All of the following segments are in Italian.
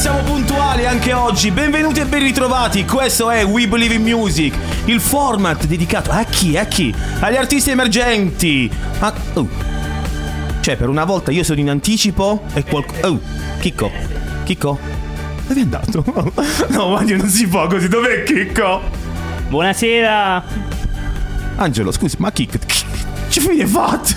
Siamo puntuali anche oggi, benvenuti e ben ritrovati. Questo è We Believe in Music, il format dedicato a chi? A chi? Agli artisti emergenti. A... oh. Cioè, per una volta io sono in anticipo e qualcuno. Oh, Chicco, Chicco, dove è andato? No, Mario, non si può così. Dov'è Chicco? Buonasera. Angelo, scusi, ma Chicco, ci fai fatto?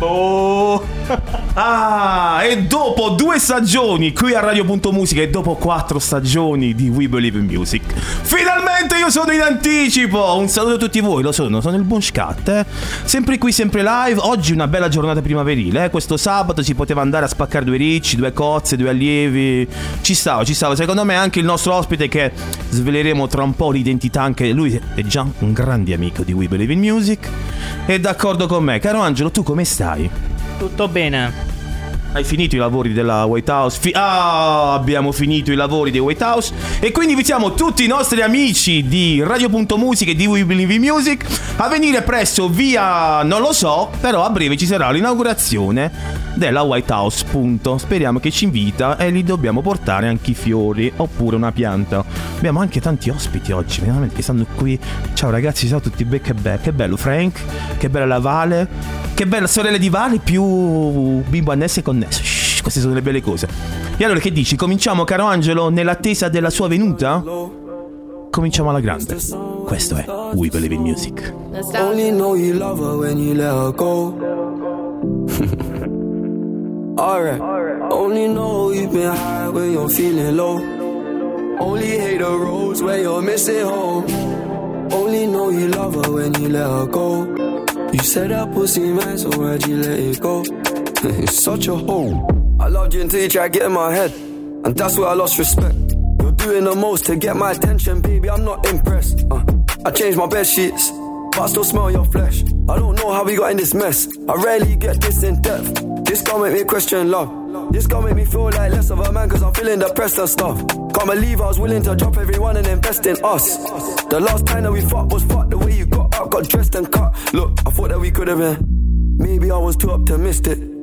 Oh. Ah, e dopo due stagioni qui a Radio.musica e dopo quattro stagioni di We Believe in Music, finalmente io sono in anticipo. Un saluto a tutti voi, lo sono, sono il buon Scat, eh. Sempre qui, sempre live. Oggi una bella giornata primaverile, eh. Questo sabato si poteva andare a spaccare due ricci, due cozze, due allievi. Ci stava, ci stava. Secondo me anche il nostro ospite che sveleremo tra un po' l'identità, anche lui è già un grande amico di We Believe in Music. È d'accordo con me. Caro Angelo, tu come stai? Tutto bene. Hai finito i lavori della White House? Fi- ah, abbiamo finito i lavori di White House. E quindi invitiamo tutti i nostri amici di Radio.musica e di We Believe in Music a venire presto via, non lo so, però a breve ci sarà l'inaugurazione della White House. Punto. Speriamo che ci invita e gli dobbiamo portare anche i fiori oppure una pianta. Abbiamo anche tanti ospiti oggi, veramente che stanno qui. Ciao ragazzi, ciao a tutti, be- che, be- che bello Frank, che bella la Vale, che bella sorella di Vale più bimbo annesso e connesso. Shh, queste sono le belle cose. E allora che dici? Cominciamo, caro Angelo, nell'attesa della sua venuta? Cominciamo alla grande. Questo è We Believe in Music. Only know you love her when you let her go. Alright. Only know you've been high when you're feeling low. Only hate the roads where you're missing home. Only know you love her when you let her go. You said that pussy man, so why'd you let it go? it's such a hole. I loved you until you tried to get in my head. And that's where I lost respect. You're doing the most to get my attention, baby. I'm not impressed. Uh, I changed my bed sheets, but I still smell your flesh. I don't know how we got in this mess. I rarely get this in depth. This gon' make me question love. This gon' make me feel like less of a man, cause I'm feeling depressed and stuff. Can't believe I was willing to drop everyone and invest in us. The last time that we fought was fucked the way you got up, got dressed and cut. Look, I thought that we could have been. Maybe I was too optimistic.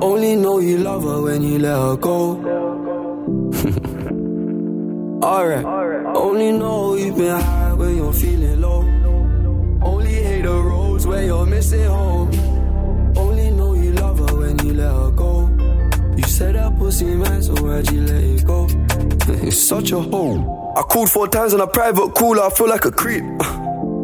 Only know you love her when you let her go. Alright. Only know you've been high when you're feeling low. Only hate the roads where you're missing home. Only know you love her when you let her go. You said that pussy man, so why'd you let it go? it's such a hole. I called four times on a private cooler, I feel like a creep.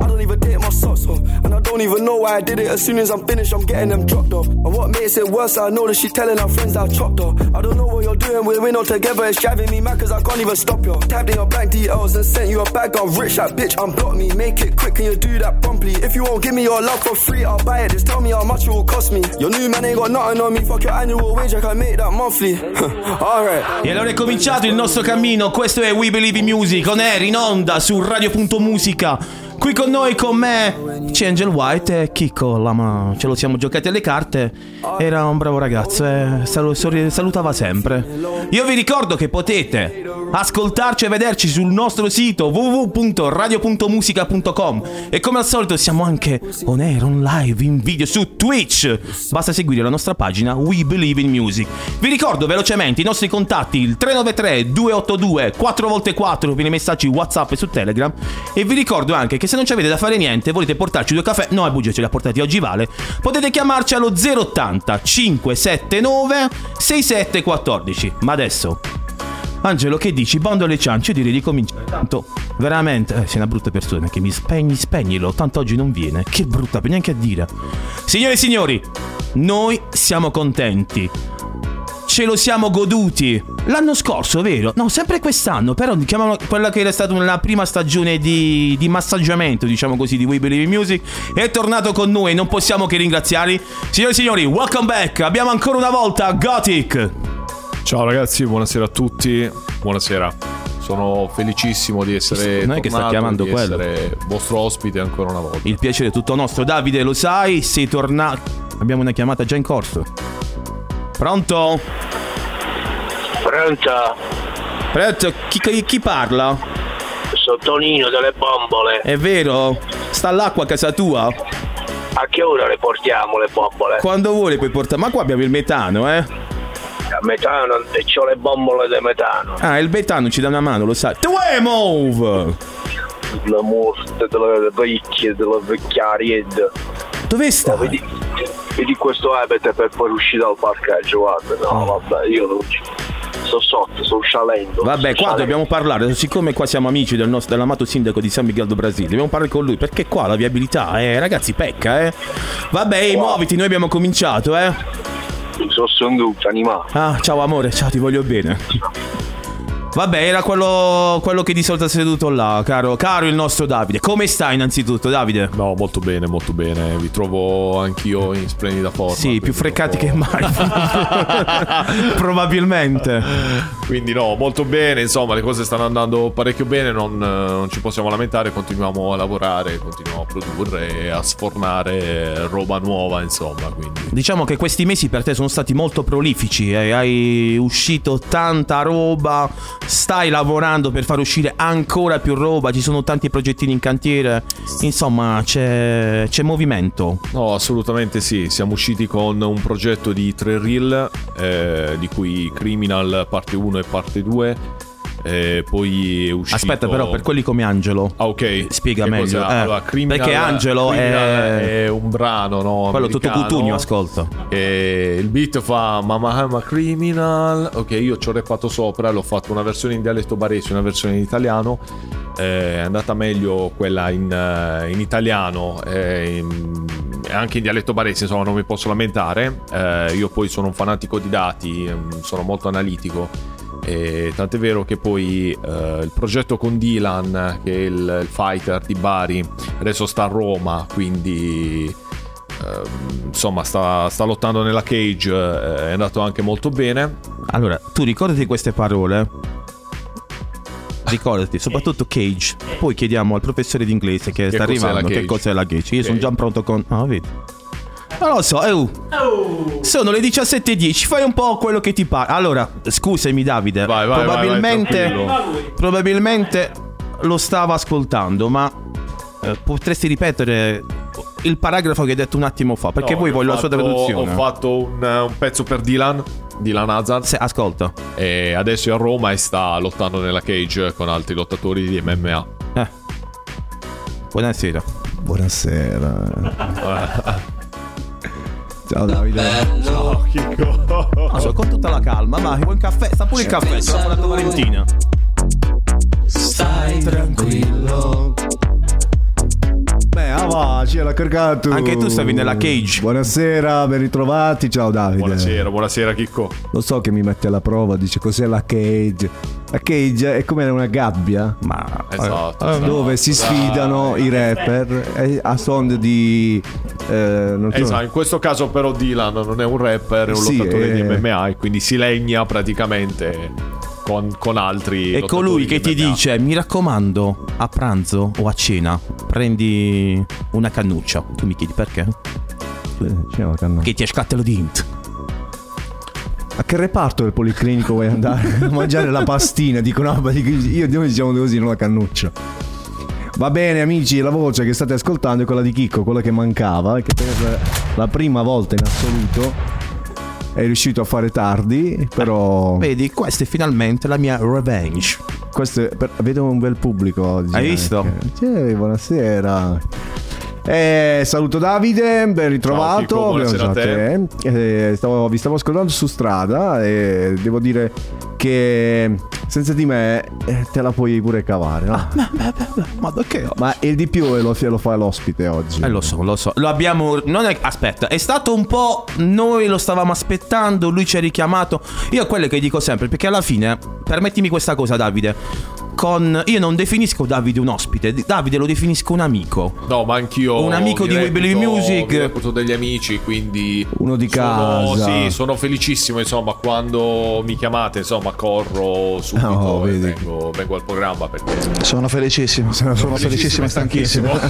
I don't even take my socks off, and I don't even know why I did it. As soon as I'm finished, I'm getting them dropped off. And what makes it worse, I know that she telling her friends that I chopped off. I don't know what you're doing, we're in all together. It's driving me mad, cause I can't even stop you. Typed in your bank details and sent you a bag of rich, that bitch, unblock me. Make it quick, can you do that promptly? If you won't give me your love for free, I'll buy it. Just tell me how much it will cost me. Your new man ain't got nothing on me, fuck your annual wage, I can make that monthly. Alright. E allora è cominciato il nostro cammino, questo è We Believe in Music, on air, in onda, su Radio.musica. Qui con noi, con me, c'è Angel White e Chicco, la ma- ce lo siamo giocati alle carte. Era un bravo ragazzo e sorri- salutava sempre. Io vi ricordo che potete ascoltarci e vederci sul nostro sito www.radio.musica.com e come al solito siamo anche on air, on live, in video su Twitch. Basta seguire la nostra pagina We Believe in Music. Vi ricordo velocemente i nostri contatti, il 393 282 4x4 per i messaggi WhatsApp e su Telegram e vi ricordo anche che se non ci avete da fare niente, volete portarci due caffè, no, è bugia ce li ha portati oggi Vale, potete chiamarci allo 080 579 6714. Ma adesso Angelo, che dici? Bondo alle ciance, io direi di cominciare. Tanto, veramente, eh, sei una brutta persona perché mi spegni, spegnilo. Tanto oggi non viene. Che brutta, per neanche a dire. Signore e signori, noi siamo contenti. Ce lo siamo goduti. L'anno scorso, vero? No, sempre quest'anno. Però chiamano quella che era stata la prima stagione di, di massaggiamento, diciamo così, di We Believe in Music. È tornato con noi, non possiamo che ringraziarli. Signore e signori, welcome back. Abbiamo ancora una volta Gothic. Ciao ragazzi, buonasera a tutti. Buonasera. Sono felicissimo di essere Non è che sta chiamando di quello. essere vostro ospite ancora una volta. Il piacere è tutto nostro. Davide, lo sai, sei tornato. Abbiamo una chiamata già in corso. Pronto? Pronto? Pronto? Chi, chi- parla? Sono Tonino delle bombole. È vero? Sta l'acqua a casa tua? A che ora le portiamo le bombole? Quando vuole puoi portare. Ma qua abbiamo il metano, eh? A metano e c'ho le bombole di metano. Ah, il metano ci dà una mano, lo sai. Due move! La morte delle vecchie, delle vecchiariette. Dove sta? Vedi, vedi questo abete per poi uscire dal parcheggio, guarda. No, vabbè, io non ci... Sto sotto, sto scialendo. Vabbè, sto qua scialendo. dobbiamo parlare, siccome qua siamo amici del nostro, dell'amato sindaco di San Miguel do Brasile, dobbiamo parlare con lui, perché qua la viabilità, eh, ragazzi, pecca, eh. Vabbè, ehi, muoviti, noi abbiamo cominciato, eh. Sono sonduto, animale. Ah, ciao amore, ciao, ti voglio bene. Vabbè, era quello, quello che di solito è seduto là, caro, caro il nostro Davide. Come stai innanzitutto, Davide? No, molto bene, molto bene. Vi trovo anch'io in splendida forma. Sì, più freccati che mai. Probabilmente. Quindi no, molto bene, insomma, le cose stanno andando parecchio bene, non, non ci possiamo lamentare, continuiamo a lavorare, continuiamo a produrre e a sfornare roba nuova, insomma, quindi... Diciamo che questi mesi per te sono stati molto prolifici, eh, hai uscito tanta roba, stai lavorando per far uscire ancora più roba, ci sono tanti progettini in cantiere, insomma c'è, c'è movimento. No, assolutamente sì. Siamo usciti con un progetto di tre reel, eh, di cui Criminal parte 1 e parte 2. Eh, poi è uscito. Aspetta però, per quelli come Angelo, Ah, ok. Spiega Che meglio, eh. Allora, Criminal- Perché Angelo Criminal è- è un brano, no? quello tutto cutugno, ascolta. E il beat fa Mamma I'm a criminal. Ok, io ci ho rappato sopra, l'ho fatto una versione in dialetto barese, una versione in italiano. Eh, è andata meglio quella in, eh, in italiano eh, in- anche in dialetto barese, insomma, non mi posso lamentare. Eh, io poi sono un fanatico di dati, ehm, sono molto analitico. E tant'è vero che poi eh, il progetto con Dylan, che è il, il fighter di Bari, adesso sta a Roma, quindi ehm, insomma sta, sta lottando nella cage, eh, è andato anche molto bene. Allora, tu ricordati queste parole. Ricordati, soprattutto Cage. Poi chiediamo al professore d'inglese che, sta cos'è la arrivando che cos'è la Cage. Io Ok. sono già pronto con. Ah, vedi. Non lo so, eh, uh. Sono le 17.10, fai un po' quello che ti pare. Allora, scusami Davide, Vai, vai, vai, probabilmente, vai, tranquillo. probabilmente lo stava ascoltando, ma eh, potresti ripetere il paragrafo che hai detto un attimo fa, perché No, poi voglio la sua fatto- traduzione. Ho fatto un, un pezzo per Dylan, Dylan Hazard, Se- ascolta. e adesso è a Roma e sta lottando nella cage con altri lottatori di MMA. Eh. Buonasera. Buonasera. Ciao Davide. Ciao Chico. So, con tutta la calma, vai, vuoi un caffè? Sta pure il caffè, te l'ho portato Valentina. Stai tranquillo. Beh, ah va, ci l'ha cargato. Anche tu stavi nella cage. Buonasera, ben ritrovati. Ciao Davide. Buonasera, buonasera Chicco. Lo so che mi mette alla prova, dice cos'è la cage. La cage è come una gabbia Ma Esatto. eh, esatto. dove si sfidano i rapper eh, a son di... eh, non so. Esatto, in questo caso però Dylan non è un rapper, è un Sì, lottatore eh. di MMA e quindi si legna praticamente con, con altri. È colui che ti dice: Mi raccomando, a pranzo o a cena, prendi una cannuccia. Tu mi chiedi perché? C'è la canna. Che ti scatta lo dint. A che reparto del policlinico vuoi andare a mangiare la pastina? Dico no, io noi diciamo così, non la cannuccia. Va bene amici, la voce che state ascoltando è quella di Chicco, quella che mancava, che per la prima volta in assoluto è riuscito a fare tardi, però Vedi, questa è finalmente la mia revenge. questo è per- vedo un bel pubblico oggi. Hai visto? anche. Sì, buonasera. Eh, saluto Davide, ben ritrovato. Ciao, buonasera a Eh, stavo- vi stavo ascoltando su strada e devo dire che senza di me eh, te la puoi pure cavare. no? Ma perché? Ma il di più lo, lo fa l'ospite oggi. Eh, lo so, lo so. Lo abbiamo. Non è. Aspetta, è stato un po'. Noi lo stavamo aspettando, lui ci ha richiamato. Io è quello che dico sempre, perché alla fine. Permettimi questa cosa, Davide. Con. Io non definisco Davide un ospite, Davide lo definisco un amico. No, ma anch'io. Un amico mi di We Believe reputo- Music. mi reputo degli amici, quindi. Uno di sono- casa. Sì, sono felicissimo. Insomma, quando mi chiamate, insomma, corro subito Oh, e vedi. vengo, vengo al programma perché. Sono felicissimo, sono, felicissimo e stanchissimo.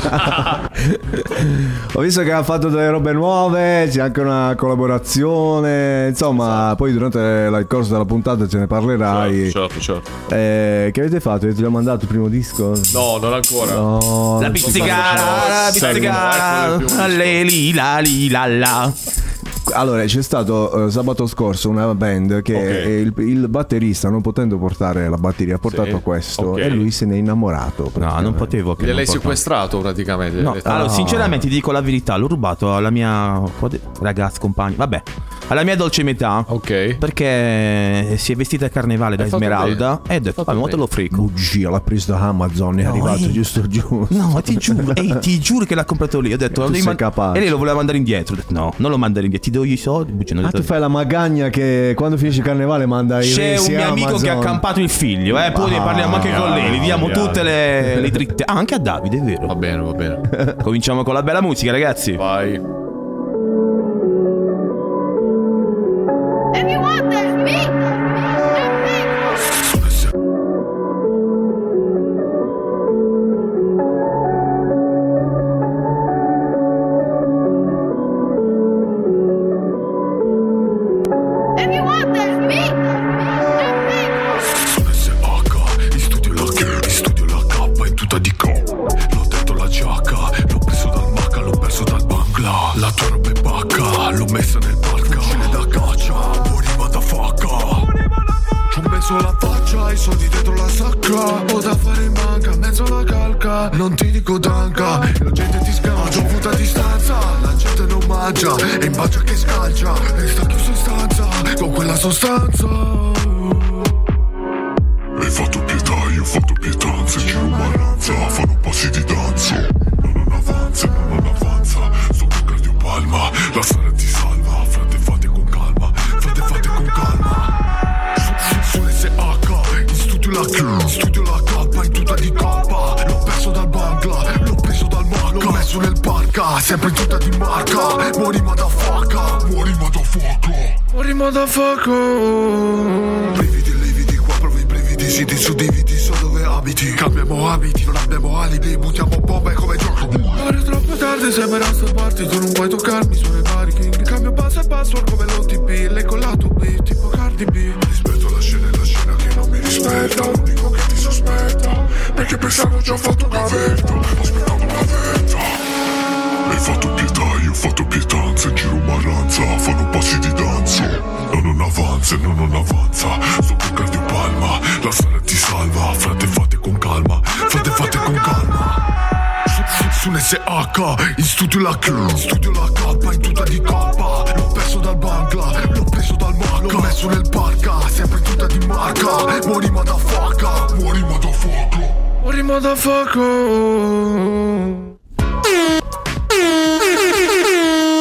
Ho visto che ha fatto delle robe nuove, c'è anche una collaborazione. Insomma, poi durante la- il corso della puntata ce ne parlerai. Certo, certo, certo. Eh, che avete fatto? Avete già mandato il primo disco? No, non ancora. No, La pizzicara, la Servono, pizzicara. ecco il primo Le li la li la la. Allora, c'è stato eh, sabato scorso una band che Ok. eh, il, il batterista, non potendo portare la batteria, ha portato Sì, questo ok. e lui se n'è innamorato. No, non potevo che. Gliel'hai sequestrato praticamente. No, allora, No. sinceramente ti dico la verità, l'ho rubato alla mia ragazza, compagna, vabbè, alla mia dolce metà. Ok. Perché si è vestita a carnevale da Esmeralda bene. e detto, Hai fatto vabbè, te lo frico. Bugia, l'ha preso da Amazon, è No, arrivato eh. giusto giusto. No, ti giuro, ehi, ti giuro che l'ha comprato lì. Ho detto, sei man- capace. E lei lo voleva mandare indietro. Ho detto, no, non lo mandare indietro, ti do i soldi. Ah, tu fai la magagna che quando finisce il carnevale manda i C'è un mio amico Amazon. che ha accampato il figlio, eh. Poi ne parliamo anche con lei. Gli diamo chiaro. tutte le, le dritte. Ah, anche a Davide, è Va vero. bene, va bene. Cominciamo con la bella musica, ragazzi. Vai. Abiti, non abbiamo alibi Buttiamo bombe come gioco. Ora è troppo tardi, sembra sta party Tu non puoi toccarmi, sono i vari king. Cambio passo e password come l'OTP Lei con la B, tipo Cardi B. Rispetto alla scena e la scena che non mi rispetta L'unico che ti sospetta Perché pensavo già fatto gavetta Aspettavo la vetta hai fatto pietà, io ho fatto pietanza In giro maranza, fanno passi di danza. No, non avanza, no, non avanza Sotto cardiopalma, Sull'SH, in studio la K In studio la K, in tutta di coppa L'ho perso dal Bangla, l'ho preso dal Maca L'ho messo nel parca, sempre in tutta di marca Muori motherfucker, muori motherfucker Muori motherfucker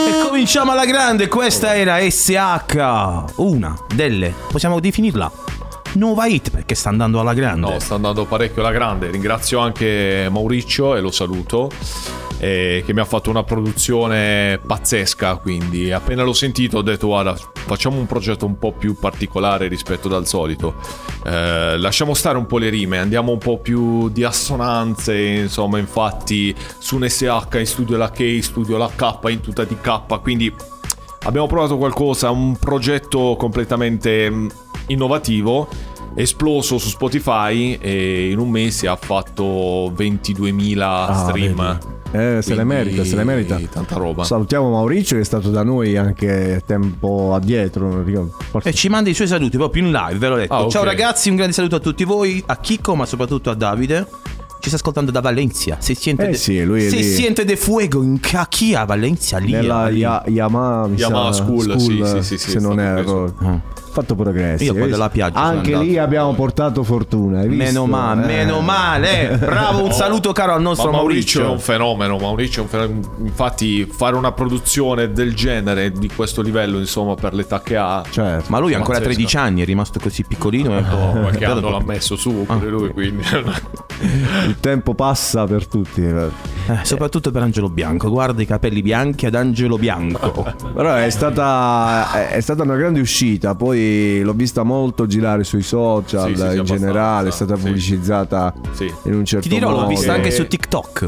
E cominciamo alla grande. Questa era SH. Una delle. Possiamo definirla. Nuova hit perché sta andando alla grande. No, sta andando parecchio alla grande. Ringrazio anche Mauricio e lo saluto. eh, che mi ha fatto una produzione pazzesca, quindi appena l'ho sentito ho detto guarda facciamo un progetto un po' più particolare rispetto dal solito, Eh, lasciamo stare un po' le rime, andiamo un po' più di assonanze, insomma infatti su un SH in studio la K, studio la K, in tutta di K, quindi abbiamo provato qualcosa, un progetto completamente mm, innovativo, esploso su Spotify e in un mese ha fatto 22.000 stream. vedi. Eh, se le Quindi, merita, se le merita. Tanta roba. Salutiamo Mauricio che è stato da noi anche tempo addietro. ricordo. E ci manda i suoi saluti proprio in live, ve l'ho detto. Ah. Ciao ragazzi, un grande saluto a tutti voi, a Chicco, ma soprattutto a Davide. Ci sta ascoltando da Valencia. Se siente Eh de, sì, se lì. siente de fuego in cacchia a Valencia lì. Nella lì. Ya- Yamaha, mi Yamaha sa, School, sì, sì, sì, sì, se non erro. preso. Fatto progressi. Io poi della piaggia Anche lì abbiamo portato fortuna. hai visto? Meno male, Eh. meno male. Bravo, un saluto caro al Ma nostro Mauricio, Maurizio. è un fenomeno, Mauricio è un fenomeno. Infatti fare una produzione del genere, di questo livello, insomma, per l'età che ha... Certo. Ma lui ha ancora Pazzesco. 13 anni, è rimasto così piccolino. un po'- Oh, qualche anno l'ha messo su pure lui, quindi... Il tempo passa per tutti. Eh, soprattutto per Angelo Bianco. Guarda i capelli bianchi ad Angelo Bianco. Però è stata, è- è stata una grande uscita. Poi l'ho vista molto girare sui social Sì, sì, sì, in generale. È stata Sì. pubblicizzata sì. in un certo Ti dirò, modo. l'ho vista anche Eh. su TikTok.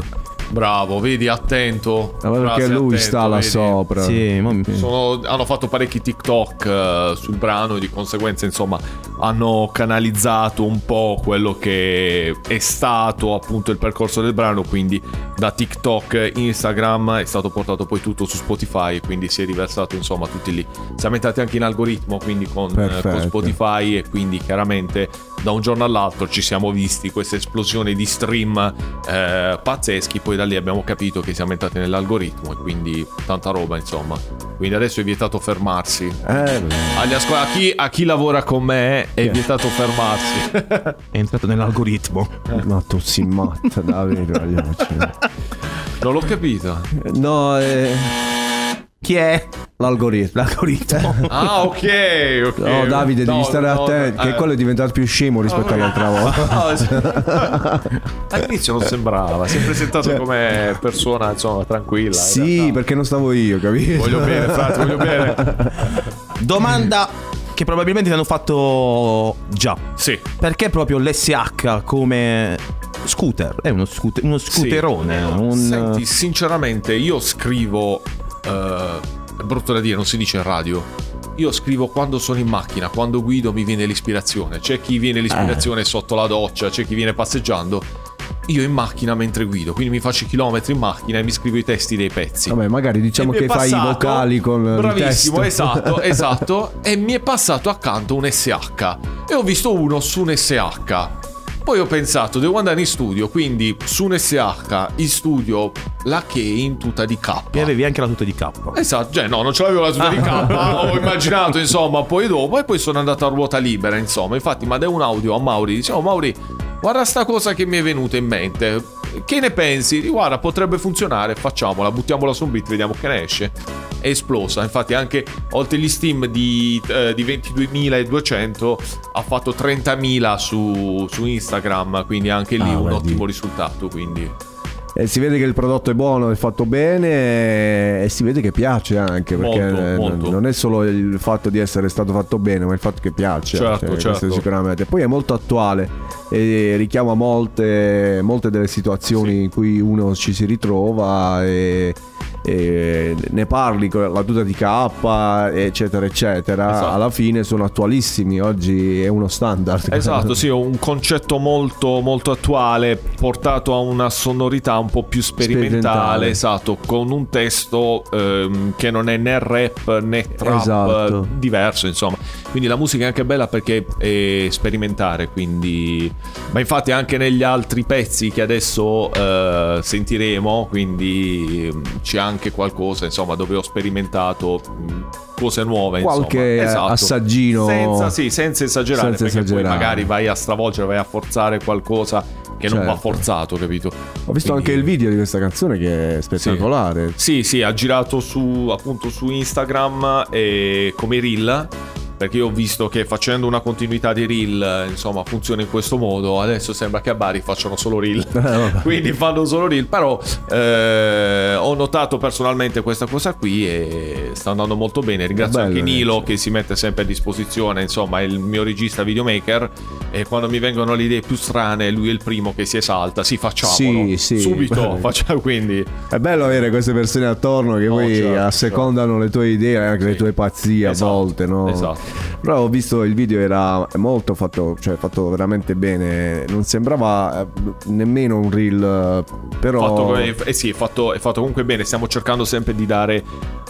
Bravo, vedi, attento. Ma perché Frasi lui attento, sta là vedi. sopra. Sì, mo- Sono- hanno fatto parecchi TikTok eh, sul brano e di conseguenza insomma hanno canalizzato un po' quello che è stato appunto il percorso del brano quindi da TikTok Instagram è stato portato poi tutto su Spotify e quindi si è riversato insomma tutti lì siamo entrati anche in algoritmo quindi con, eh, con Spotify e quindi chiaramente da un giorno all'altro ci siamo visti questa esplosione di stream eh, pazzeschi poi da lì abbiamo capito che siamo entrati nell'algoritmo e quindi tanta roba insomma quindi adesso è vietato fermarsi Eh, agli asco- a, chi, a chi lavora con me è vietato fermarsi è entrato nell'algoritmo. ma tu sei matta, Davide. ragazzi. non l'ho capito No, eh, Chi è? L'algoritmo. L'algoritmo. ah ok ok No, Davide, devi No, stare no, attento. Che eh. quello è diventato più scemo rispetto all'altra volta. Ah, sì. All'inizio non sembrava, si è presentato Cioè- come persona insomma tranquilla. Sì, perché non stavo io, capito? Voglio bene, frate, voglio bene. Domanda che probabilmente ti hanno fatto già. Sì. Perché proprio l'SH come scooter? È uno, scooter, uno scooterone. un... Senti, sinceramente, io scrivo. eh, è brutto da dire, non si dice in radio. Io scrivo quando sono in macchina, quando guido mi viene l'ispirazione. C'è chi viene l'ispirazione Eh. sotto la doccia, c'è chi viene passeggiando. Io in macchina mentre guido, quindi mi faccio i chilometri in macchina e mi scrivo i testi dei pezzi. Vabbè, magari diciamo che è fai i passato- vocali con il Bravissimo, testo. esatto, esatto. e mi è passato accanto un SH. E ho visto uno su un SH. Poi ho pensato, devo andare in studio, quindi su un SH, in studio, la che in tuta di K. E avevi anche la tuta di K. Esatto, cioè no, non ce l'avevo la tuta di K, ho immaginato insomma poi dopo e poi sono andato a ruota libera insomma, infatti mandai un audio a Mauri, dicevo Mauri guarda sta cosa che mi è venuta in mente, che ne pensi? Di, Guarda potrebbe funzionare, facciamola, buttiamola su un beat, vediamo che ne esce. È esplosa, infatti anche oltre gli Steam di, eh, di 22.200 ha fatto 30.000 su, su Instagram, quindi anche lì Ah, un vedi. ottimo risultato, quindi... E si vede che il prodotto è buono, è fatto bene e si vede che piace anche perché Molto, molto. non è solo il fatto di essere stato fatto bene, ma il fatto che piace. Certo, questo certo. sicuramente. Poi è molto attuale e richiama molte, molte delle situazioni in cui uno ci si ritrova e, e ne parli con la tuta di K, eccetera, eccetera. Esatto. Alla fine sono attualissimi, oggi è uno standard. Esatto, sì, un concetto molto, molto attuale, portato a una sonorità un po' più sperimentale, Sperimentale. esatto, con un testo ehm, che non è né rap né trap, Esatto. eh, diverso, insomma. Quindi la musica è anche bella perché è sperimentare, quindi... Ma infatti anche negli altri pezzi che adesso eh, sentiremo, quindi mm, c'è anche qualcosa, insomma, dove ho sperimentato mm, cose nuove, Qualche. Esatto. assaggino. Senza, sì, senza esagerare, Senza perché esagerare. poi magari vai a stravolgere, vai a forzare qualcosa che non va Certo. forzato, capito? Ho visto Quindi- anche il video di questa canzone che è spettacolare. Sì, sì, ha girato su appunto su Instagram e come reel perché io ho visto che facendo una continuità di reel, eh, insomma, funziona in questo modo. Adesso sembra che a Bari facciano solo reel. Quindi fanno solo reel. Però eh, ho notato personalmente questa cosa qui e sta andando molto bene. Ringrazio Bello, anche Nilo sì. che si mette sempre a disposizione. Insomma, è il mio regista videomaker. E quando mi vengono le idee più strane, lui è il primo che si esalta. Sì, facciamolo. Sì, sì. Subito. Facciamo quindi. È bello avere queste persone attorno che No, poi certo, assecondano le tue idee, anche le tue pazzie Esatto, a volte, no? esatto. Però ho visto il video era molto fatto, cioè fatto veramente bene, non sembrava eh, nemmeno un reel, eh, però Fatto, eh sì, è fatto, è fatto comunque bene. Stiamo cercando sempre di dare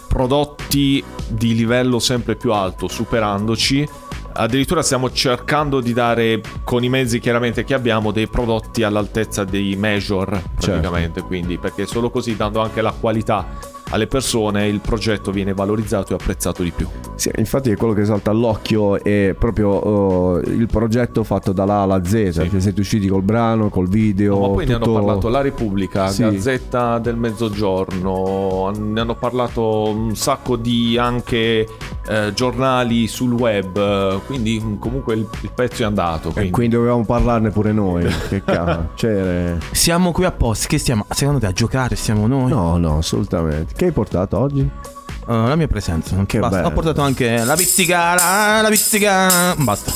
prodotti di livello sempre più alto, superandoci. Addirittura stiamo cercando di dare, con i mezzi chiaramente che abbiamo, dei prodotti all'altezza dei major, praticamente. Quindi, perché solo così, dando anche la qualità alle persone, il progetto viene valorizzato e apprezzato di più. Sì, infatti è quello che salta all'occhio è proprio eh, il progetto fatto dalla A alla Z, cioè siete usciti col brano, col video, No, ma poi ne hanno tutto- parlato La Repubblica, Sì. Gazzetta del Mezzogiorno, ne hanno parlato un sacco di anche eh, giornali sul web, quindi mm, comunque il, il pezzo è andato. E Quindi. quindi dovevamo parlarne pure noi. che cazzo. Cioè, Siamo qui apposta. Che stiamo? Secondo te a giocare siamo noi? no, no, assolutamente. Che hai portato oggi? Eh, la mia presenza. Che Basta. bello. Ho portato anche la pizzica. La, la pizzica. Basta.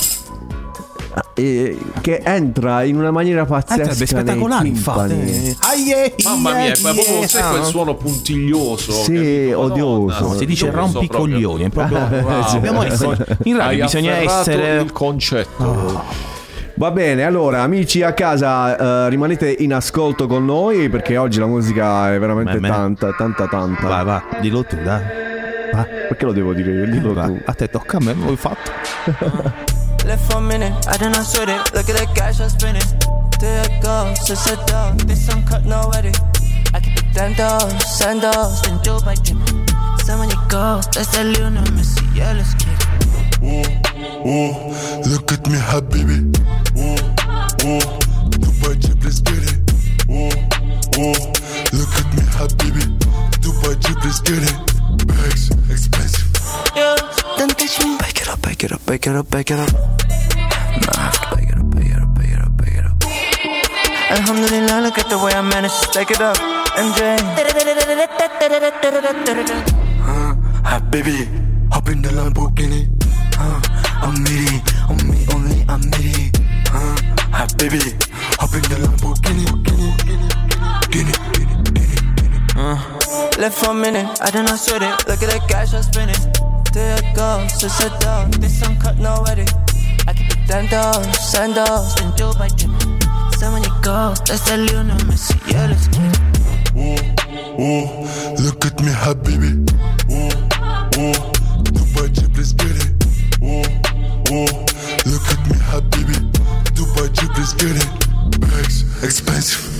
Eh, che entra in una maniera Eh, pazzesca. sarebbe nei spettacolare, infatti. Aie, Mamma mia, è proprio sai Ah, quel no? suono puntiglioso. Sì, odioso. Madonna, Si dice rompicoglioni. È proprio. Bravo. Dobbiamo essere. In radio bisogna essere. il concetto. Va bene, allora amici a casa eh, rimanete in ascolto con noi perché oggi la musica è veramente Beh, tanta, tanta, tanta. Vai, va, dillo tu, dai. Va, Perché lo devo dire io? Dillo va. tu. A te tocca a me, l'ho fatto. Left for a minute, I not sweat it. Look at that cash I'm spinning. There it goes, it's a dog. This uncut, no edit. I keep it tendos, sandos, then Joe by dip. So when you go, that's the Lionel Messi. Yeah, let's get it. Oh, look at me, habibi. Oh, oh, Dubai Jeep, let's get it. Oh, oh, look at me, habibi. Dubai Jeep, let's get it. Bags, expensive. Yeah, don't touch me. Back it up, back it up, back it up, back it up. Nah, I have to back it up, back it up, back it up, back it up. Alhamdulillah, look at the way I managed to stack it up. MJ. Habibi, hop in the Lamborghini. Uh, I'm meaty, I'm me only, I'm meaty. Uh, habibi, hop in the Lamborghini. Guinea, Guinea, Guinea. Left for a minute, I did not sweat it. Look at that cash I'm spinning. There it goes, it's a dog. This uncut, no edit. I keep it tendos, sandos, then Joe by dip. So when you go, that's the Lionel Messi. Yeah, let's get. Oh, look at me, habibi. Oh, oh, Dubai let's get it. Oh, oh, look at me, habibi. Dubai Jeep, let's get it. Bags, expensive.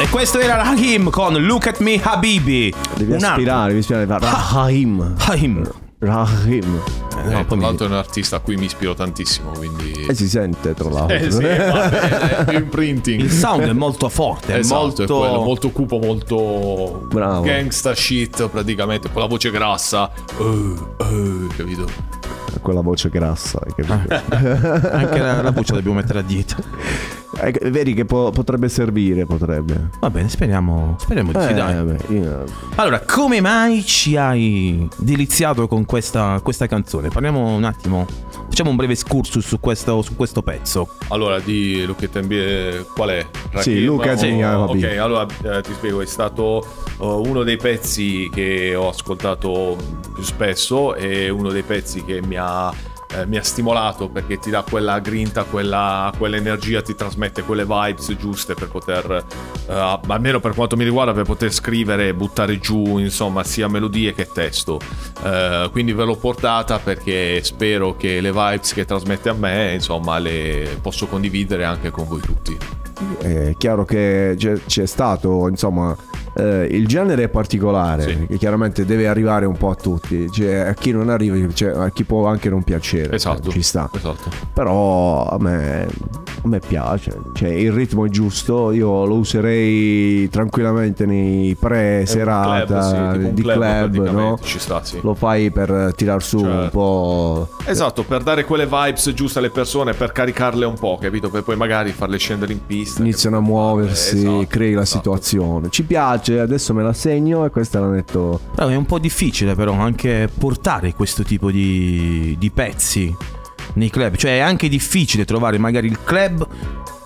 E questo era Rahim con Look at Me Habibi. Devi Un altro. aspirare, devi aspirare. Rahim. Rahim. Rahim. Eh, Eh, no, tra poi mi- l'altro è un artista a cui mi ispiro tantissimo, quindi... E si sente tra l'altro. Eh sì, è più imprinting. Il sound è molto forte, è Esatto, molto... è quello, molto cupo, molto Bravo. gangsta shit praticamente, con la voce grassa. Uh, uh, capito? Quella voce grassa. capito? Anche la, la voce la dobbiamo mettere a dieta. Eh, vedi che po- potrebbe servire, potrebbe. Va bene, speriamo, speriamo di sì, Eh, dai. vabbè, io- Allora, come mai ci hai deliziato con questa, questa canzone? Parliamo un attimo, facciamo un breve excursus su questo, su questo pezzo. Allora, di at Me, qual è? Sì, Oh, Me, Habibi. Ok, allora eh, ti spiego, è stato eh, uno dei pezzi che ho ascoltato più spesso e uno dei pezzi che mi ha, eh, mi ha stimolato perché ti dà quella grinta, quella, quell'energia, ti trasmette quelle vibes giuste per poter, eh, almeno per quanto mi riguarda, per poter scrivere e buttare giù, insomma, sia melodie che testo. Eh, quindi ve l'ho portata perché spero che le vibes che trasmette a me, insomma, le posso condividere anche con voi tutti. È chiaro che c'è, stato, insomma, eh, il genere è particolare, Sì. che chiaramente deve arrivare un po' a tutti, cioè, a chi non arriva, cioè, a chi può anche non piacere, Esatto. ci sta. Esatto. Però a me A me piace, cioè il ritmo è giusto, io lo userei tranquillamente nei pre-serata club, sì, un di club club, no? ci sta, sì. Lo fai per tirar su un Certo. po'... Esatto, per dare quelle vibes giuste alle persone, per caricarle un po', capito? Per poi magari farle scendere in pista. Iniziano a muoversi, Esatto, crei la esatto. situazione. Ci piace, adesso me la segno e questa la metto... Però è un po' difficile però anche portare questo tipo di, di pezzi nei club. Cioè è anche difficile trovare magari il club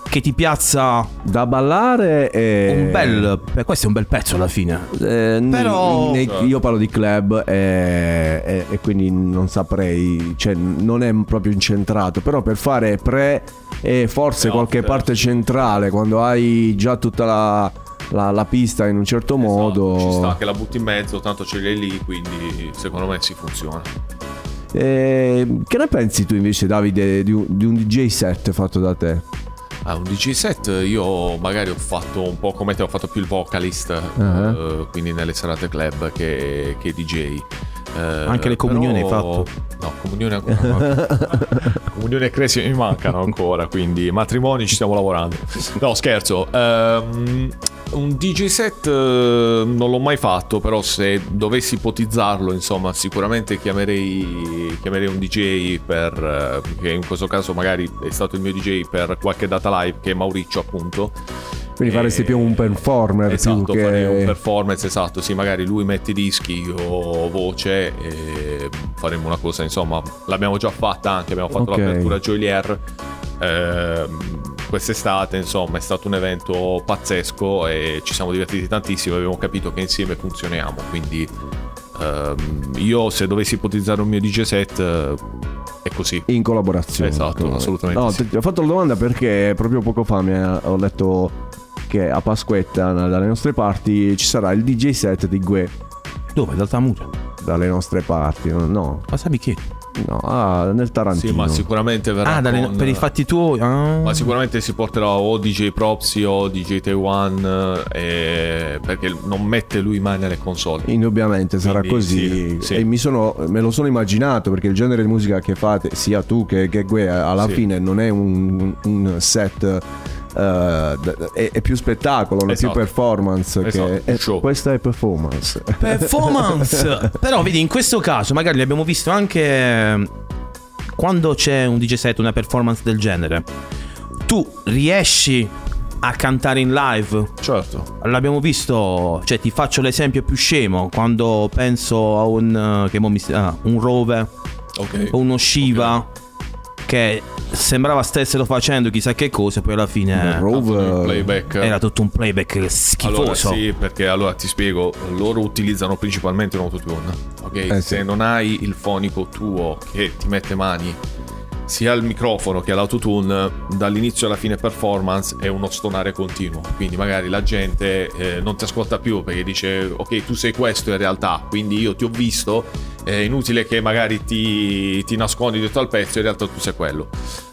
che ti piazza Da ballare e... un bel... questo è un bel pezzo alla fine. Eh, Però- nei- io parlo di club e, e- e quindi non saprei, cioè non è proprio incentrato, però per fare pre e forse qualche parte centrale, quando hai già tutta la, la- la pista in un certo modo... Esatto, Ci sta che la butti in mezzo, tanto ce l'hai lì, quindi secondo me si funziona. Eh, che ne pensi tu invece Davide di un, di un DJ set fatto da te? Ah, un DJ set io magari ho fatto un po' come te, ho fatto più il vocalist, Ah. eh, quindi nelle serate club che, che DJ. Eh, Anche le comunioni però- hai fatto? No, comunioni ancora no. comunioni e cresi mi mancano ancora, quindi matrimoni ci stiamo lavorando. No, scherzo. Ehm, un DJ set eh, non l'ho mai fatto, però se dovessi ipotizzarlo, insomma, sicuramente chiamerei, chiamerei un DJ per, eh, che in questo caso magari è stato il mio DJ per qualche data live, che è Mauriccio appunto. Quindi E- faresti più un performer Esatto, più che... farei un performance, esatto, sì, magari lui mette i dischi, io voce faremo una cosa, insomma, l'abbiamo già fatta anche, abbiamo fatto Ok. l'apertura Joylier ehm, quest'estate, insomma, è stato un evento pazzesco e ci siamo divertiti tantissimo, abbiamo capito che insieme funzioniamo, quindi ehm, io se dovessi ipotizzare un mio DJ set eh, è così. In collaborazione. Esatto, assolutamente No, sì. ti ho fatto la domanda perché proprio poco fa mi ha- ho letto che a Pasquetta, dalle nostre parti, ci sarà il DJ set di Gue. Dove? Ad Altamura? Dalle nostre parti, no? Ma sai che? no, ah, nel Tarantino. Sì, ma sicuramente verrà Ah, dalle- con- per i fatti tuoi. ah. Ma sicuramente si porterà o DJ Propsy o DJ Taiwan eh, perché non mette lui mai nelle console. Indubbiamente sarà Quindi, così. sì, sì. E mi sono, me lo sono immaginato perché il genere di musica che fate, sia tu che, che Gue, alla Sì. fine non è un, un set. Eh, d- è, è più spettacolo, non è Esatto. più performance. Esatto, eh, show. questa è performance. Performance! Però vedi, in questo caso magari l'abbiamo visto anche eh, quando c'è un DJ set, una performance del genere. Tu riesci a cantare in live? Certo. L'abbiamo visto, cioè ti faccio l'esempio più scemo, quando penso a un, eh, che mo mi, ah, un Rove Ok. o uno Shiva che sembrava stessero facendo chissà che cosa, poi alla fine Rove, nel playback. era tutto un playback schifoso. Allora sì, perché allora ti spiego, loro utilizzano principalmente un autotune, ok? Eh, Se sì. non hai il fonico tuo che ti mette mani sia al microfono che all'autotune, dall'inizio alla fine performance è uno stonare continuo. Quindi magari la gente eh, non ti ascolta più perché dice ok tu sei questo in realtà, quindi io ti ho visto, è inutile che magari ti, ti nascondi dietro al pezzo, in realtà tu sei quello.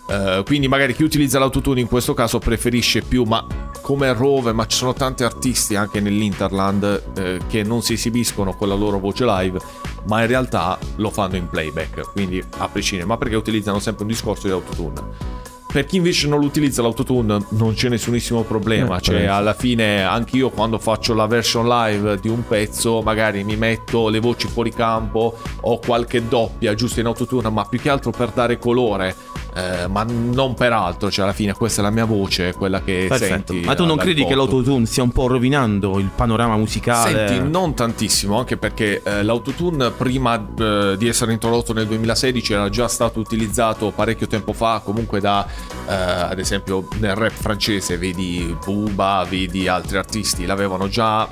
Eh, quindi magari chi utilizza l'autotune in questo caso preferisce più, ma come Rove, ma ci sono tanti artisti anche nell'Interland eh, che non si esibiscono con la loro voce live, ma in realtà lo fanno in playback, quindi a prescindere, ma perché utilizzano sempre un discorso di autotune. Per chi invece non lo utilizza l'autotune non c'è nessunissimo problema, Eh, cioè penso. alla fine anche io quando faccio la version live di un pezzo magari mi metto le voci fuori campo o qualche doppia giusto in autotune, ma più che altro per dare colore, eh, ma non per altro, cioè alla fine questa è la mia voce, quella che Perfetto. senti. Ma tu eh, non credi che l'autotune stia un po' rovinando il panorama musicale? Senti, non tantissimo, anche perché eh, l'autotune prima eh, di essere introdotto nel 2016 era già stato utilizzato parecchio tempo fa, comunque da, eh, ad esempio, nel rap francese, vedi Booba, vedi altri artisti, l'avevano già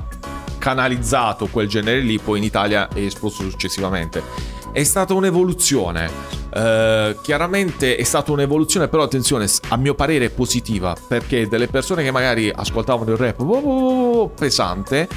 canalizzato quel genere lì, poi in Italia è esploso successivamente. È stata un'evoluzione, eh, chiaramente è stata un'evoluzione, però attenzione, a mio parere positiva, perché delle persone che magari ascoltavano il rap oh, oh, oh, pesante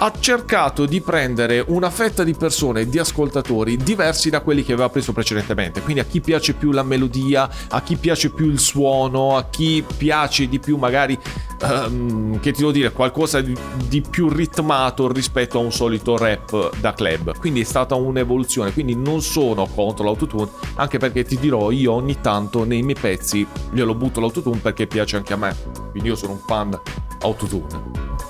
ha cercato di prendere una fetta di persone, di ascoltatori diversi da quelli che aveva preso precedentemente. Quindi a chi piace più la melodia, a chi piace più il suono, a chi piace di più magari, ehm, che ti devo dire, qualcosa di, di più ritmato rispetto a un solito rap da club. Quindi è stata un'evoluzione. Quindi non sono contro l'autotune, anche perché ti dirò, io ogni tanto nei miei pezzi glielo butto l'autotune perché piace anche a me. Quindi io sono un fan autotune.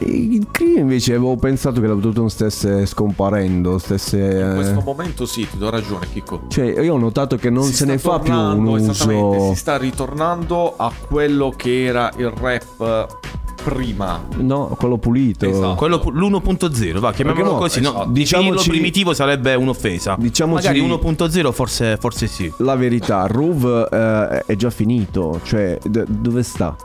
Il Cree invece avevo pensato che l'autotune stesse scomparendo, stesse... In questo eh, momento sì, ti do ragione, Chicco. Cioè, io ho notato che non Si se ne fa più un uso... si sta ritornando a quello che era il rap prima. No, quello pulito. Esatto. Quello pu- l'1.0, va, chiamiamolo no, così. No, esatto. definirlo Diciamoci- primitivo sarebbe un'offesa. Diciamoci- Magari 1.0 forse, forse sì. La verità, Ruv eh, è già finito, cioè d- dove sta?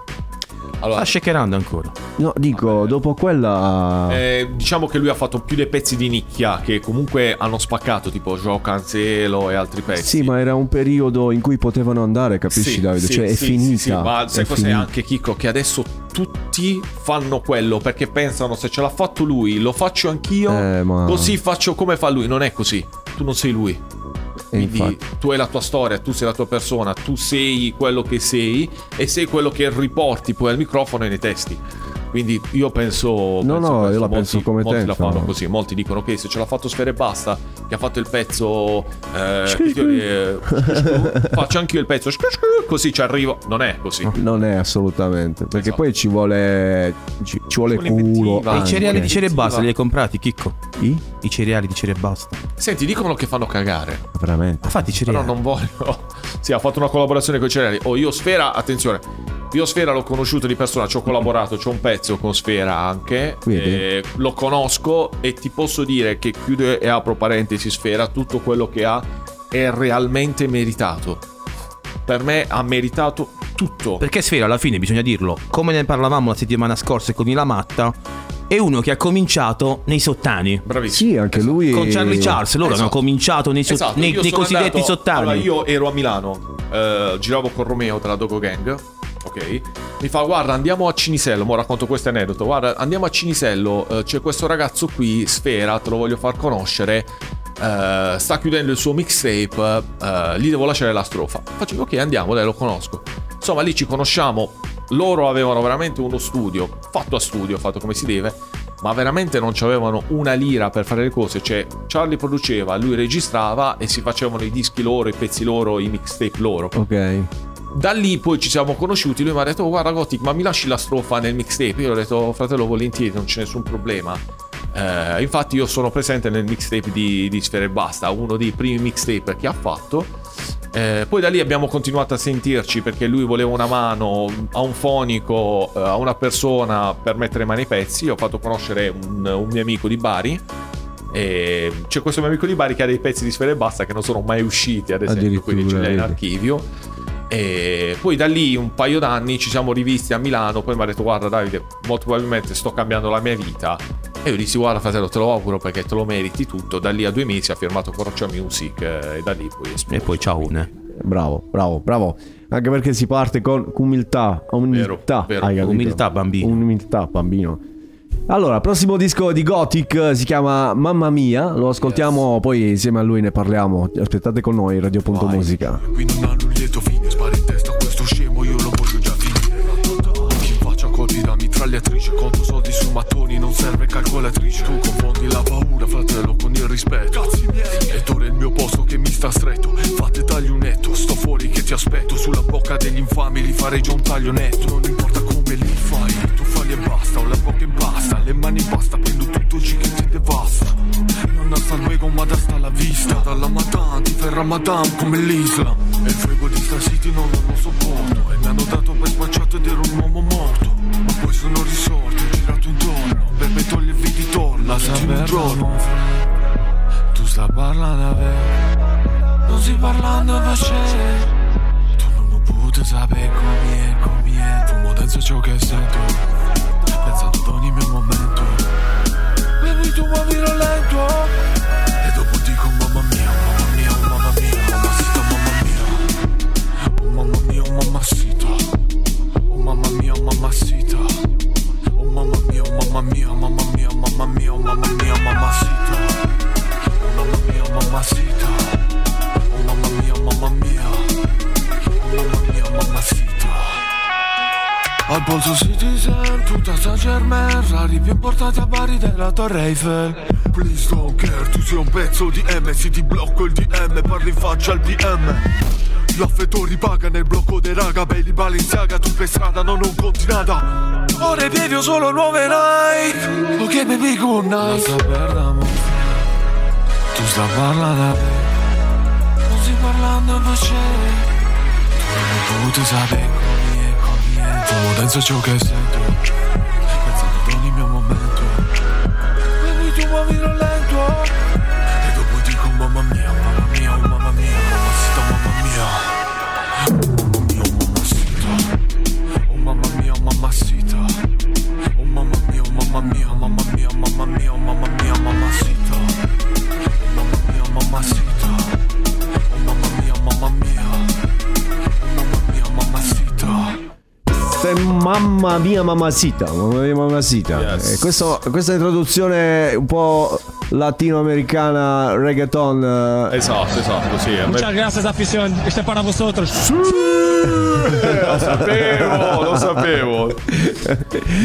Allora, Sta shakerando ancora. No, dico, dopo quella... eh, diciamo che lui ha fatto più dei pezzi di nicchia che comunque hanno spaccato, tipo Joe Cancelo e altri pezzi. Sì, ma era un periodo in cui potevano andare, capisci Sì, Davide? sì, cioè è sì, finita. sì, sì, ma sai è cos'è finita. anche Chicco? Che adesso tutti fanno quello perché pensano se ce l'ha fatto lui lo faccio anch'io, Eh, ma- così faccio come fa lui. Non è così. Tu non sei lui. Quindi infatti. tu hai la tua storia, tu sei la tua persona, tu sei quello che sei e sei quello che riporti poi al microfono e nei testi. Quindi io penso. No, penso no, questo. io la molti, penso come molti te, la fanno insomma. così. Molti dicono che se ce l'ha fatto Sfera e Basta, che ha fatto il pezzo. Eh, eh, faccio anch'io il pezzo. Così ci arrivo. Non è così. Non è assolutamente, perché Esatto. poi ci vuole ci, ci vuole culo. E I cereali di Cere e Basta li hai comprati, Chicco? I? I cereali di Cere e Basta. Senti, dicono che fanno cagare. Veramente. Ha fatto i Però cereali. non voglio. Sì, ha fatto una collaborazione con i cereali. Oh, io Sfera, attenzione. Io Sfera l'ho conosciuto di persona, ci ho collaborato, c'ho un pezzo con Sfera anche. Eh, lo conosco e ti posso dire che chiude e apro parentesi Sfera, tutto quello che ha è realmente meritato. Per me ha meritato tutto. Perché Sfera, alla fine, bisogna dirlo, come ne parlavamo la settimana scorsa con Ila Matta, è uno che ha cominciato nei sottani. Bravissimo. Sì, anche lui Con Charlie Charles, loro Esatto. hanno cominciato nei, so- Esatto, nei- io nei cosiddetti andato- sottani. Allora, io ero a Milano, eh, giravo con Romeo della Dogo Gang. Ok, mi fa guarda andiamo a Cinisello, mo racconto questo aneddoto, guarda andiamo a Cinisello, eh, c'è questo ragazzo qui, Sfera, te lo voglio far conoscere, eh, sta chiudendo il suo mixtape, eh, gli devo lasciare la strofa. Faccio ok andiamo, dai lo conosco. Insomma lì ci conosciamo, loro avevano veramente uno studio, fatto a studio, fatto come si deve, ma veramente non avevano una lira per fare le cose, cioè Charlie produceva, lui registrava e si facevano i dischi loro, i pezzi loro, i mixtape loro. Ok. Da lì poi ci siamo conosciuti, lui mi ha detto "Oh, guarda Gothic ma mi lasci la strofa nel mixtape? Io ho detto "Oh, fratello volentieri, non c'è nessun problema. Eh, infatti io sono presente nel mixtape di, di Sfera e Basta, uno dei primi mixtape che ha fatto. Eh, poi da lì abbiamo continuato a sentirci perché lui voleva una mano a un fonico, eh, a una persona per mettere mano ai pezzi. Io ho fatto conoscere un, un mio amico di Bari. E c'è questo mio amico di Bari che ha dei pezzi di Sfera e Basta che non sono mai usciti, ad esempio, quindi ce li ha in archivio. E poi da lì un paio d'anni ci siamo rivisti a Milano. Poi mi ha detto: Guarda, Davide, molto probabilmente sto cambiando la mia vita. E io dissi: Guarda, fratello, te lo auguro perché te lo meriti tutto. Da lì a due mesi ha firmato con Roccia Music. eh, E da lì poi. E poi ciao une. Bravo, bravo, bravo. Anche perché si parte con umiltà, umiltà, vero. capito? Umiltà, bambino. Umiltà, bambino. Allora, prossimo disco di Gothic eh, si chiama Mamma Mia, lo ascoltiamo poi insieme a lui ne parliamo. Aspettate con noi Radio.musica. Qui non hanno un lieto fine Spara in testa questo scemo io lo voglio già finire. Chi faccia colpi da mitragliatrice Conto soldi su mattoni non serve calcolatrice. Tu confondi la paura fratello con il rispetto. Cazzi miei. Ed ora è il mio posto che mi sta stretto. Fate taglio netto Sto fuori che ti aspetto. Sulla bocca degli infami li farei già un taglio netto. Non importa e basta Ho la bocca in pasta Le mani in pasta Prendo tutto il G che ti devasta. Non hasta luego ma da sta la vista Dalla Madame ti fai Ramadan come l'Islam E il frego di Star City non lo sopporto E mi hanno dato per spacciato ed ero un uomo morto. Ma poi sono risorto, ho girato intorno Bebe toglie il vidi torna, senti un giorno. Tu stai parlando a me. Non stai parlando facile Tu non ho potuto sapere com'è, com'è Fumo dentro ciò che sento perdonimi un momento Baby tu muovilo lento E dopo dico mamma mia, mamma mia, mamma mia Mammasita, mamma mia Oh mamma mia, oh mammasita Oh mamma mia, oh mammasita Oh mamma mia, oh mamma mia, mamma mia, mamma mia, oh mamma mia, mammasita Oh mamma mia, mammasita Oh mamma mia, mamma mia Al polso Citizen, tutta San Germain Rari più importati a Bari della Torre Eiffel. Please don't care, tu sei un pezzo di M Se ti blocco il DM, parli in faccia al PM L'affettori paga nel blocco dei raga Belli Balenciaga, tu per strada non, non conti nada. Ora i piedi ho solo nuove Nike Ok baby good night. Non saper d'amore Tu sta parlando da me. Non si parlando in voce Tu hai potuto sapere Tu penso ciò che sento Pensando ad ogni mio momento. Baby tu muovi non lento? E dopo dico mamma mia, mamma mia, oh mamma mia Mamacita, mamma mia. Oh mamma mia, Oh mamma mia, oh mamma mia, mamma mia, mia mamacita, mamma mia mamacita. Yes. Eh, questo- questa introduzione un po' latinoamericana, reggaeton. eh, Esatto, esatto, sì. Muchas gracias, afición. Este es para vosotros. lo sapevo, lo sapevo.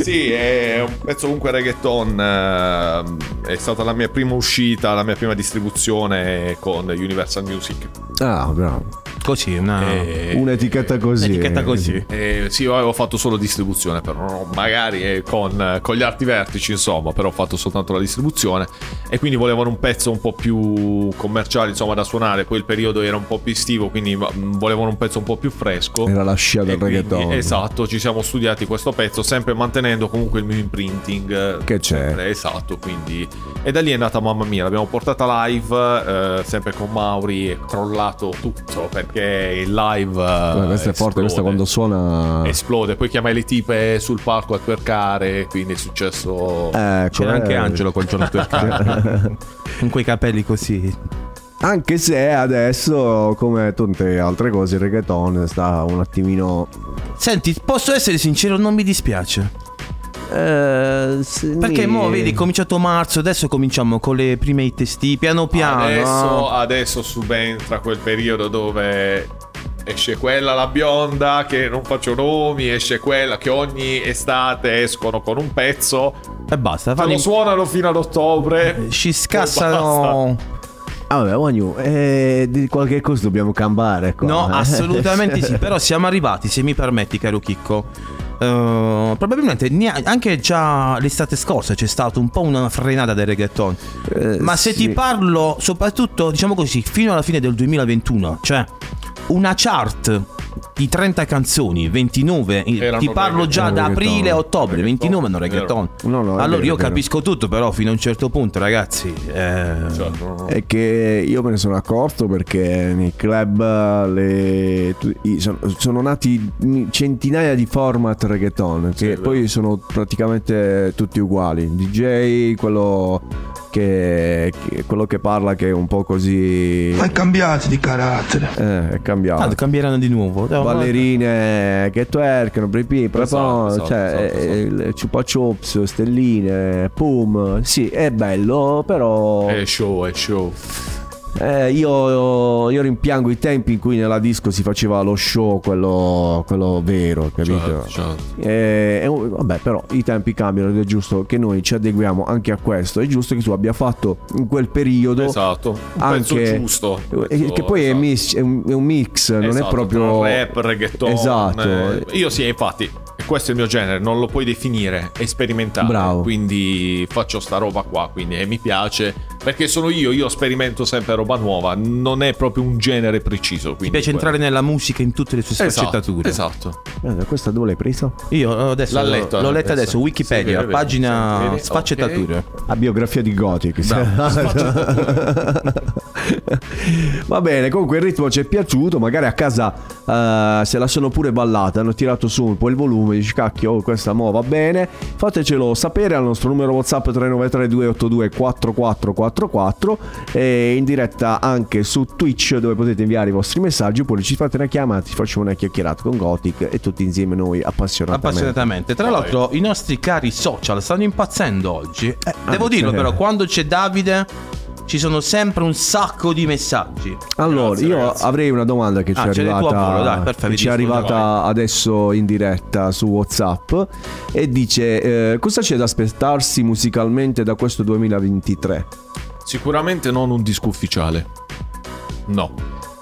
Sì, è un pezzo comunque reggaeton. eh, È stata la mia prima uscita, la mia prima distribuzione con Universal Music. Ah, bravo. Così, una... E- Un'etichetta così. Un'etichetta così. Eh, sì, io avevo fatto solo distribuzione, però magari eh, con, con gli arti vertici, insomma, però ho fatto soltanto la distribuzione e quindi volevano un pezzo un po' più commerciale, insomma, da suonare. Poi il periodo era un po' più estivo, quindi va- volevano un pezzo un po' più fresco. Era la scia del quindi, reggaeton. Esatto, ci siamo studiati questo pezzo, sempre mantenendo comunque il mio imprinting. eh, Che c'è. sempre, esatto, quindi. E da lì è nata mamma mia, l'abbiamo portata live, eh, sempre con Mauri, è crollato tutto perché il live. eh, Eh, questa è forte, questa quando suona. Esplode, poi chiamai le tipe sul palco a twerkare, quindi è successo. Ecco, C'era anche eh. Angelo quel giorno per Con quei capelli così. Anche se adesso, come tante altre cose, il reggaeton sta un attimino. Senti, posso essere sincero, non mi dispiace. Eh, sì, Perché mo, vedi, è cominciato marzo, adesso cominciamo con le prime hit estivi, piano piano. Adesso, ah. adesso subentra quel periodo dove esce quella la bionda che non faccio nomi, esce quella che ogni estate escono con un pezzo E basta, fanno lo suonano fino ad ottobre. Ci e scassano. Ah, vabbè, Wagnu, eh, di qualche cosa dobbiamo cambiare. Qua. No, eh. assolutamente sì. Però siamo arrivati, se mi permetti, caro Chicco. Eh, probabilmente anche già l'estate scorsa c'è stata un po' una frenata del reggaeton. Eh, Ma se sì. ti parlo, soprattutto, diciamo così, fino alla fine del 2021, cioè una chart di 30 canzoni, 29, eh, Erano ti parlo già da aprile a ottobre, Reggaeton, 29 hanno reggaeton. No, no, allora vero, io capisco tutto, però fino a un certo punto, ragazzi, eh, Certo. È che io me ne sono accorto perché nei club le- sono, nati centinaia di format reggaeton che è poi sono praticamente tutti uguali. DJ, quello che, che- quello che parla che è un po' così... Ma è cambiato di carattere. Eh, è cambiato. tanto cambieranno di nuovo. Ballerine che twerkano, bripi, Esatto, esatto, cioè, esatto, eh, chupa chups, stelline, pum. Sì, è bello, però È show, è show. Eh, io, io rimpiango i tempi in cui nella disco si faceva lo show, quello, quello vero, capito? Certo, certo. Eh, è un- vabbè, però i tempi cambiano ed è giusto che noi ci adeguiamo anche a questo. È giusto che tu abbia fatto in quel periodo Esatto. Anche giusto. un eh, che poi è, esatto. mis- è un, è un mix, non è Esatto, proprio rap, reggaeton. Esatto. eh, io sì, infatti, questo è il mio genere, non lo puoi definire, è sperimentale. Bravo. Quindi faccio sta roba qua, quindi e mi piace perché sono io, io sperimento sempre roba nuova, non è proprio un genere preciso, quindi piace entrare nella musica in tutte le sue Esatto, sfaccettature. esatto. Guarda, questa dove l'hai presa? Io adesso L'ha letto, l'ho letta adesso. adesso, Wikipedia, Sì, pagina sì, sfaccettature. La biografia di Gothic. Va bene, comunque il ritmo ci è piaciuto. Magari a casa eh, se la sono pure ballata, hanno tirato su un po' il volume. Dici, cacchio, oh, questa mo va bene. Fatecelo sapere al nostro numero WhatsApp 393-282-4444 e in diretta anche su Twitch dove potete inviare i vostri messaggi. Oppure ci fate una chiamata, ci facciamo una chiacchierata con Gothic e tutti insieme noi appassionatamente. Appassionatamente. Tra l'altro, i nostri cari social stanno impazzendo oggi. Eh, devo Anche. dirlo, però, quando c'è Davide. ci sono sempre un sacco di messaggi. Allora, Grazie, io ragazzi. avrei una domanda che ci Ah, è tu a arrivata, volo, dai, perfetto, che ci è arrivata adesso in diretta su WhatsApp e dice eh, cosa c'è da aspettarsi musicalmente da questo 2023? Sicuramente non un disco ufficiale. No.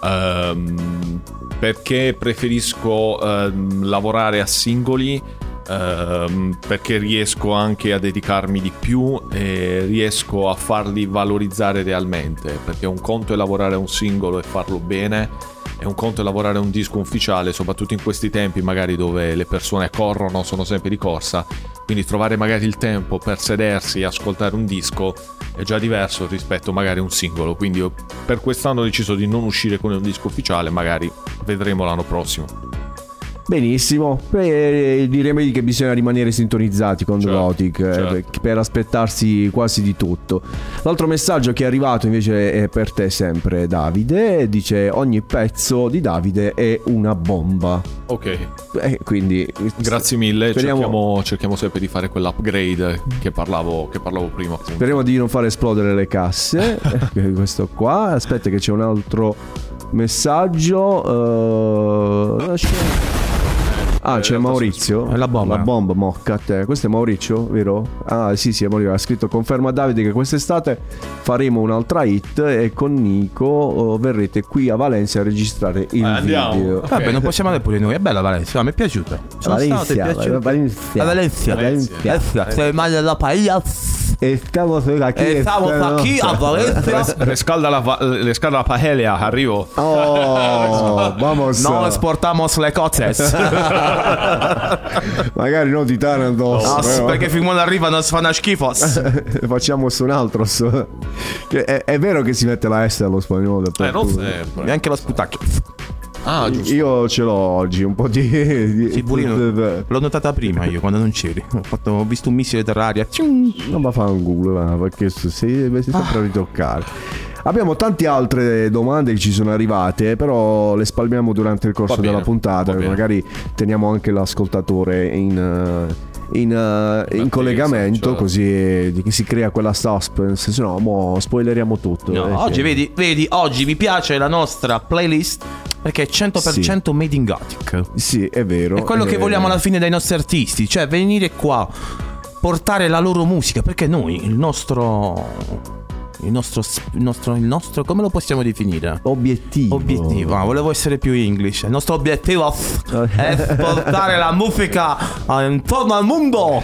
Ehm, perché preferisco ehm, lavorare a singoli. ehm, perché riesco anche a dedicarmi di più e riesco a farli valorizzare realmente. Perché un conto è lavorare a un singolo e farlo bene, e un conto è lavorare a un disco ufficiale, soprattutto in questi tempi, magari dove le persone corrono, sono sempre di corsa. Quindi trovare magari il tempo per sedersi e ascoltare un disco è già diverso rispetto magari a un singolo. Quindi per quest'anno ho deciso di non uscire con un disco ufficiale, magari vedremo l'anno prossimo. Benissimo, Beh, direi che bisogna rimanere sintonizzati con Certo, Gothic eh, certo. per- aspettarsi quasi di tutto. L'altro messaggio che è arrivato invece è per te sempre Davide, dice ogni pezzo di Davide è una bomba. Ok, Eh, quindi grazie mille. Speriamo- Cerchiamo, cerchiamo sempre di fare quell'upgrade che parlavo, che parlavo prima. appunto. Speriamo di non far esplodere le casse. Eh, Questo qua. Aspetta, che c'è un altro messaggio. eh, c'è- Ah, c'è Maurizio. È la bomba. La bomba, mocca a te. Questo è Maurizio, vero? Ah, sì, sì, è Maurizio. Ha scritto: Conferma Davide che quest'estate faremo un'altra hit e con Nico eh, verrete qui a Valencia a registrare il Eh, andiamo. video. Vabbè, non possiamo andare pure noi. È bella Valencia, mi è piaciuta. Sono Valencia, stato, è piaciuta. Valencia. A Valencia. Valencia. Valencia. Se male la paella. E stiamo aquí. E stiamo qui a Valencia. Le scalda la, va- le scalda la paella, arrivo. Oh, vamos. No esportamos le cozes. Magari no titano addosso. No, però- perché fin quando arrivano si fanno schifo. Facciamo su un altro. su- Che È, è vero che si mette la S allo spagnolo. Eh, non dappertutto. sempre. E anche lo sputacchio. Ah, giusto. Io ce l'ho oggi, un po' di... di- io. L'ho notata prima io quando non c'eri. Ho, fatto- ho visto un missile terraria. Non mi fa un culo, perché si, si, sempre a ritoccare. Abbiamo tante altre domande che ci sono arrivate, però le spalmiamo durante il corso bene, della puntata. Magari teniamo anche l'ascoltatore in, eh, in, eh, in collegamento, certo. così si crea quella suspense. Se no, mo spoileriamo tutto. No, eh, oggi che- vedi, vedi, oggi mi piace la nostra playlist perché è 100% made in Gothic. Sì, è vero. È quello che eh, vogliamo alla fine dai nostri artisti, cioè venire qua, portare la loro musica, perché noi, il nostro... Il nostro, il nostro, il nostro, come lo possiamo definire? Obiettivo. Obiettivo, ah, volevo essere più English. Il nostro obiettivo è portare la musica eh, intorno al mondo,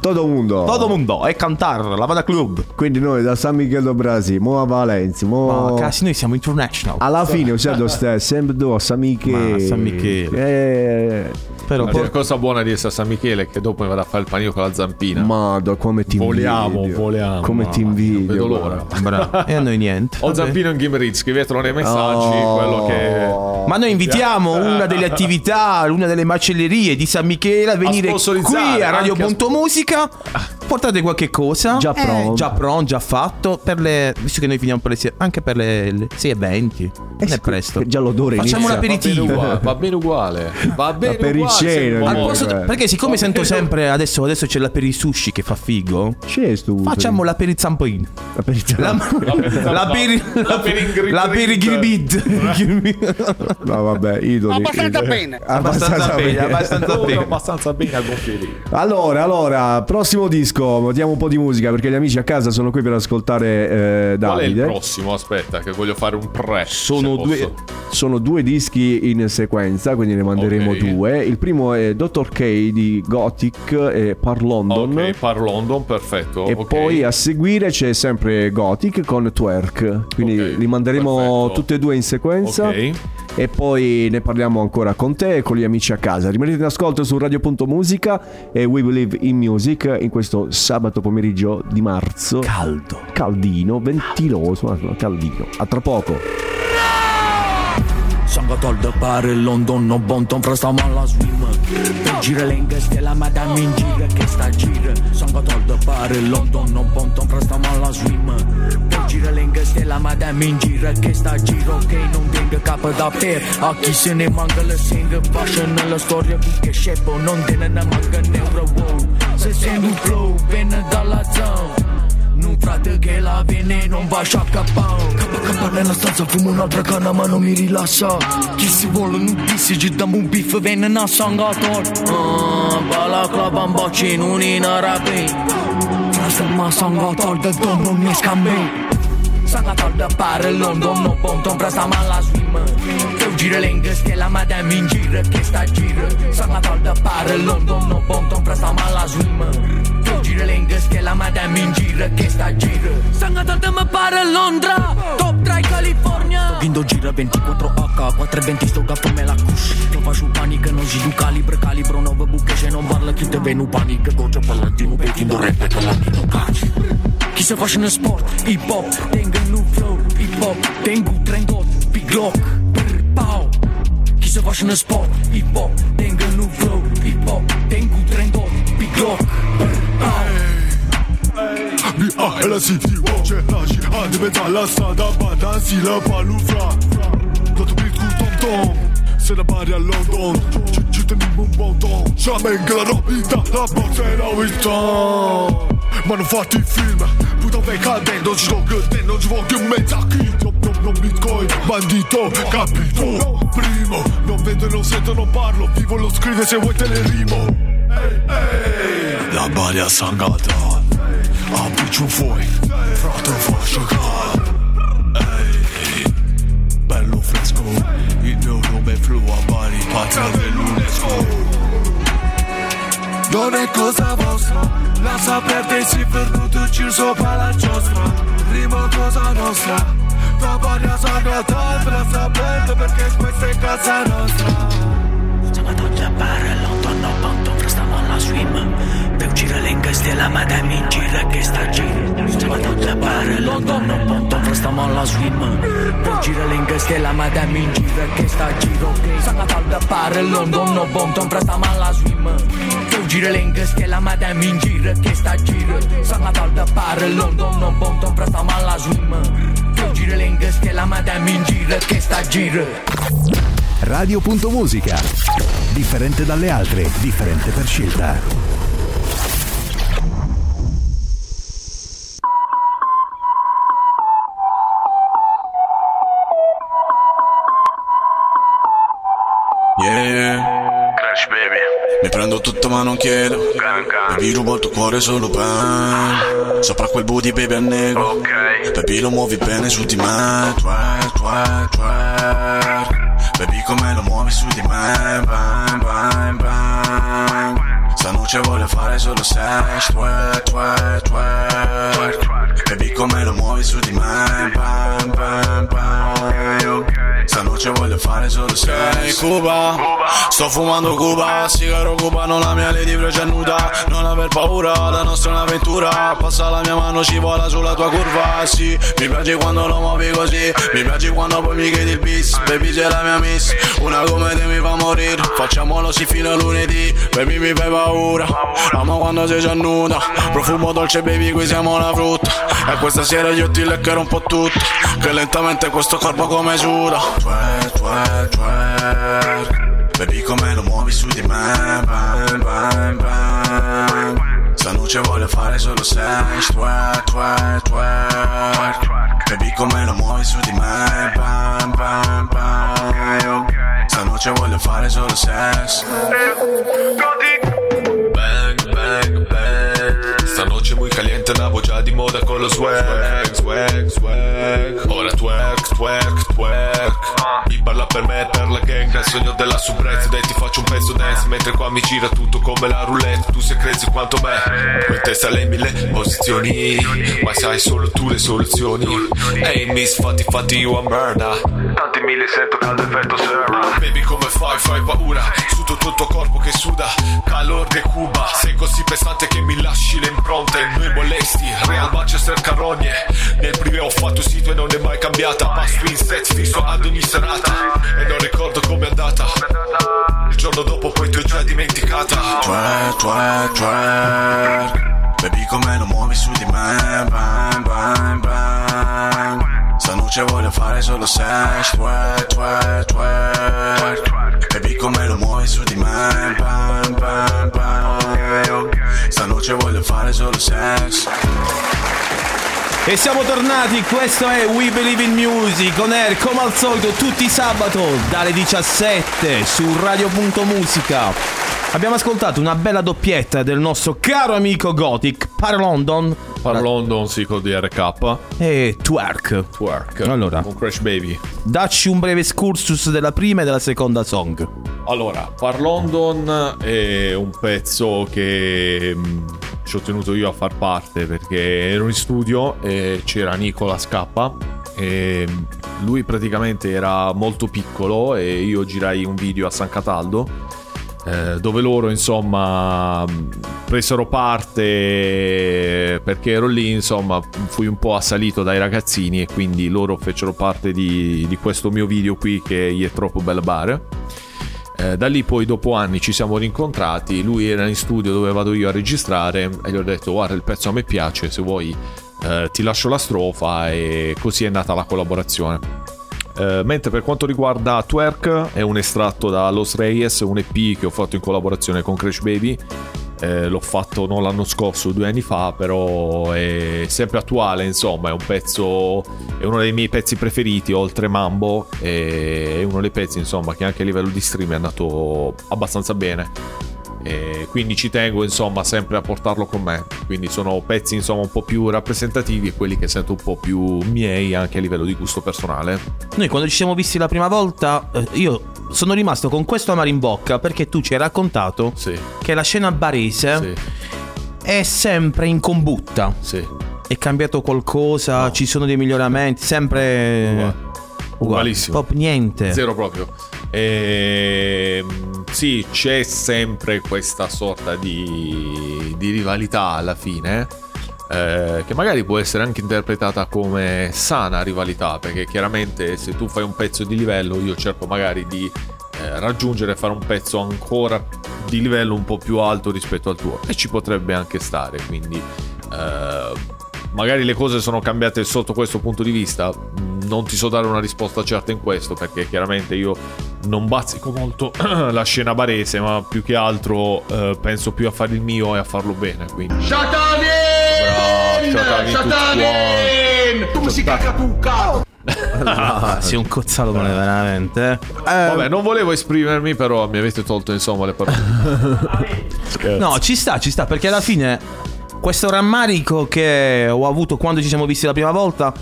Todo mundo. todo mundo, e cantare, la Vada Club. Quindi noi da San Miguel do Brasi, mo a Valencia, mo... Ma cazzo, noi siamo international. Alla fine, o sea, do stesso, sempre do a San Michele. Ma San Michele. Eh, Però La por- cosa buona di essere a San Michele è che dopo mi vado a fare il panino con la zampina. Mado, come ti Voliamo, invidio. voliamo. Come ti invidio. vedo. L'ora. Bravo. E a noi niente. Vabbè. zampino in Gimrit, scrivetelo nei messaggi. Oh. Quello che. Ma noi invitiamo una delle attività, una delle macellerie di San Michele a venire qui sponsorizzare, a Radio anche a- Punto Musica. Portate qualche cosa. Già Eh, pronto. già pronto, già fatto. Per le, visto che noi finiamo per le sei, anche per le, le 6.20. Non è presto. Già l'odore Facciamo un inizia. aperitivo. Va bene uguale. Va bene per uguale. dico. Al vuoi. posto- eh. perché siccome sento sempre adesso, adesso c'è la per i sushi che fa figo. C'è stu. Facciamo la per i zampoin. la perizia. La, la per i- La per la. No, vabbè, idoli. Abbastanza bene. Abbastanza bene, abbastanza Tutto bene. abbastanza bene a gonfie lì. Allora, allora, prossimo disco, mettiamo un po' di musica perché gli amici a casa sono qui per ascoltare eh, Qual è il Davide. prossimo? Aspetta, che voglio fare un pre. Sono due, sono due dischi in sequenza, quindi ne manderemo Ok. due. Il primo è Dr. K di Gothic e Par London. Ok, par London, perfetto. E ok. poi a seguire c'è sempre Gothic con Twerk. Quindi Ok, li manderemo perfetto. tutte e due in sequenza. Ok. E poi ne parliamo ancora con te e con gli amici a casa. Rimanete in ascolto su Radio.musica e We Believe in Music in questo sabato pomeriggio di marzo. Caldo. Caldino, ventiloso, caldino. A tra poco. Sanga tol de pare London no bon ton frasta mala swim Gira lenga stella madame in gira che sta gira Sanga tol de pare London no bon ton frasta mala swim Gira lenga stella madame in gira che sta gira Ok non tenga capa da per A chi se ne manca la singa Fascia nella storia qui che sceppo Non te ne manca neuro wow Se senti un flow viene dalla zone Un frate che la viene non va a sciaccapà Cappa nella stanza fumo un'altra canna ma non mi rilassa Chi si vuole un dissi ci dammo un biff venne a sangator Ah, Bala club în bocin unii în arabi Frasta ma sangator del dom non mi scambi Sangator de pare London no ponton Frasta ma la swim Eu gire lengă stella madame in giro che sta giro Sangator de pare London no ponton Frasta ma la swim Eu gire lengă stella madame in giro che sta giro. Sangator de me pare Londra Top 3 California. Vindo gira 24H 420 sto ga fome la cuș Nu faci o panică, nu și du calibră Calibro nouă buche și nu varlă Chiute venu panică, goce palantinu Pechindo repete la mino caci Chi se face în sport, hip-hop Tengo nu flow, hip-hop Tengo trendot, big lock Brr, pau Chi se face în sport, hip-hop Tengo nu flow, hip-hop Tengo trendot, big lock Brr, pau B-A-L-A-C-T Voce la jihad Mezza la strada Badansi la palufra Tot beat cu tom-tom Se ne pare a London Ci, ci tenim un bon ton. Jamais che la robita La box è la vita Ma non fatti film Puta vai cadendo Non ci sto Non ci voglio in mezzo a chi? Non bitcoin Bandito Capito. Primo Non vedo non sento non parlo Vivo lo scrive se vuoi te le rimo. Ehi, ehi. La baria sangata Ciò fuori Frate faccio Ehi Bello fresco Il mio nome Flu a Bari Patria dell'UNESCO. Non è cosa vostra La sapete si perduto ci sopra la giostra Prima cosa nostra La baria sangata La sapete perché questa è casa nostra. Sangator de pare London no ponton Frasta ma la swim Lengă stella madame gira che sta gira Sangator de pare London no ponton Frasta ma la swim. Lengă stella madame gira che sta giro. Sangator de pare London no ponton Frasta ma la swim. Lengă stella madame gira che sta giro. Sangator de pare London no ponton Frasta ma la swim. Lengă stella madame gira che sta giro. Radio.musica. Differente dalle altre, differente per scelta. Yeah. Crash baby. Mi prendo tutto ma non chiedo. Baby rubo il tuo cuore solo per. Sopra quel booty baby a nero. Ok. Baby lo muovi bene su di me. Twerk, twerk, twerk. Baby come lo muovi su di me. Bang, bang, bang. Stanotte vuole fare solo sex. Twerk, twerk, twerk. Baby come lo muovi su di me. Bang, bang, bang. Stanotte voglio fare solo sex Cuba, sto fumando Cuba. Sigaro cubano, la mia lady è nuda Non aver paura, la nostra è un'avventura. Passa la mia mano, ci vola sulla tua curva. Sì, mi piace quando lo muovi così. Mi piace quando poi mi chiedi il bis. Baby sei la mia miss. Una come te mi fa morire. Facciamolo sì fino a lunedì. Baby mi fai paura. Amo quando sei già nuda. Profumo dolce baby, qui siamo la frutta. E questa sera io ti leccherò un po' tutto. Che lentamente questo corpo come suda Twerk, twerk, twerk Baby come lo muovi su di me Bang, bang, bang Stanotte voglio fare solo sex Twerk, twerk, twerk Baby come lo muovi su di me Bang, bang, bang Stanotte voglio fare solo sex. Bang, muy caliente, andavo già di moda con lo swag, swag, swag. Ora twerk, twerk, twerk. Mi parla per me, per la gang, nel sogno della soubrette. Dai, ti faccio un pezzo dance, mentre qua mi gira tutto come la roulette. Tu sei crazy quanto me, con testa lei mille posizioni. Ma sai solo tu le soluzioni. Ehi, miss, fatti, fatti, io a merda. Tanti mille sento caldo effetto Sarah. Baby, come fai? Fai paura. Su tutto il tuo corpo che suda, calor de Cuba. Sei così pesante che mi lasci le impronte. Noi molesti, Real Manchester carogne. Nel privé ho fatto sito e non è mai cambiata. Pasto in set fisso ad ogni serata. E non ricordo com'è andata. Il giorno dopo poi ti ho già dimenticata. Twerk, twerk, twerk Baby come lo muovi su di me Bang, bang, bang Stanotte voglio fare solo sex Twerk, twerk, twerk. Baby come lo muovi su di me Bam, bam, bam. Stanotte voglio fare solo sex. E siamo tornati, questo è We Believe in Music con Air come al solito tutti i sabato dalle 17 su Radio.musica. Abbiamo ascoltato una bella doppietta del nostro caro amico Gothic, Par London Par London, sì, con DRK. e Twerk. Twerk. Allora. Con Crash Baby. Dacci un breve excursus della prima e della seconda song. Allora, Par London è un pezzo che mh, ci ho tenuto io a far parte perché ero in studio e c'era Nicola Scappa e lui praticamente era molto piccolo e io girai un video a San Cataldo eh, dove loro insomma presero parte perché ero lì insomma fui un po' assalito dai ragazzini e quindi loro fecero parte di, di questo mio video qui che è troppo bella bar eh, da lì poi dopo anni ci siamo rincontrati, lui era in studio dove vado io a registrare e gli ho detto guarda il pezzo a me piace, se vuoi eh, ti lascio la strofa e così è nata la collaborazione. Eh, mentre per quanto riguarda Twerk è un estratto da Los Reyes, un EP che ho fatto in collaborazione con Crash Baby. Eh, l'ho fatto non l'anno scorso, due anni fa, però è sempre attuale, insomma, è un pezzo, è uno dei miei pezzi preferiti, oltre Mambo, è uno dei pezzi, insomma, che anche a livello di stream è andato abbastanza bene. E quindi ci tengo, insomma, sempre a portarlo con me. Quindi sono pezzi, insomma, un po' più rappresentativi e quelli che sento un po' più miei anche a livello di gusto personale. Noi quando ci siamo visti la prima volta, eh, io sono rimasto con questo amaro in bocca perché tu ci hai raccontato Sì. che la scena barese Sì. è sempre in combutta. Sì. È cambiato qualcosa, ci sono dei miglioramenti, sempre uguale. Ugualissimo. Proprio niente. Zero proprio. Ehm, sì, c'è sempre questa sorta di, di rivalità alla fine. eh, che magari può essere anche interpretata come sana rivalità, perché chiaramente se tu fai un pezzo di livello, io cerco magari di eh, raggiungere e fare un pezzo ancora di livello un po' più alto rispetto al tuo, e ci potrebbe anche stare. Quindi, eh, magari le cose sono cambiate sotto questo punto di vista. Non ti so dare una risposta certa in questo, perché chiaramente io non bazzico molto la scena barese, ma più che altro eh, penso più a fare il mio e a farlo bene. Quindi. Shatanin! Bravo, Shatanin! Tu si cacatucca! Ah, sei un cozzalone veramente. eh. Vabbè, non volevo esprimermi, però mi avete tolto insomma le parole. No, ci sta, ci sta, perché alla fine questo rammarico che ho avuto quando ci siamo visti la prima volta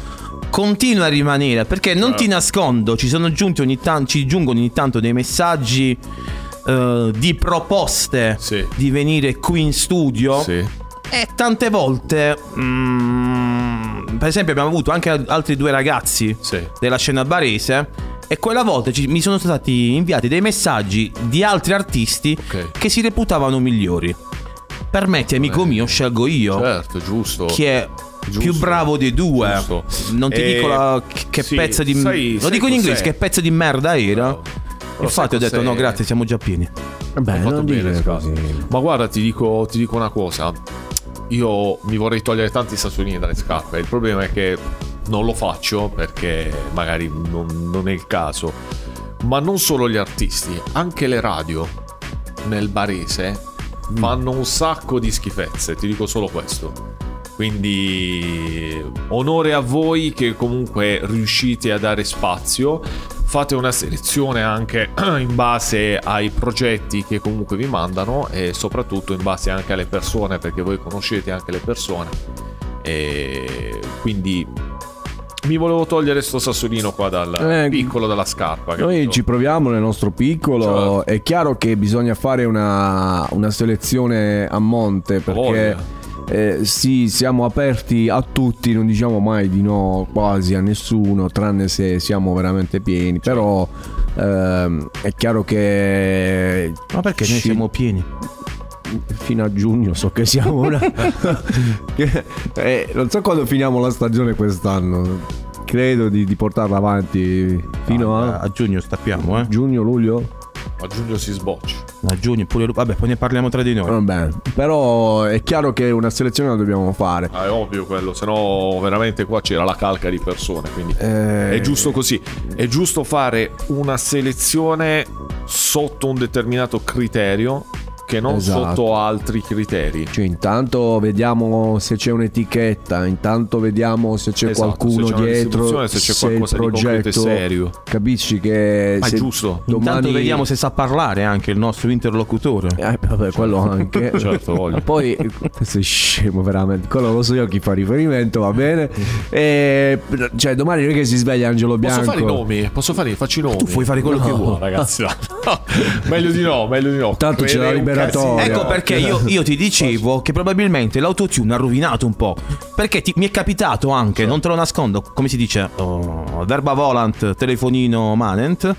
continua a rimanere, perché non ti nascondo, ci sono giunti ogni tanto, ci giungono ogni tanto dei messaggi eh, di proposte Sì. di venire qui in studio. Sì. E tante volte, mm, per esempio, abbiamo avuto anche altri due ragazzi Sì. della scena barese. E quella volta ci- mi sono stati inviati dei messaggi di altri artisti Ok. che si reputavano migliori. Permetti, amico mio, scelgo io Certo, giusto. chi è Giusto. più bravo dei due. Giusto. Non ti E- dico la- che sì, pezzo di sai- Lo sai dico in inglese, che pezzo di merda era. Però Infatti ho detto cos'è? no, grazie, siamo già pieni. Beh, fatto non bene, così. Ma guarda, ti dico, ti dico una cosa. Io mi vorrei togliere tanti sassolini dalle scarpe. Il problema è che non lo faccio perché magari non, non è il caso. Ma non solo gli artisti, anche le radio nel barese fanno un sacco di schifezze. Ti dico solo questo. Quindi onore a voi che comunque riuscite a dare spazio. Fate una selezione anche in base ai progetti che comunque vi mandano e soprattutto in base anche alle persone perché voi conoscete anche le persone. E quindi mi volevo togliere sto sassolino qua dal Eh, piccolo dalla scarpa. Noi capito? ci proviamo nel nostro piccolo. Certo. È chiaro che bisogna fare una, una selezione a monte perché eh, sì, siamo aperti a tutti, non diciamo mai di no quasi a nessuno, tranne se siamo veramente pieni. Però ehm, è chiaro che. Ma perché noi ci- siamo pieni? Fino a giugno so che siamo una. che- eh, non so quando finiamo la stagione quest'anno. Credo di, di portarla avanti fino a a giugno stappiamo, eh. giugno, luglio. A giugno si sboccia. A giugno pure vabbè, poi ne parliamo tra di noi. Vabbè, però è chiaro che una selezione la dobbiamo fare. Ah, è ovvio quello, se no veramente qua c'era la calca di persone, quindi Eh, è giusto così. È giusto fare una selezione sotto un determinato criterio che non Esatto. sotto altri criteri. Cioè, intanto vediamo se c'è un'etichetta, intanto vediamo se c'è Esatto, qualcuno se c'è dietro, se c'è il qualcosa di concreto e progetto serio. Capisci che Ma è se giusto. domani Intanto vediamo se sa parlare anche il nostro interlocutore. Eh, vabbè, quello anche. Certo, voglio. Poi, sei scemo veramente. Quello lo so io a chi fa riferimento, va bene. E, cioè, domani non è che si sveglia Angelo Bianco. Posso fare i nomi? Posso fare? Faccio i nomi. Tu puoi fare quello che No, vuoi. ragazzi. no. meglio di no, meglio di no. Tanto c'è la Quello casino. Ecco perché io, io ti dicevo che probabilmente l'autotune ha rovinato un po'. Perché ti- mi è capitato anche, non te lo nascondo, come si dice, oh, verba volant, telefonino manent.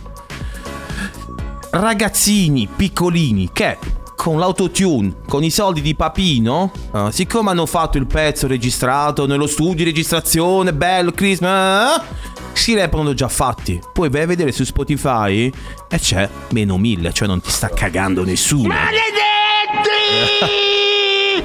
Ragazzini piccolini che con l'autotune, con i soldi di Papino, eh, siccome hanno fatto il pezzo registrato nello studio di registrazione, bello, Christmas, si reputano già fatti. Poi vai a vedere su Spotify e c'è meno mille, cioè non ti sta cagando nessuno.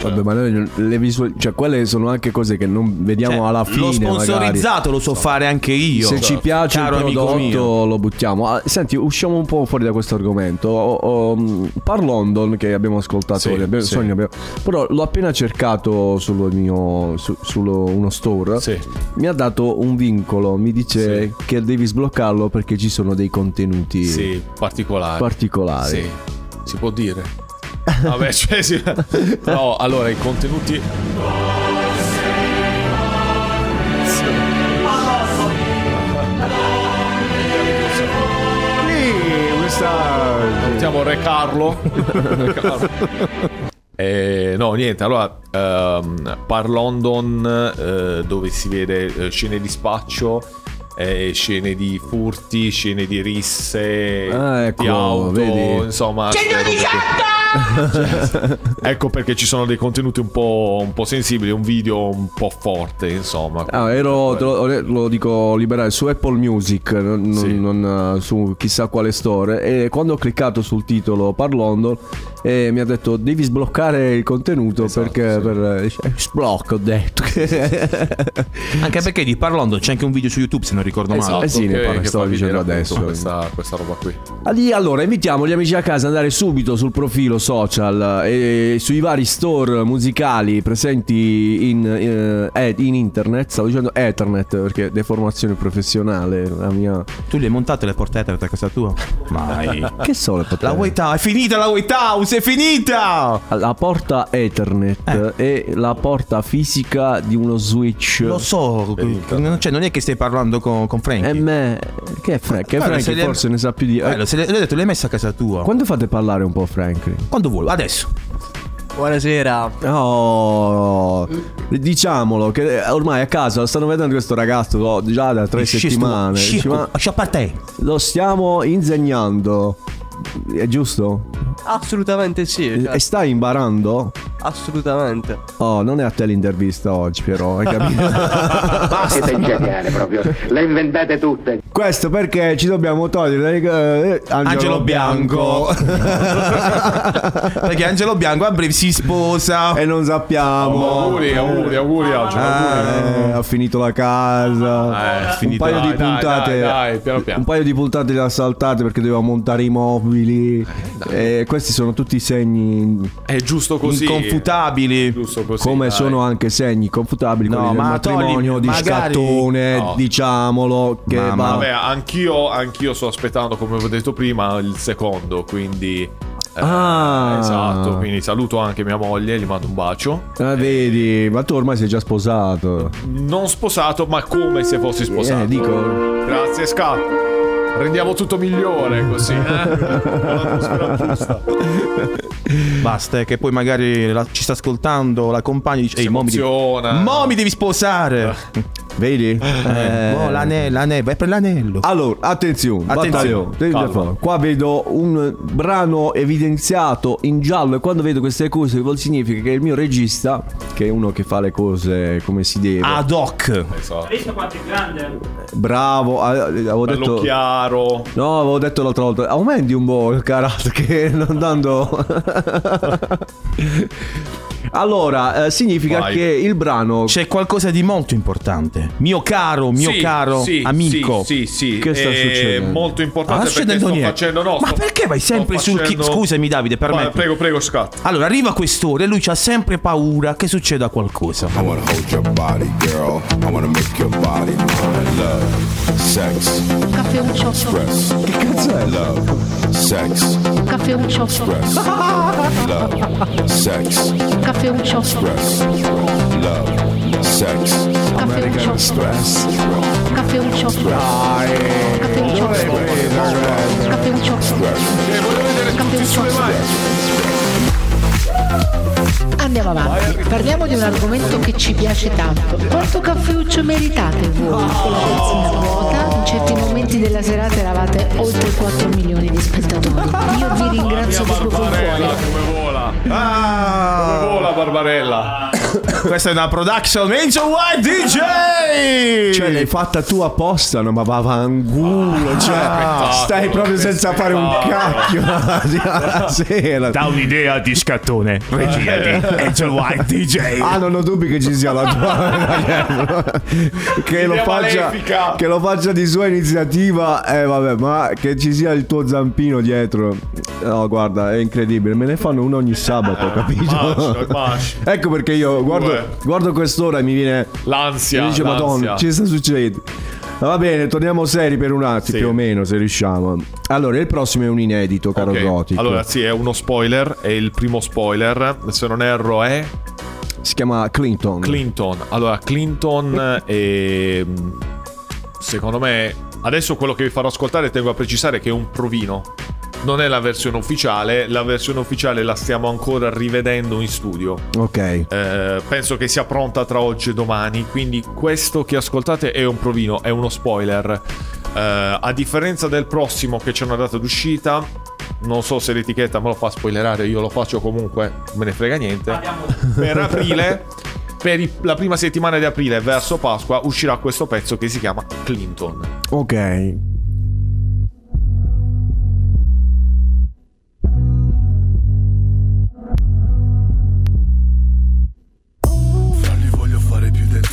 Vabbè, ma noi le visual... Cioè, quelle sono anche cose che non vediamo Cioè, alla fine. Lo sponsorizzato magari. lo so fare anche io. Se ci piace il prodotto lo buttiamo. Ah, senti, usciamo un po' fuori da questo argomento. Ho, mh, Par London che abbiamo ascoltato, Sì, abbiamo- sì. Sogno abbiamo- però l'ho appena cercato sul mio su, su uno store. Sì. Mi ha dato un vincolo, mi dice che devi sbloccarlo perché ci sono dei contenuti Sì, particolari. Sì, si può dire. Vabbè, cioè sì. No, allora, i contenuti... Salutiamo Re Carlo. Eh, no, niente, allora, ehm, Par London, eh, dove si vede eh, scene di spaccio, eh, scene di furti, scene di risse, ah, ecco, di auto, vedi. insomma... 118! ecco perché ci sono dei contenuti un po', un po', sensibili, un video un po' forte, insomma. Ah, ero, lo, lo, dico liberale, su Apple Music, non, sì. non, eh, su chissà quale store, e quando ho cliccato sul titolo Parlondo eh, mi ha detto devi sbloccare il contenuto esatto, perché sì. per, eh, eh, sblocco ho detto. anche perché di Parlondo c'è anche un video su YouTube se non ricordo esatto, male. Eh sì, ne parlo, sto dicendo adesso. Questa, questa roba qui. Allora, invitiamo gli amici a casa ad andare subito sul profilo social e sui vari store musicali presenti in, eh, eh, in internet. Stavo dicendo Ethernet perché deformazione professionale. La mia. Tu le hai montate le porte Ethernet a casa tua? Mai. Che sono le La poteri? White House, è finita la White House, è finita! La porta Ethernet è la porta fisica di uno switch. Lo so, non- cioè non è che stai parlando con, con Frankie. E me. Che è Frank? Le- forse ne sa più di. Bello, se le, detto, l'hai messa a casa tua. Quando fate parlare un po' Franklin? Quando vuoi, adesso. Buonasera. Oh, diciamolo che ormai a casa stanno vedendo questo ragazzo oh, già da tre Scesto- settimane. Dici, ma lascia a te. lo stiamo insegnando. È giusto? Assolutamente sì. cioè, E stai imparando? assolutamente. Oh, non è a te l'intervista oggi, però, hai capito? Siete geniali proprio, le inventate tutte. Questo perché ci dobbiamo togliere eh, Angelo, Angelo Bianco. Perché Angelo Bianco a breve si sposa. e non sappiamo. auguri, auguri, auguri, Angelo, Eh, ha finito la casa. Eh, un finito. paio Dai, di puntate. dai, dai, piano piano. Un paio di puntate le ha saltate perché doveva montare i mobili. E questi sono tutti segni. È giusto così. Inconfutabili. Giusto così. come dai. sono anche segni confutabili No, ma matrimonio togli- di magari- scattone, No. diciamolo. Che Ma- va- ma- Vabbè, anch'io, anch'io sto aspettando, come avevo detto prima, il secondo, quindi... eh, Ah. Esatto, quindi saluto anche mia moglie, gli mando un bacio. Ah, vedi, ma tu ormai sei già sposato. Non sposato, ma come se fossi sposato. Eh, dico. Grazie, Scat. Rendiamo tutto migliore così, eh? Basta, eh, che poi magari la- ci sta ascoltando la compagna e dice: Ehi, mo mi devi, emoziona." mo mi devi sposare. Vedi? Eh. Oh, l'anello, l'anello, vai per l'anello. Allora, attenzione, Attenzione. Qua vedo un brano evidenziato in giallo e quando vedo queste cose vuol significa che il mio regista, che è uno che fa le cose come si deve, Ad hoc. Esatto. Hai visto quanto è grande? bravo, ah, avevo Bello detto chiaro. No, avevo detto l'altra volta, aumenti un po' il carattere che non dando Allora, eh, significa Vai. che il brano C'è qualcosa di molto importante. Mio caro, mio Sì, caro sì, amico. Sì, sì, sì. Che sta È succedendo? molto importante Ah, sta perché sto niente. facendo no, Ma sto- perché vai sempre sul chi- facendo- Scusami Davide, Vai, permetti. Prego, prego, scatto. Allora, arriva quest'ora e lui ha sempre paura che succeda qualcosa. I wanna hold your body, girl. I wanna make your body mine. Love, sex, Caffeuccio. express. Che cazzo è? Love, sex, Caffeuccio. express. Love, sex, Caffeuccio. express. Love, sex, American Express. Caffeuccio. Dai. Caffeuccio. Caffeuccio. Andiamo avanti. Parliamo di un argomento che ci piace tanto. Quanto caffeuccio meritate voi? Certi momenti della serata eravate oltre 4 milioni di spettatori. Io vi ringrazio proprio con Barbarella, cuore. come vola? Ah, Come vola Barbarella? Questa è una production Angel White DJ. Cioè, l'hai fatta tu apposta, no? Ma va. Cioè, Ah. stai proprio senza fare un cacchio la sera. Da un'idea di scattone, regia di Angel White DJ. Ah, non ho dubbi che ci sia la tua che lo, faccia, che lo faccia di sua iniziativa. Eh, vabbè, ma che ci sia il tuo zampino dietro. No, guarda, è incredibile. Me ne fanno uno ogni sabato, capito? Immagino, immagino. ecco perché io guardo, guardo quest'ora e mi viene. L'ansia, mi dice, l'ansia. Madonna, ci sta succedendo. Ma Va bene, torniamo seri per un attimo, Sì. più o meno, se riusciamo. Allora, il prossimo è un inedito, caro Ok, Gotico. Allora, sì, è uno spoiler. È il primo spoiler. Se non erro, è Si chiama Clinton. Clinton. Allora, Clinton è. Secondo me. Adesso quello che vi farò ascoltare tengo a precisare che è un provino. Non è la versione ufficiale, la versione ufficiale la stiamo ancora rivedendo in studio. ok. Eh, penso che sia pronta tra oggi e domani. Quindi questo che ascoltate è un provino, è uno spoiler. Eh, a differenza del prossimo che c'è una data d'uscita, non so se l'etichetta me lo fa spoilerare, io lo faccio comunque, me ne frega niente. Per aprile, per i- la prima settimana di aprile, verso Pasqua, uscirà questo pezzo che si chiama Clinton. Ok.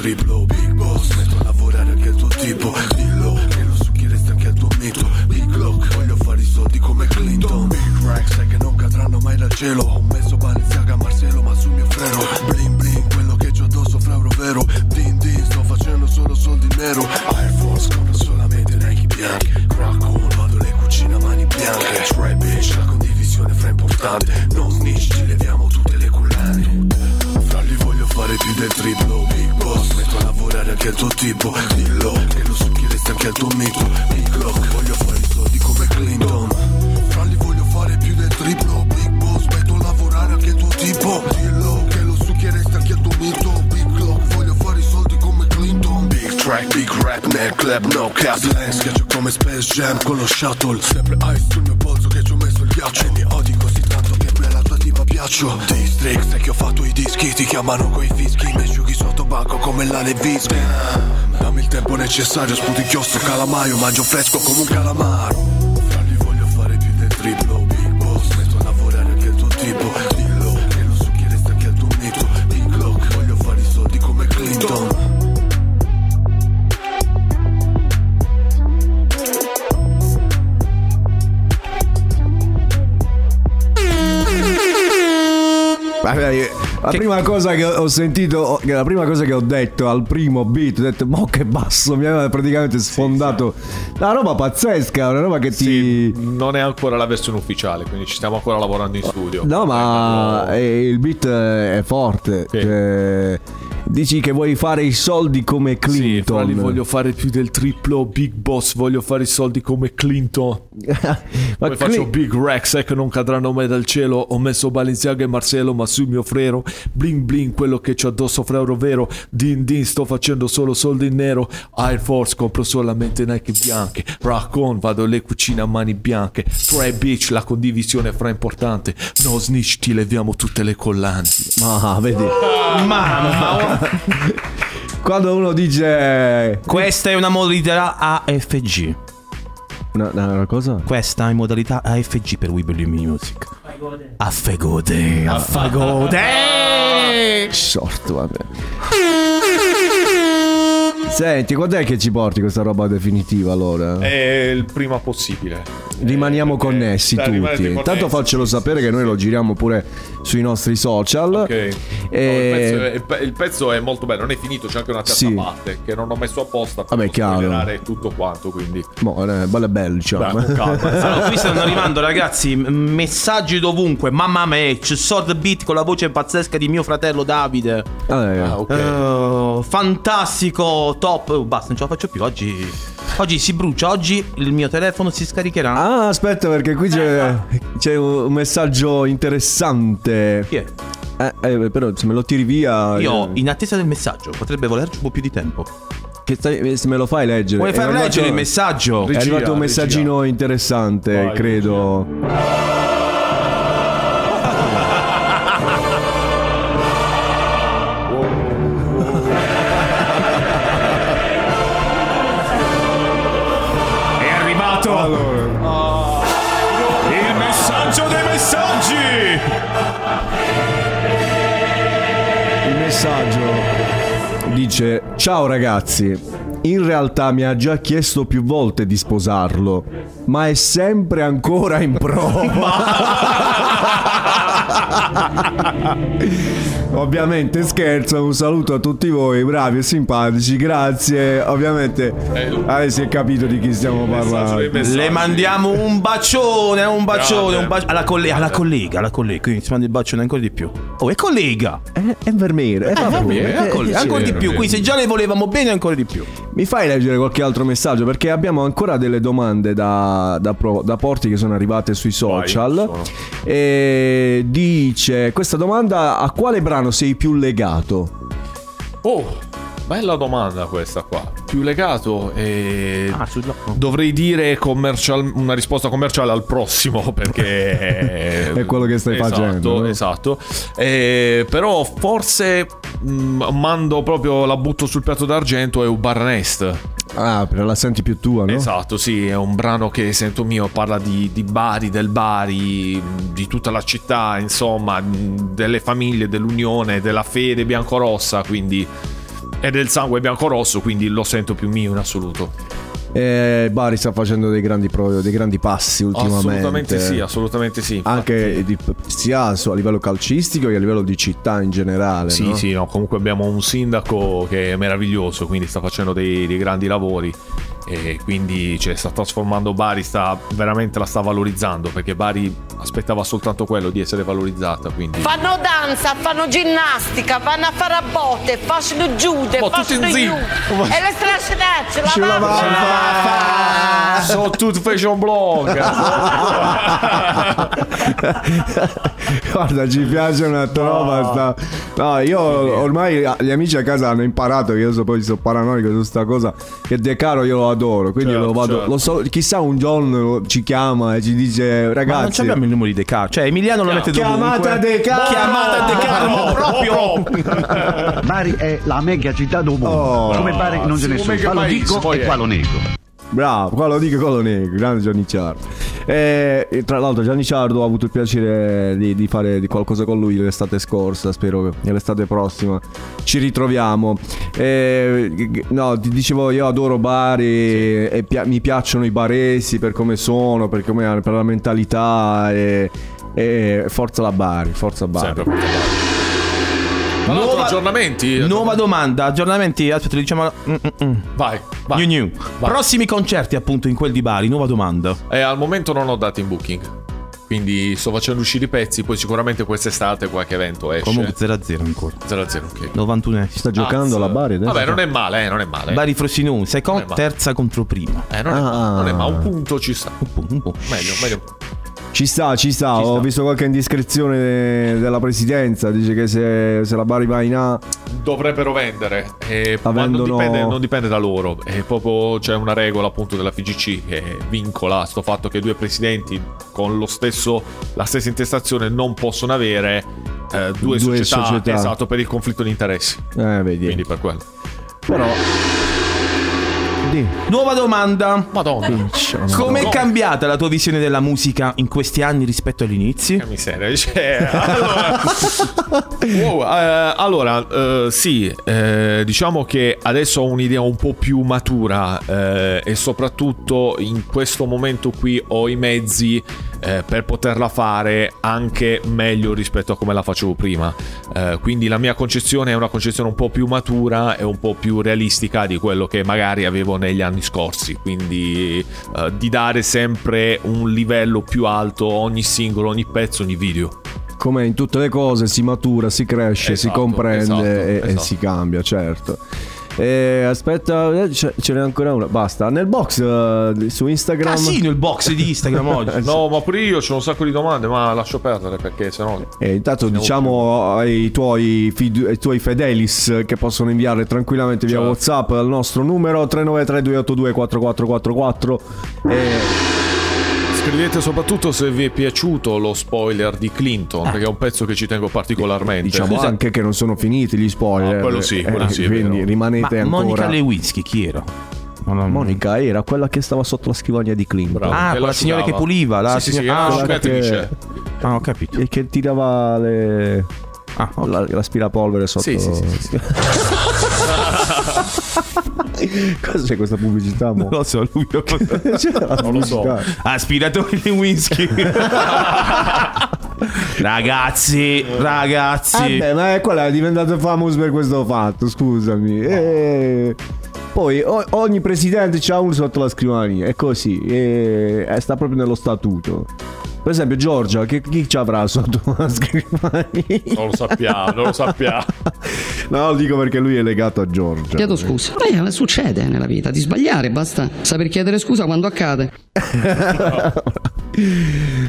Triplo Big boss, metto a lavorare anche il tuo tipo. Dillo, che lo succhieresti anche al tuo mito. Big Glock, voglio fare i soldi come Clinton. Big Rack, sai che non cadranno mai dal cielo anche il tuo tipo. Dillo, che lo succhieresti anche al tuo mito. Big Glock, voglio fare i soldi come Clinton. Li voglio fare più del triplo. Big boss, metto a lavorare anche il tuo tipo. Dillo, che lo succhieresti anche al tuo mito. Big Glock, voglio fare i soldi come Clinton. Big track, big rap nel club, no Lens, schiaccio come Space Jam con lo shuttle. Sempre ice sul mio polso che ci ho messo il ghiaccio. E mi odi così tanto che me la tua tipa piaccio. District, sai che ho fatto i dischi Ti chiamano coi fischi. Mi asciughi sotto banco come la Levinsky Dammi il tempo necessario, sputi chiostro, calamaio Mangio fresco come un calamaro. Fra li voglio fare più del triplo La prima cosa che ho sentito, che la prima cosa che ho detto al primo beat, ho detto, mo che basso, mi aveva praticamente sfondato. Una roba pazzesca, una roba che ti... Non è ancora la versione ufficiale, quindi ci stiamo ancora lavorando in studio. No, ma eh, il beat è forte. cioè, Dici che vuoi fare i soldi come Sì, Clinton. fra li voglio fare più del triplo Big Boss, voglio fare i soldi come Clinton. Ma Poi faccio Cli- Big Rex, eh, che non cadranno mai dal cielo. Ho messo Balenciaga e Marcello, ma sul mio frero. Bling bling, quello che c'ho addosso, frero vero. Din din, sto facendo solo soldi in nero. Air Force, compro solamente Nike bianche. Rock on, vado alle cucine a mani bianche. Try bitch, la condivisione fra importante. No snitch, ti leviamo tutte le collanti. Ah, vedi. Mamma, Quando uno dice questa è una modalità AFG. una, una cosa? Questa è modalità AFG per We Believe in Music. Affegode, affagode. Short, vabbè. Senti, quando è che ci porti questa roba definitiva allora? È il prima possibile. Rimaniamo connessi dai, rimanete tutti. connessi, Tanto faccelo sapere che noi lo giriamo pure sui nostri social. Ok. E- No, il, pezzo è, il pe- il pezzo è molto bello, non è finito, c'è anche una terza Sì. parte che non ho messo apposta per Vabbè, chiaro. spoilerare tutto quanto, quindi Mo, eh, bello e bello, diciamo. Calma. Allora, qui stanno arrivando ragazzi messaggi dovunque Mamma match, sword beat con la voce pazzesca di mio fratello Davide Ah, eh. Ah, ok. Eh, Fantastico, top Oh, Basta, non ce la faccio più Oggi, oggi si brucia, oggi il mio telefono si scaricherà Ah, aspetta, perché qui c'è, c'è un messaggio interessante. Chi è? Eh, eh, però se me lo tiri via. Io eh, in attesa del messaggio Potrebbe volerci un po' più di tempo che stai- eh, se me lo fai leggere. Vuoi È far leggere il messaggio? È Regia, arrivato un messaggino interessante, Vai, credo. È messaggio dice: Ciao ragazzi. In realtà mi ha già chiesto più volte di sposarlo, ma è sempre ancora in prova. Ovviamente scherzo, un saluto a tutti voi, bravi e simpatici, grazie. Ovviamente eh, si è capito di chi stiamo parlando. Le mandiamo un bacione, un bacione, un bacione alla, colle- alla collega, alla collega, quindi si manda il bacione ancora di più. Oh, è collega! È Eh, va bene, eh, ancora, sì, ancora di più, quindi se già le volevamo bene ancora di più. Mi fai leggere qualche altro messaggio? Perché abbiamo ancora delle domande da, da, pro- da porti che sono arrivate sui social. E dice: Questa domanda a quale brano sei più legato? Oh, bella domanda questa qua. Più legato e Ah, sul- dovrei dire commercial- una risposta commerciale al prossimo perché È quello che stai esatto, facendo, no? Esatto. Eh, però forse mh, mando proprio la butto sul piatto d'argento è Ubar Nest. Ah, per la senti più tua, no? Esatto, sì, è un brano che sento mio, parla di, di Bari, del Bari, di tutta la città, insomma, delle famiglie, dell'unione, della fede biancorossa, quindi... E del sangue biancorosso, quindi lo sento più mio in assoluto. Eh, Bari sta facendo dei grandi, pro- dei grandi passi ultimamente. Assolutamente sì, assolutamente sì. Anche di- sia a livello calcistico che a livello di città in generale. Sì, no? sì, no, comunque abbiamo un sindaco che è meraviglioso, quindi sta facendo dei, dei grandi lavori e quindi cioè, sta trasformando Bari, sta, veramente la sta valorizzando perché Bari aspettava soltanto quello di essere valorizzata, quindi... Fanno danza, fanno ginnastica, vanno a fare a botte, facciano giude, Ma tutti facciano giù. E le strascinacce, Ce la la mamma. va a Sono tutti fashion blog. Guarda, ci piace una trova. sta- No, io ormai gli amici a casa hanno imparato che io so, poi sono paranoico su sta cosa. Che De Caro io lo adoro. Quindi Certo, lo vado. certo. Lo so, chissà un giorno ci chiama e ci dice: Ma non Ragazzi. abbiamo il numero di De Caro. Cioè, Emiliano lo mette dovunque. Chiamata De Caro! Chiamata De Caro, ma proprio. Bari è la mega città del mondo. Oh. Come Bari non ce ne sono. Qua lo dico e qua lo nego. Bravo, qua lo dico con lo nego, grande Gianni Ciardo. E, e tra l'altro Gianni Ciardo ho avuto il piacere di, di fare di qualcosa con lui l'estate scorsa, spero che l'estate prossima ci ritroviamo. E, no, ti dicevo io adoro Bari e pia- mi piacciono i baresi per come sono, per, come, per la mentalità e, e forza la Bari, forza Bari. Sempre Bari. Nuova- aggiornamenti. Nuova domanda, aggiornamenti. Aspetta, diciamo. mm, mm, mm. Vai, vai. New, new. Vai. Prossimi concerti, appunto, in quel di Bari. Nuova domanda. E al momento non ho dati in booking. Quindi sto facendo uscire i pezzi, poi sicuramente quest'estate qualche evento esce. Comunque 0-0 ancora. 0-0, ok. 91 Sta giocando alla Bari adesso? Vabbè, non è male, eh, non è male. Bari Frosinone, seconda, è terza contro prima. Eh, non, è Ah. male, non è male, un punto ci sta. Un po', un po'. Meglio, meglio. Ci sta, ci sta. Ho visto qualche indiscrezione della presidenza. Dice che se, se la Bari va in A. Dovrebbero vendere, eh, ma non dipende, non dipende da loro. È proprio c'è una regola appunto della FGC che vincola sto fatto che due presidenti con lo stesso, la stessa intestazione non possono avere eh, due, Due società, società. esatto per il conflitto di interessi. Eh, vedi. Quindi per quello. Però. Di. Nuova domanda. Madonna. Com'è cambiata la tua visione della musica in questi anni rispetto agli inizi? Che miseria. Cioè, allora, Wow, eh, allora, eh, sì, eh, diciamo che adesso ho un'idea un po' più matura eh, e soprattutto in questo momento qui ho i mezzi eh, per poterla fare anche meglio rispetto a come la facevo prima. Eh, quindi la mia concezione è una concezione un po' più matura e un po' più realistica di quello che magari avevo negli anni scorsi. Quindi eh, di dare sempre un livello più alto ogni singolo, ogni pezzo, ogni video. Come in tutte le cose si matura, si cresce, si Esatto, comprende esatto, e, e esatto. si cambia, certo. E aspetta, eh, ce, ce n'è ancora una. Basta. Nel box eh, su Instagram. Casino il box di Instagram oggi. No, ma pure io ho un sacco di domande, ma lascio perdere perché sennò. E intanto diciamo ai tuoi, fidu- ai tuoi fedelis che possono inviare tranquillamente via Certo. WhatsApp al nostro numero 393 282 4444 e Scrivete soprattutto se vi è piaciuto lo spoiler di Clinton, perché è un pezzo che ci tengo particolarmente. diciamo anche che non sono finiti gli spoiler. Ah, quello sì, quello Eh, sì, Quindi vero. rimanete Ma ancora. Monica Lewinsky chi era? Monica era quella che stava sotto la scrivania di Clinton. Bravo, Ah, che quella la signora che puliva, la Sì, sì, sì, signora- era Ah, una quella asciugatrice. Ah, ho capito. E che tirava le. Ah, ok. la- l'aspirapolvere sotto. Sì, sì, sì, sì, sì. Cosa c'è questa pubblicità? mo? Non lo so, lui lo C'era la Non lo so. Aspiratori Lewinsky. ragazzi, ragazzi. Eh beh, ma è quella è diventata famosa per questo fatto, scusami. Eh, Poi o- ogni presidente c'ha uno sotto la scrivania, è così, e e sta proprio nello statuto. Per esempio Giorgia, che, chi ci avrà sotto la scrivania? Non lo sappiamo, non lo sappiamo. No, lo dico perché lui è legato a Giorgia. Chiedo scusa. Eh, succede nella vita di sbagliare, basta saper chiedere scusa quando accade.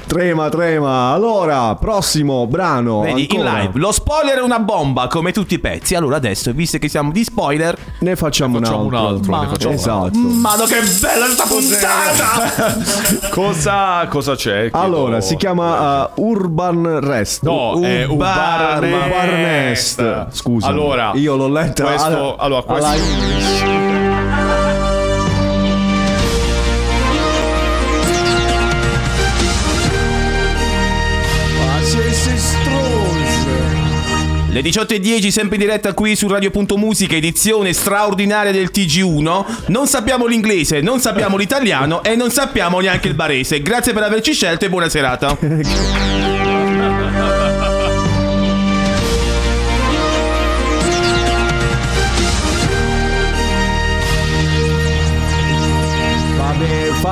Trema, trema. Allora, prossimo brano. Vedi, in live, lo spoiler è una bomba come tutti i pezzi. Allora adesso, visto che siamo di spoiler, Ne facciamo, Facciamo un un altro. altro, ne facciamo un esatto. Madò che bella sta puntata! Cosa, cosa c'è? Chiedo- Allora, si chiama uh, Urban Rest. No, è Urban- Nest. Scusa. Allora, io l'ho letta questo, alla- allora, questo, alla-. Le 18.10 sempre in diretta qui su Radio.musica, edizione straordinaria del TG1. Non sappiamo l'inglese, non sappiamo l'italiano e non sappiamo neanche il barese. Grazie per averci scelto e buona serata.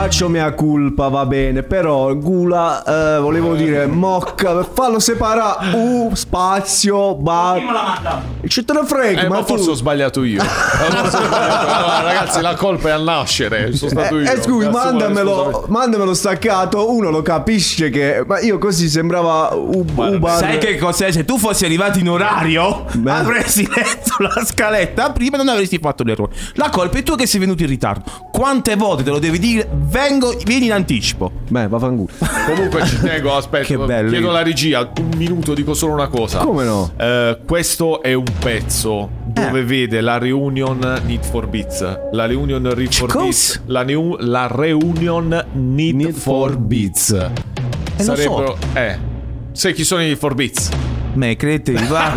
faccio mia colpa, va bene. Però, Gula, eh, volevo dire, mocca, fallo separare. U, spazio, ba. Ce te ne frega, Eh, ma, ma tu. forse ho sbagliato io. Eh. Allora, ragazzi, la colpa è al nascere. Sono stato io. Eh, scusi, mandamelo, mandamelo staccato. Uno lo capisce che. Ma io così sembrava U- Ubar. Sai che cos'è? Se tu fossi arrivato in orario, Beh. avresti letto la scaletta prima e non avresti fatto l'errore. La colpa è tua che sei venuto in ritardo. Quante volte te lo devi dire? Vengo, vieni in anticipo. Beh, vaffanculo. Comunque ci tengo, aspetta, Che bello. chiedo alla regia, un minuto, dico solo una cosa. Come no? Eh, questo è un pezzo dove Eh. vede la reunion Need for Beats. La reunion Need for? Beats. La, neu- la reunion Need, Need for for Beats. lo so. Sarebbero. Eh. Sai chi sono i Need for Beats? Me credi, va.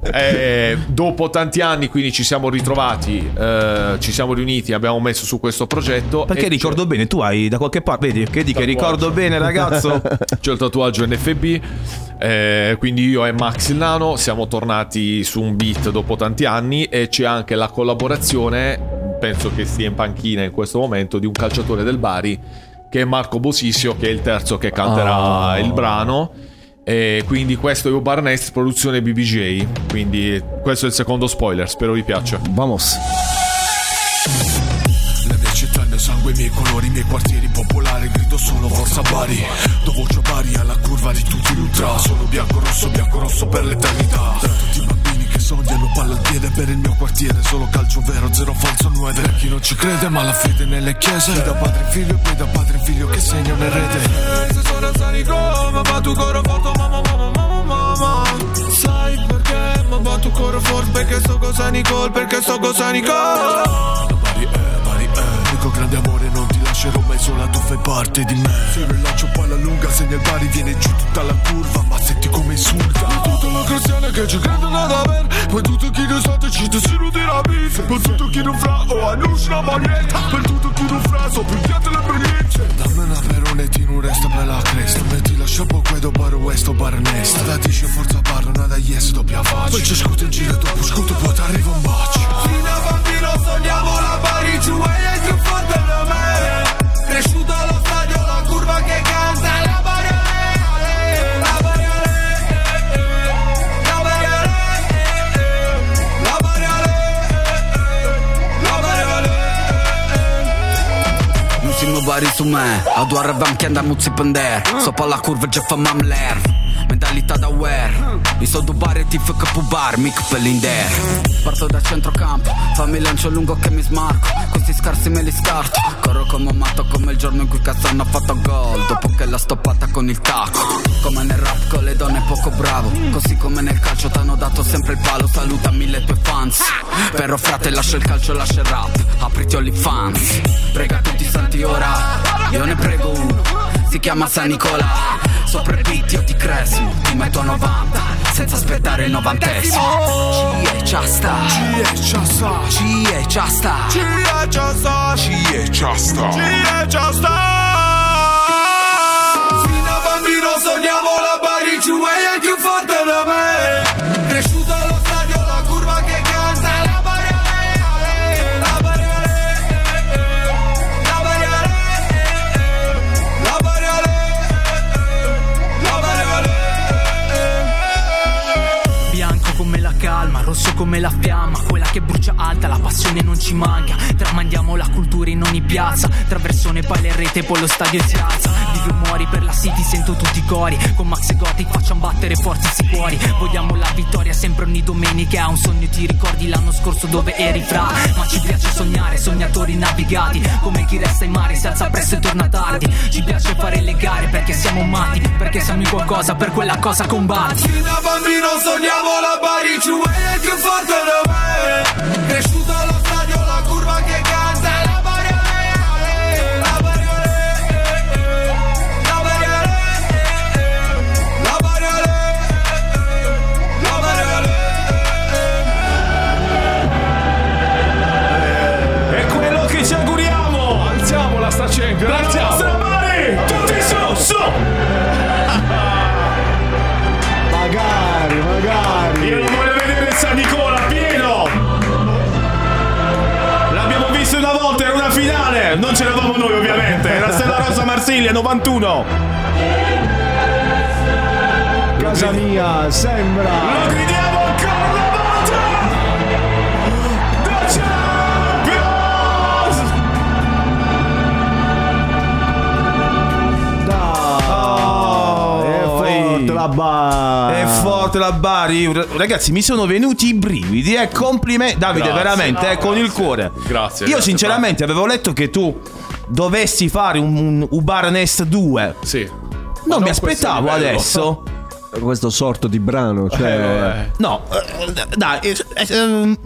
Eh, dopo tanti anni, quindi ci siamo ritrovati, eh, ci siamo riuniti, abbiamo messo su questo progetto. Perché e ricordo bene, tu hai da qualche parte, vedi, che di che ricordo bene, ragazzo. C'ho il tatuaggio NFB, eh, quindi io e Max il Nano siamo tornati su un beat dopo tanti anni e c'è anche la collaborazione, penso che sia in panchina in questo momento, di un calciatore del Bari che è Marco Bosisio, che è il terzo che canterà Ah. il brano. E quindi questo è Ubar Nest, produzione BBJ. Quindi questo è il secondo spoiler, spero vi piaccia. Vamos. La mia città, il mio sangue, i miei colori, i miei quartieri popolari Grido solo forza Bari Do voce a Bari alla curva di tutti gli ultra Sono bianco-rosso, bianco-rosso per l'eternità Per tutti i bambini sognano palla al piede Per il mio quartiere. Solo calcio vero, zero falso nuove. Per chi non ci crede ma la fede nelle chiese. E da padre in figlio e poi da padre in figlio che segna nel rete. Se sono sanico, ma va tu coro forte mamma mamma mamma mamma Sai perché? Ma tu coro forte perché so cosa Nicole Perché so cosa Nicole. Bari non ti lascerò mai sola Tu fai parte di me. Se rilancio palla lunga Se nel Bari viene giù tutta la curva Ma senti come insulta. Tutta la cristiana che ci credono ad aver Per tutto chi non sa ci decidono di rapire Per tutto chi non fra o annuncia una maglietta. Per tutto chi non fra so pigliate le esperienze Dammi una perone ti non resta per la cresta. Metti la scioppo questo bar questo bar nesta Da dice forza bar nada yes doppia faccia. Poi ci scuto in giro dopo scuto poi ti arriva un bacio. Fino a bambino sognavo la Bari giù e più forte da me Cresciuto allo stadio la curva che canta La Bari Ale, la Bari Ale, la Bari Ale, la Bari Ale, la Bari Nu si më bari su me A do arrevam kenda mu si pënder So pa la kurve gjë fa mam lerv Mentalità da wear. I so du bari e ti fë këpu bar Mic per linder Parto da centrocampo Fammi lancio lungo che mi smarco. Questi scarsi me li scarto. Corro come un matto come il giorno in cui cazzo hanno fatto gol. Dopo che l'ha stoppata con il tacco. Come nel rap con le donne poco bravo. Così come nel calcio t'hanno dato sempre il palo. Saluta mille tue fans. Però frate lascia il calcio lascia il rap. Apriti OnlyFans. Prega tutti i santi ora. Io ne prego uno Si chiama San Nicola. Sopra il beat io ti cresimo Ti metto a 90 Senza aspettare il novantesimo. Ci è già sta. Ci è già sta. Ci è già sta. Ci è già sta. Ci è già sta. Ci è già sta come la fiamma che brucia alta, la passione non ci manca. Tramandiamo la cultura in ogni piazza. Traversone, poi le rete, poi lo stadio si alza. O muori per la city, sento tutti i cori. Con Max e Gothic facciamo battere forti i cuori Vogliamo la vittoria sempre ogni domenica. Un sogno ti ricordi l'anno scorso dove eri fra? Ma ci piace sognare, sognatori navigati. Come chi resta in mare si alza presto e torna tardi. Ci piace fare le gare perché siamo matti Perché siamo in qualcosa, per quella cosa combatti. Fino a bambino sognavo la e è più forte da me Cresciuto allo stadio la Marsiglia 91! Casa mia, sembra. Lo gridiamo ancora una volta! The Champions! è forte la Bari. È forte la Bari. Ragazzi, mi sono venuti i brividi. Eh, complimenti. Davide, Grazie. veramente, No, eh, con il cuore. Grazie, Io, grazie, sinceramente, avevo letto che tu dovessi fare un, un Ubar Nest 2. Sì. Non mi aspettavo adesso. Questo sorto di brano, cioè. No, eh, dai, eh, eh, ehm,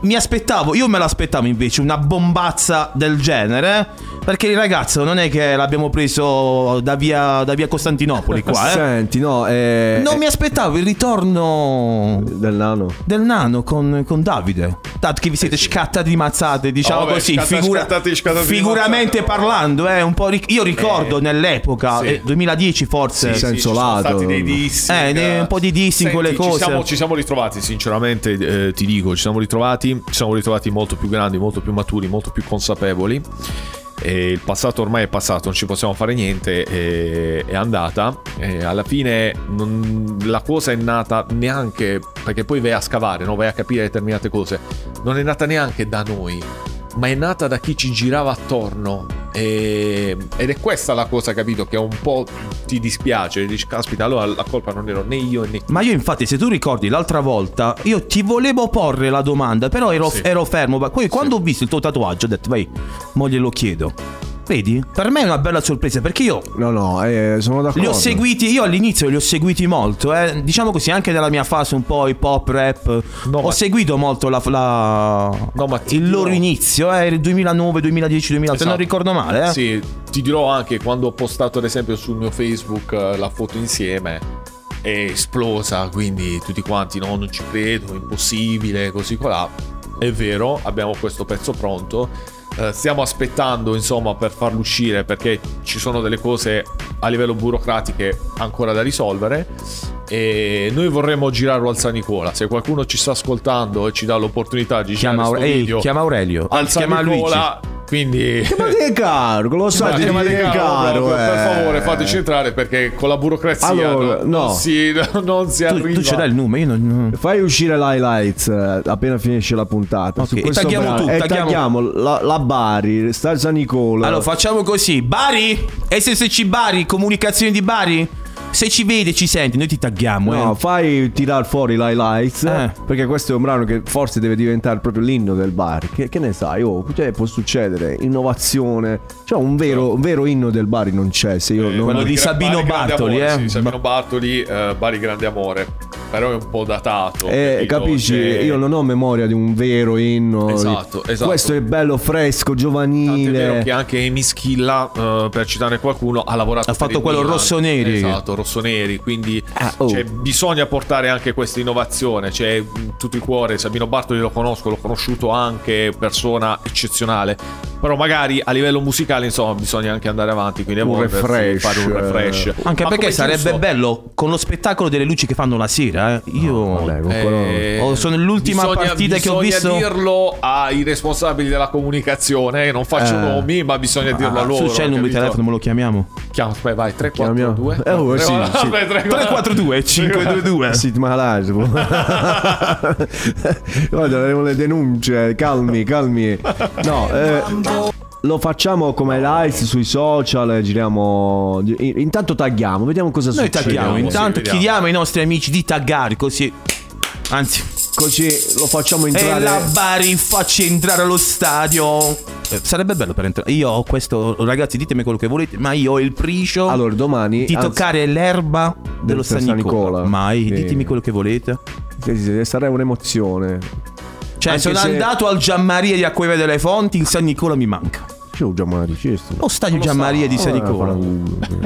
mi aspettavo, io me l'aspettavo invece una bombazza del genere. Perché il ragazzo non è che l'abbiamo preso da via, da via Costantinopoli qua, eh. Senti, no, eh, Non mi aspettavo il ritorno del nano. del nano con, con Davide. Dato che vi siete scattati di mazzate, diciamo Oh, beh, così, scatta- figura- scattati- scattati di figuramente parlando, eh, un po' ric- io ricordo nell'epoca, sì. eh, 2010 forse, Sì, sì, ci sono stati dei dissing, Eh, un po' di dissing, quelle Ci cose. siamo, ci siamo ritrovati, sinceramente, eh, ti dico, ci siamo ritrovati, ci siamo ritrovati molto più grandi, molto più maturi, molto più consapevoli. E il passato ormai è passato, non ci possiamo fare niente, e- è andata. E alla fine non- la cosa è nata neanche perché poi vai a scavare, no? vai a capire determinate cose. Non è nata neanche da noi, ma è nata da chi ci girava attorno. E- ed è questa la cosa, capito? Che un po' ti dispiace. Dici, caspita, allora la colpa non ero né io né Ma io infatti, se tu ricordi l'altra volta, io ti volevo porre la domanda, però ero, Sì. ero fermo. Poi quando ho visto il tuo tatuaggio ho detto, vai, mo glielo chiedo. Vedi? Per me è una bella sorpresa perché io No, no, eh, sono d'accordo. li ho seguiti, io all'inizio li ho seguiti molto, eh. diciamo così, anche nella mia fase un po' hip hop, rap. ho ma- seguito molto la, la- il loro inizio, eh, il 2009, 2010, 2008, se non Esatto. ricordo male. Eh. Sì, ti dirò anche quando ho postato ad esempio sul mio Facebook eh, la foto insieme è esplosa, quindi tutti quanti no, non ci credo, impossibile, così colà. È vero, abbiamo questo pezzo pronto. Eh, stiamo aspettando insomma per farlo uscire perché ci sono delle cose a livello burocratiche ancora da risolvere. E noi vorremmo girarlo al San Nicola. Se qualcuno ci sta ascoltando e ci dà l'opportunità di Chiama, girare Aure- questo ehi, video chiama Aurelio, al San chiama Nicola quindi è caro, lo sai, Ma che che è caro, proprio, Per eh. favore, fateci entrare perché con la burocrazia Allora, no, no. non si, non si Tu, arriva. tu ce l'hai il numero, io non... Fai uscire l'highlights eh, appena finisce la puntata. Ok, su e tagliamo brano. tu, e tagliamo- tagliamo la, la Bari, sta San Nicola. Allora facciamo così. Bari? SSC Bari? Comunicazioni di Bari? Se ci vede, ci senti, noi ti tagghiamo. No, eh. fai tirar fuori l'highlights Eh. perché questo è un brano che forse deve diventare proprio l'inno del bar. Che, che ne sai? Oh, cioè, può succedere innovazione. Cioè, un vero, un vero inno del bar non c'è. Se io non quello di Bari Sabino Grande Bartoli, Amore, eh. sì, Sabino Bartoli, eh, Bari Grande Amore. Però è un po' datato. Eh, capisci? Cioè, Io non ho memoria di un vero inno. Esatto, esatto. Questo è bello, fresco, Tant'è vero giovanile. che anche Amy Schilla, eh, per citare qualcuno, ha lavorato Ha fatto quello Milan. rossoneri. Esatto, rossoneri. Quindi oh. cioè, bisogna portare anche questa innovazione. Cioè, tutto il cuore, Sabino Bartoli lo conosco, l'ho conosciuto anche, persona eccezionale. Però magari a livello musicale, insomma, bisogna anche andare avanti. Quindi Un refresh, fare un refresh. eh. Anche Ma perché sarebbe giusto- bello con lo spettacolo delle luci che fanno la sera. eh. Io vabbè, quello- Eh, sono l'ultima bisogna- partita che ho visto. Bisogna dirlo ai responsabili della comunicazione. Non faccio Eh. nomi, ma bisogna dirlo a Ah, loro. su c'è il numero di telefono, me lo chiamiamo. Chiama, aspetta, vai, 342. Chiamiamo- Eh, oh, sì, sì. 342 522. Sì, ma Guarda, avremo le denunce. Calmi, calmi. No, eh, lo facciamo come live sui social. Giriamo. Intanto tagghiamo, vediamo cosa Noi succede. tagghiamo, sì, intanto vediamo. chiediamo ai nostri amici di taggare così. Anzi, Così lo facciamo e entrare. la Bari faccia entrare allo stadio. Eh, Sarebbe bello per entrare. Io ho questo, ragazzi, ditemi quello che volete, ma io ho il pricio Allora, domani. di anzi, toccare l'erba dello San San Nicola. Nicola. Mai, Sì. ditemi quello che volete. sì, sì, sarà un'emozione. Cioè, Anche sono se- andato al Gianmaria di Acqueve delle Fonti, il San Nicola mi manca. C'è già una richiesta. Lo stadio Gianmaria di San Eh, Nicola.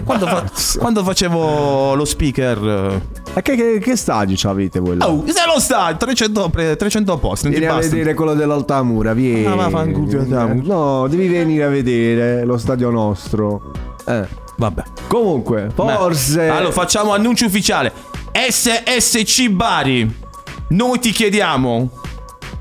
Quando, fa- quando facevo lo speaker. E che, che, che stadio c'avete voi là? Oh, se lo stadio, 300, pre- 300 posti. Non ti Vieni a basta. vedere quello dell'Altamura, vieni. Ah, fanculo, Altamura. No, devi venire a vedere lo stadio nostro. Eh. Vabbè. Comunque, forse. Allora, facciamo annuncio ufficiale. SSC Bari. Noi ti chiediamo.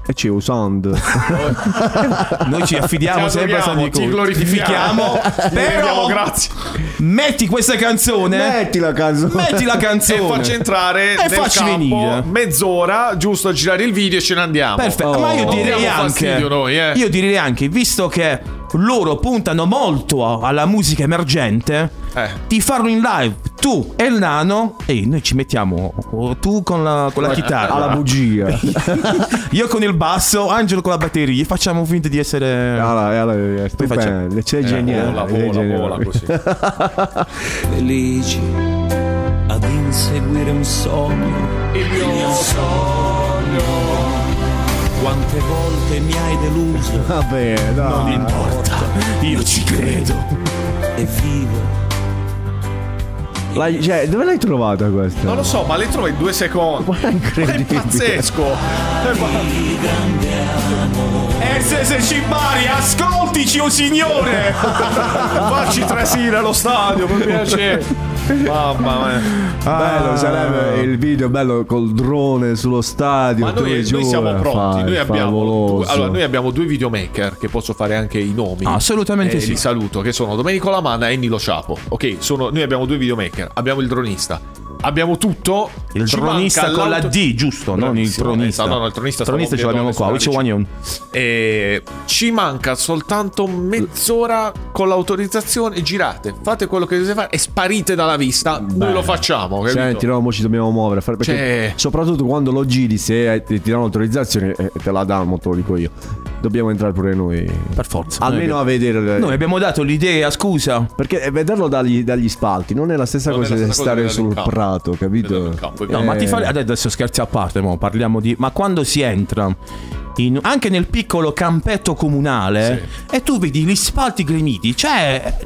E c'è un sound. Noi ci affidiamo sempre a San adoriamo, ti Nicola. glorifichiamo. Però, grazie. metti questa canzone. Metti la canzone. Metti la E canzone. facci entrare E nel facci campo venire. mezz'ora, giusto a girare il video e ce ne andiamo. Perfetto, ma io Non direi anche noi, eh. Io direi anche visto che loro puntano molto alla musica emergente Eh. di farlo in live tu e il nano e noi ci mettiamo tu con la, con la chitarra Alla bugia. io con il basso Angelo con la batteria facciamo finta di essere Allora, allora, è Poi facciamo- stupendo. C'è Eh, geniale. vola, vola, geniale. vola così. felici ad inseguire un sogno. Il mio sogno. Quante volte mi hai deluso Vabbè, dai. non importa io ci credo e vivo. La- cioè, dove l'hai trovata questa? Non lo so, ma le trovo in due secondi. Ma è È incredibile. pazzesco. È SSC Bari ascoltici oh signore Facci trasire allo stadio, per piacere. Mamma mia. Bello, sarebbe il video bello col drone sullo stadio. Ma noi, noi siamo eh, pronti, fa- noi abbiamo, due, allora, noi abbiamo due videomaker che posso fare anche i nomi. Ah, assolutamente Eh, sì. Li saluto, che sono Domenico Lamanna e Nilo Ciapo. Ok, sono- noi abbiamo due videomaker, abbiamo il dronista, abbiamo tutto. Il ci dronista manca con la D, giusto? Non il tronista. esatto, no, no, il tronista, tronista ce l'abbiamo qua. Which one you? E ci manca soltanto mezz'ora con l'autorizzazione. Girate, fate quello che dovete fare e sparite dalla vista. Noi lo facciamo. Capito? Senti, no, ci dobbiamo muovere. Perché Cioè- soprattutto quando lo giri, se ti ti danno l'autorizzazione, eh, te la danno, te lo dico io. Dobbiamo entrare pure noi. Per forza. Almeno a vedere. Noi abbiamo dato l'idea, scusa. Perché eh, vederlo dagli, dagli spalti non è la stessa Non è cosa la di stessa cosa stare sul campo. prato, capito? No, ma ti Eh, fa. Adesso scherzi a parte, mo, parliamo di. Ma quando si entra. in- anche nel piccolo campetto comunale e tu vedi gli spalti gremiti, cioè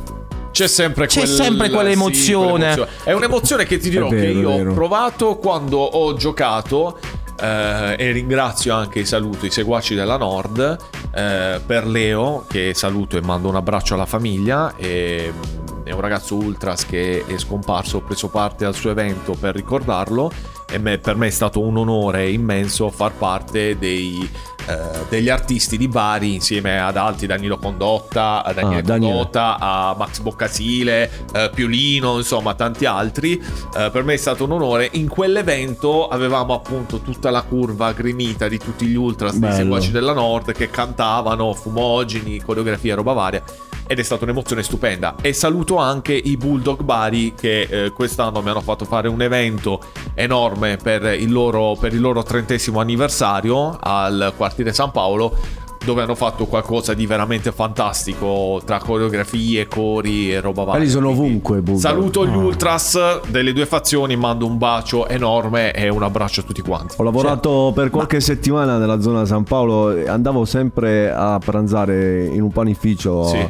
C'è sempre, C'è quel- sempre sì, quell'emozione. quell'emozione. È un'emozione che ti dirò È vero, che io è vero. ho provato quando ho giocato. Eh, e ringrazio anche i saluto i seguaci della Nord eh, per Leo che saluto e mando un abbraccio alla famiglia e, mm, è un ragazzo ultras che è scomparso ho preso parte al suo evento per ricordarlo e me- per me è stato un onore immenso far parte dei, eh, degli artisti di Bari insieme ad altri Danilo Condotta a Daniele Ah. Condotta a Max Boccasile eh, Piolino insomma tanti altri. Eh, per me è stato un onore. In quell'evento avevamo appunto tutta la curva gremita di tutti gli ultras dei seguaci della Nord che cantavano fumogeni coreografia roba varia ed è stata un'emozione stupenda. E saluto anche i Bulldog Bari che eh, quest'anno mi hanno fatto fare un evento enorme per il loro, per il loro trentesimo anniversario al quartiere San Paolo dove hanno fatto qualcosa di veramente fantastico tra coreografie, cori e roba varia. Quelli sono ovunque, Bulldog. Saluto gli Ah. ultras delle due fazioni, mando un bacio enorme e un abbraccio a tutti quanti. Ho lavorato per qualche settimana nella zona San Paolo andavo sempre a pranzare in un panificio Sì.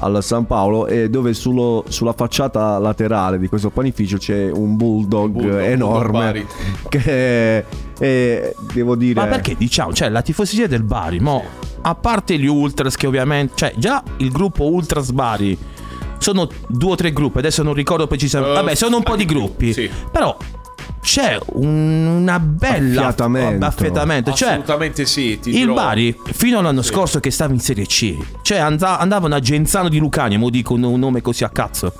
Al San Paolo e dove sullo- sulla facciata laterale di questo panificio c'è un bulldog, Bulldog, enorme Bulldog che è, devo dire Ma perché diciamo, cioè la tifoseria del Bari, mo, a parte gli Ultras che ovviamente, cioè già il gruppo Ultras Bari sono due o tre gruppi, adesso non ricordo precisamente, Eh, vabbè sono un po' di gruppi, sì. però c'è un- una bella Affiatamento. affiatamento, cioè Assolutamente sì, ti il dirò- Bari fino all'anno scorso che stava in Serie C, cioè and- andavano a Genzano di Lucania, mo dico un nome così a cazzo,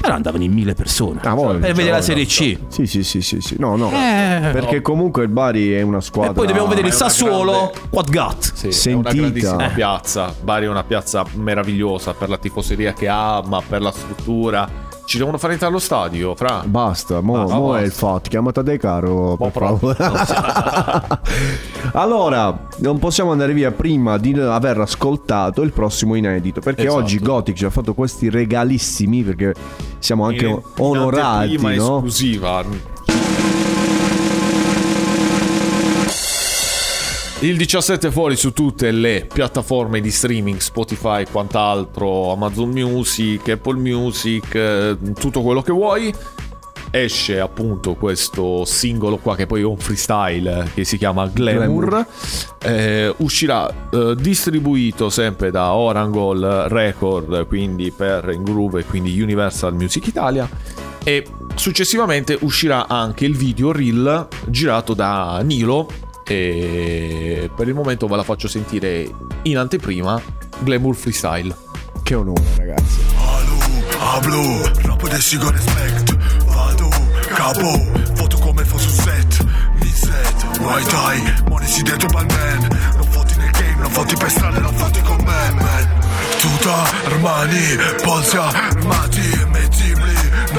però andavano in mille persone Ah, voglia, per vedere la. Serie C. Sì, sì, sì, sì, sì. No, no. Eh. Perché comunque il Bari è una squadra. E poi dobbiamo vedere il Sassuolo, grande- what got? Sì, è una Sentita. grandissima Eh. piazza. Bari è una piazza meravigliosa per la tifoseria che ha, ma per la struttura. Ci devono fare entrare allo stadio, fra. Basta, mo, Basta, mo è basta. il fatto. Chiamata De Caro, per favore. allora, non possiamo andare via prima di aver ascoltato il prossimo inedito. Perché Esatto. oggi Gothic ci ha fatto questi regalissimi. Perché siamo anche In- in onorati, anteprima no? esclusiva. Il 17 fuori su tutte le piattaforme di streaming, Spotify, quant'altro, Amazon Music, Apple Music, eh, tutto quello che vuoi. Esce appunto questo singolo qua che poi è un freestyle eh, che si chiama Glamour. Eh, uscirà eh, distribuito sempre da Orangol Record, quindi per Ingroove e quindi Universal Music Italia. E successivamente uscirà anche il video reel girato da Nilo. E per il momento ve la faccio sentire in anteprima Glamour Freestyle. Che onore, ragazzi. Hablo, rap de sigo respect Vado, capo, foto come fosse un set Mi set, white eye, monesi dentro pal man Non fotti nel game, non fotti per strada, non fotti con me, man Tuta, Armani, polsi armati,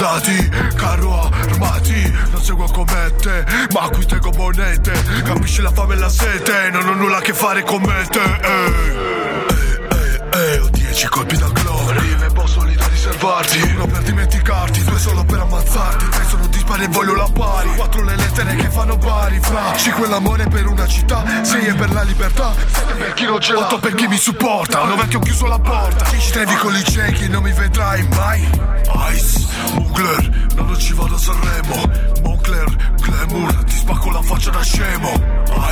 blindati, carro armati Non seguo come te, ma qui tengo monete Capisci la fame e la sete, non ho nulla a che fare con me, te, eh. Eh, ho dieci colpi da gloria Rime bossoli da riservarti Uno per dimenticarti, due solo per ammazzarti Tre sono dispari e voglio la pari Quattro le lettere che fanno pari Fra cinque l'amore per una città Sei è per la libertà Sette per chi non ce l'ha Otto per chi mi supporta Nove che ho chiuso la porta Dieci trevi con i ciechi Non mi vedrai mai Ice, Mugler Non ci vado a Sanremo Moncler, Glamour Ti spacco la faccia da scemo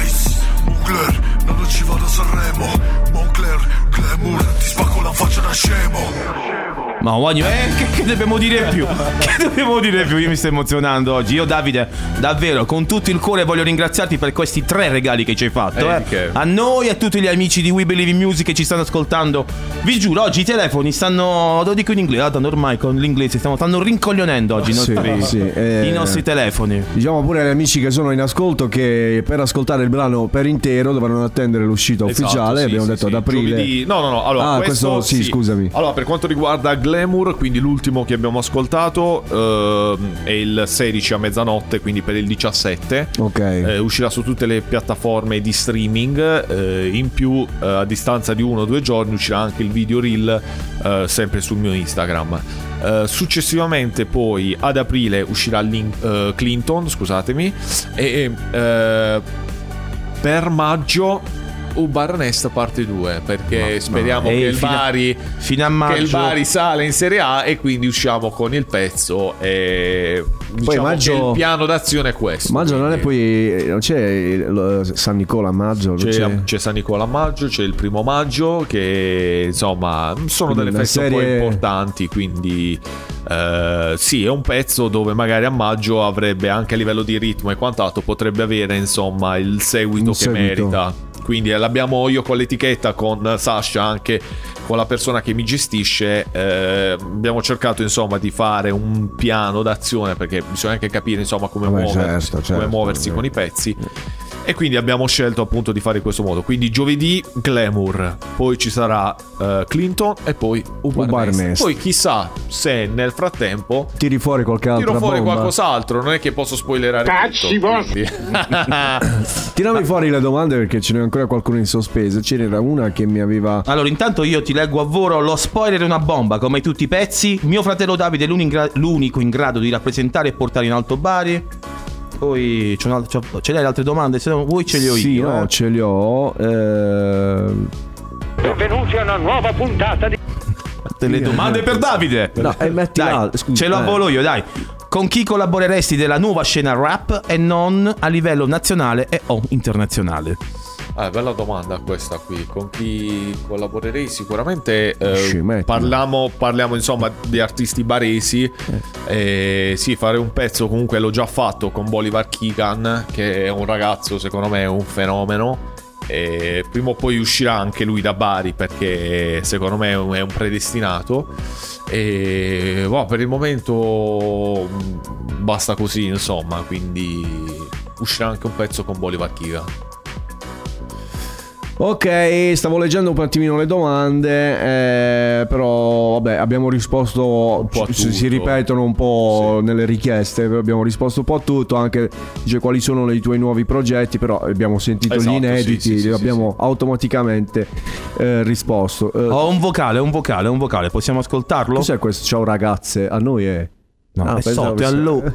Ice, Mugler Non ci vado a Sanremo Moncler, Glamour Ti spacco la faccia da scemo Ma guagno, eh, che, che dobbiamo dire più? Che dobbiamo dire più? Io mi sto emozionando oggi. Io, Davide, davvero, con tutto il cuore voglio ringraziarti per questi tre regali che ci hai fatto. Eh, eh. A noi e a tutti gli amici di We Believe in Music che ci stanno ascoltando. Vi giuro, oggi i telefoni stanno. Lo dico in inglese, guarda, ormai con l'inglese stiamo, stanno rincoglionendo oggi i Sì, nostri, sì, eh, i nostri telefoni. Diciamo pure agli amici che sono in ascolto che per ascoltare il brano per intero dovranno attendere l'uscita Esatto, ufficiale. sì, Abbiamo detto ad aprile. Giovedì- No, no, no. Allora, ah, questo, questo sì, scusami. Allora, per quanto riguarda Glamour, quindi l'ultimo che abbiamo ascoltato, ehm, è il 16 a mezzanotte, quindi per il 17. Ok. Eh, uscirà su tutte le piattaforme di streaming. eh, in più, eh, a distanza di uno o due giorni, uscirà anche il video reel, eh, sempre sul mio Instagram. Eh, successivamente, poi ad aprile uscirà Lin- eh, Clinton, scusatemi, e per maggio. Ubar Nest parte 2 perché speriamo Ehi, che, il a- Bari, fino a che il maggio. Bari sale in Serie A e quindi usciamo con il pezzo e diciamo maggio- che il piano d'azione è questo Maggio non è poi. Non c'è il- San Nicola a maggio? non c'è, c'è San Nicola a maggio, c'è il primo maggio che insomma sono Quindi delle feste un serie- po' importanti, quindi eh, sì è un pezzo dove magari a maggio avrebbe anche a livello di ritmo e quant'altro potrebbe avere insomma il seguito Un che seguito. merita. Quindi eh, l'abbiamo io con l'etichetta, con Sasha anche con la persona che mi gestisce. eh, abbiamo cercato insomma di fare un piano d'azione perché bisogna anche capire insomma come, Vabbè, muoversi, certo, come certo. muoversi con i pezzi. E quindi abbiamo scelto appunto di fare in questo modo. Quindi giovedì Glamour, poi ci sarà eh, Clinton e poi Ubar, Ubar Nest. Nest. Poi chissà se nel frattempo Tiri fuori qualche altra tiro fuori bomba. qualcos'altro. Non è che posso spoilerare Cazzi tutto. vostri! quindi- Tirami fuori le domande perché ce n'è ancora qualcuno in sospeso. Ce n'era una che mi aveva. Allora, intanto io ti leggo a volo lo spoiler è una bomba, come tutti i pezzi. Mio fratello Davide è l'unico in grado di rappresentare e portare in alto Bari. Poi c'è un'altra- ce l'hai altre domande? Se no, vuoi ce le ho sì, io. no, eh. ce li ho. eh, Benvenuti a una nuova puntata di... Le domande per Davide. No, e metti Dai, scusa, ce l'ho eh. volo io, dai. Con chi collaboreresti della nuova scena rap e non a livello nazionale e o internazionale? Ah, bella domanda questa qui. Con chi collaborerei? Sicuramente eh, parliamo, parliamo insomma di artisti baresi. Eh, sì, fare un pezzo comunque l'ho già fatto con Bolivar Kigan, che è un ragazzo, secondo me, è un fenomeno. E prima o poi uscirà anche lui da Bari perché secondo me è un, predestinato. E boh, per il momento mh, basta così, insomma. Quindi uscirà anche un pezzo con Bolivar Kigan. Ok, stavo leggendo un attimino le domande, eh, però vabbè, abbiamo risposto, si tutto. ripetono un po' nelle richieste, abbiamo risposto un po' a tutto, anche dice quali sono i tuoi nuovi progetti, però abbiamo sentito Esatto, gli inediti, sì, sì, sì, li sì, abbiamo automaticamente eh, risposto. Eh, Ho un vocale, un vocale, un vocale, possiamo ascoltarlo? Cos'è questo? Ciao ragazze, a noi è... No, Ah, è sotto, è allo-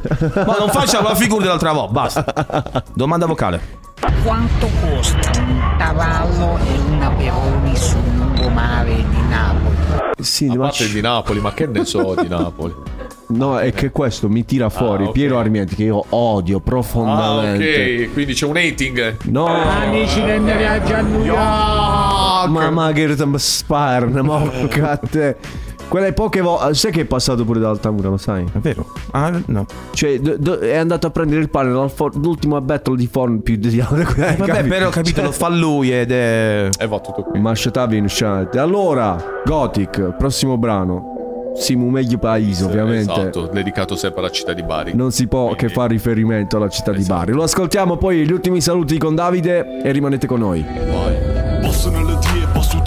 Ma non faccia la figura dell'altra volta, basta. Domanda vocale. Quanto costa un cavallo e una Peroni sul lungomare di Napoli? Sì, A ma parte c- di Napoli, ma che ne so di Napoli? No, è che questo mi tira fuori Ah, ok. Piero Armienti che io odio Ah, profondamente. ok, quindi c'è un hating. No, Amici del viaggio a New York! mamma che sparna, ma te. Quelle poche volte. Sai che è passato pure da Altamura, lo sai? È vero? Ah, no. Cioè, do- do- è andato a prendere il pane dall'ultima battle di Forn più di Vabbè, però ho capito, lo fa lui ed è... E va tutto qui. Ma shatavi in chat. Allora, Gothic, prossimo brano. Siamo meglio paese, ovviamente. Esatto, dedicato sempre alla città di Bari. Non si può che fare riferimento alla città Esatto. di Bari. Lo ascoltiamo poi gli ultimi saluti con Davide e rimanete con noi. Passo nelle die, passo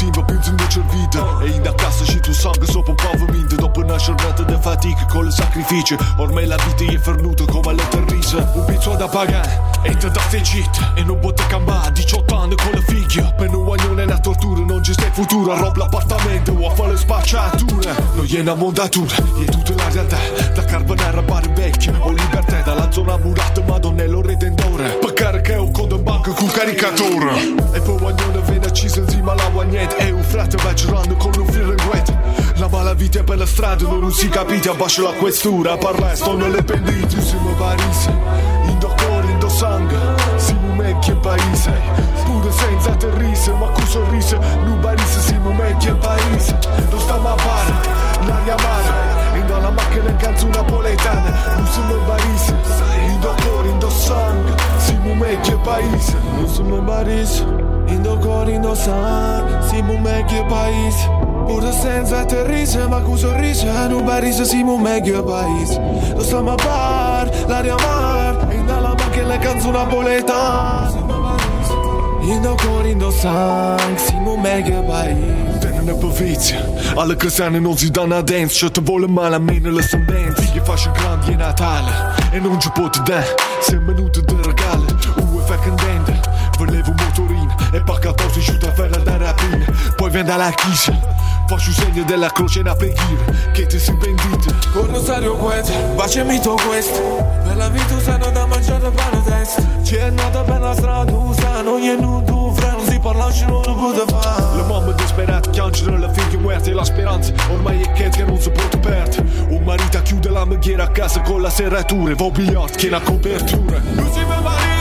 il penso invece al vita E in da casa ci tu sangue sopra un pavimento Dopo una giornata di fatica con le sacrifici. Ormai la vita è fernuta come le terrise Un pizzo da pagare e te date git E non potete cambiare 18 anni con le figlie. Per un guaglione la tortura, non stai futuro. Rob l'appartamento o a fare le spacciature. Non è una mondatura, è tutta la realtà. Da Carbonara a Bari Vecchio o Libertà. Dalla zona murata Madonnello Redentore. Per caricare un conto in banca con caricatore. E poi guaglione viene acceso insieme alla guagnetta E un strette vai girando con un filo in La malavita è per la strada, non si capite Abbascio la questura, parla sto nelle pendite Siamo parisi, indo cuore, indo sangue Siamo vecchi in paese. Pure senza terrise, ma con sorriso Nubarise, siamo vecchi in paese. Non stiamo a pari, l'aria amara Indo alla macchina in canzone napoletana Non siamo in mare sono Baris Indo cuore, indo sangue Siamo meglio paese Pure senza terrise ma con sorriso Non Baris siamo meglio paese Lo stiamo a bar, l'aria mar E dalla macchina le canzoni napoletane Indo cuore, indo sangue Siamo meglio paese non è provizia Alle casane non si danno a dance. Ci ti vuole male a me nelle sentenze Gli faccio grandi è Natale E non ci può dare Sei minuti di regalo Uh, fa E pacca posto giù da fare da rapina Poi vende la chiesa Faccio un segno della croce una preghiera Che ti si vendite Con rosario questo Baciami tu questo Per la vita usano da mangiare per la testa C'è nata per la strada Usano Fra non si parla non lo può fare Le mamme disperate piangono le figlie muerte E la speranza ormai è che che non si può perdere Un marito chiude la mughiera a casa con la serratura Va bigliardo che la copertura Luci per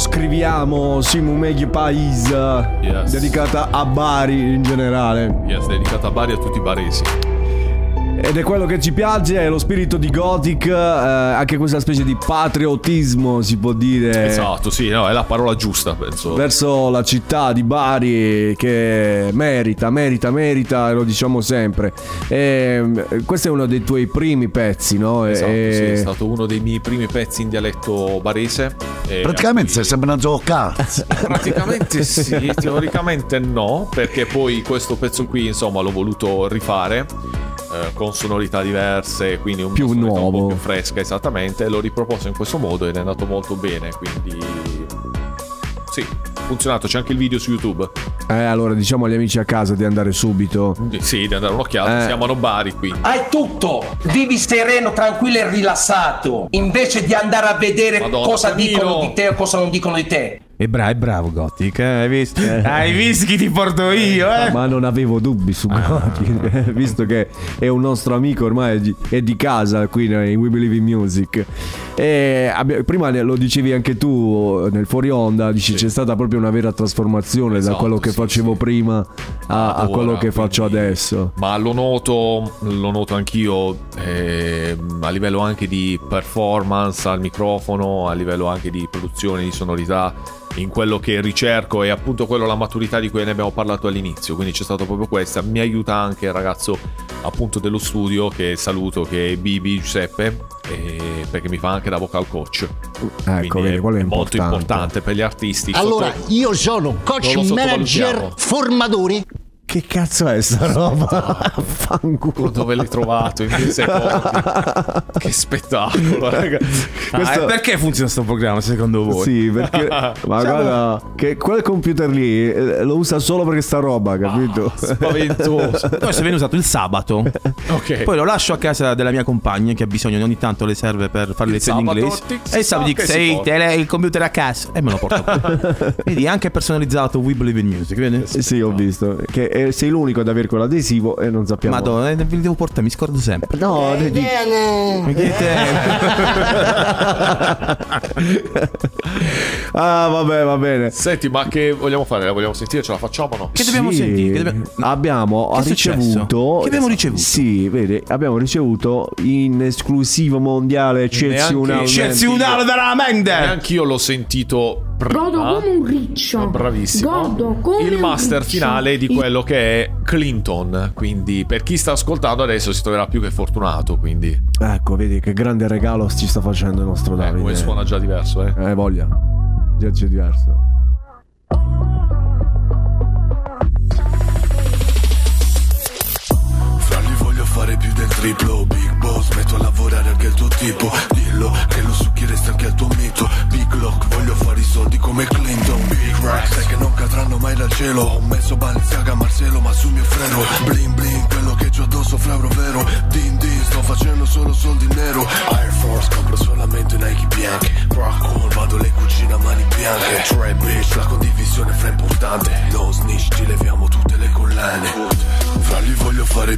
lo sottoscriviamo Simu Meghi Pais Yes. Dedicata a Bari in generale Yes, dedicata a Bari e a tutti i baresi. Ed è quello che ci piace, è lo spirito di Gothic eh, Anche questa specie di patriottismo si può dire Esatto, sì, no, è la parola giusta, penso. Verso la città di Bari che merita, merita, merita, e lo diciamo sempre. E, questo è uno dei tuoi primi pezzi, no? Esatto, E- sì, è stato uno dei miei primi pezzi in dialetto barese. Praticamente stai sempre una giocare. Praticamente sì, teoricamente no, perché poi questo pezzo qui, insomma, l'ho voluto rifare eh, con sonorità diverse, quindi un Più nuovo. un po' più fresca, esattamente, l'ho riproposto in questo modo ed è andato molto bene, quindi sì, funzionato, c'è anche il video su YouTube. Eh, allora diciamo agli amici a casa di andare subito. Sì, di andare un'occhiata, Eh. siamo a Bari qui. Hai tutto, vivi sereno, tranquillo e rilassato, invece di andare a vedere Madonna, cosa Camino. dicono di te o cosa non dicono di te. E bravo, è bravo Gothic, eh, hai visto? Hai visto chi ti porto io, eh? Ma non avevo dubbi su Gothic, visto che è un nostro amico ormai è di, casa qui in We Believe in Music. E abbi- prima lo dicevi anche tu nel fuori onda, dici c'è stata proprio una vera trasformazione da Esatto, quello che sì, facevo prima a, a Ora, quello che faccio quindi- adesso. Ma lo noto, lo noto anch'io ehm, a livello anche di performance al microfono, a livello anche di produzione di sonorità, in quello che ricerco e appunto quello la maturità di cui ne abbiamo parlato all'inizio. Quindi c'è stato proprio questa. Mi aiuta anche il ragazzo appunto dello studio che saluto, che è Bibi Giuseppe, eh, perché mi fa anche da vocal coach. Ecco, Quindi vedi, quello è molto importante. importante per gli artisti. Allora, Sotto- io sono coach manager formatore. Che cazzo è sta roba? Fanculo. Dove l'hai trovato? In due secondi. che spettacolo, raga. Ah, e perché funziona questo programma secondo voi? Sì, perché ma guarda che quel computer lì eh, lo usa solo perché sta roba, capito? Spaventoso. Questo viene usato il sabato. Ok. Poi lo lascio a casa della mia compagna che ha bisogno ogni tanto le serve per fare lezioni in inglese. E il sabato sa dico, sei porta." te il computer a casa e me lo porto. qui. Vedi, anche personalizzato We Believe in Music, vedi? Sì, ho visto che eh, sei l'unico ad avere quell'adesivo e non sappiamo. Madonna, eh, ve li devo portare, mi scordo sempre. No, Eh, di- Ah, vabbè, va bene. Senti, ma che vogliamo fare? La vogliamo sentire? Ce la facciamo o no? Che dobbiamo Sì, sentire? Che dobbiamo- Abbiamo Che ricevuto. Che abbiamo ricevuto? Sì, vedi, abbiamo ricevuto in esclusivo mondiale eccezionale. Eccezionale veramente! Neanch'io l'ho sentito prima. Godo come un riccio. Bravissimo. Godo come Il un master riccio. finale di quello che è Clinton. Quindi, per chi sta ascoltando adesso si troverà più che fortunato. Quindi, Ecco, vedi che grande regalo ci sta facendo il nostro eh, Davide. come suona già diverso, eh. Eh, voglia. Già c'è diverso. Fare più del triplo Big boss, metto a lavorare anche il tuo tipo. Dillo che lo succhieresti anche al tuo mito. Big lock, voglio fare i soldi come Clinton. Big rack, sai che non cadranno mai dal cielo. Ho messo Balenciaga Marcelo ma sul mio freno. Bling bling, quello che c'ho addosso fra vero. Din din, sto facendo solo soldi nero. Air Force, compro solamente Nike bianche. Rock vado le cucine a mani bianche. Trap bitch, la condivisione fra importante. No snitch, ci leviamo tutte le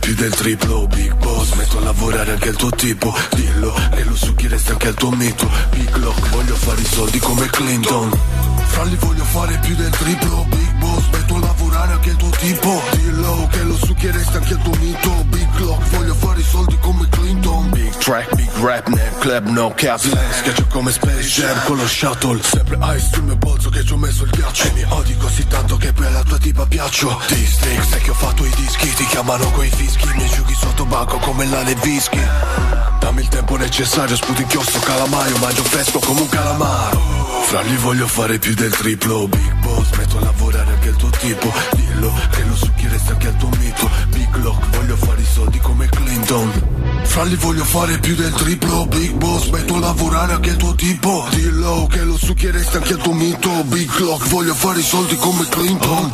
più del triplo Big boss, metto a lavorare anche il tuo tipo. Dillo, che lo succhieresti anche al tuo mito. Big lock, voglio fare i soldi come Clinton Fra li voglio fare più del triplo. Big boss, metto a lavorare anche il tuo tipo. Dillo, che lo succhieresti anche al tuo mito. Big lock, voglio fare i soldi come Clinton. Big track, big rap, name club, no Slang, schiaccio come Space Jam con lo shuttle. Sempre ice sul mio polso che ci ho messo il ghiaccio. E mi odi così tanto che poi alla tua tipa piaccio. District, sai che ho fatto i dischi Ti chiamano coi fischi. Mi asciughi sotto banco come la Levischi Dammi il tempo necessario, sputo inchiostro calamaio Mangio fresco come un calamaro. Fra li voglio fare più del triplo Big boss, metto a lavorare anche il tuo tipo. Dillo, che lo succhieresti anche al tuo mito. Big lock, voglio fare i soldi come Clinton. Fra li voglio fare più del triplo Big boss, metto a lavorare anche il tuo tipo. Dillo che lo succhieresti anche al tuo mito. Big clock, voglio fare i soldi come Clinton.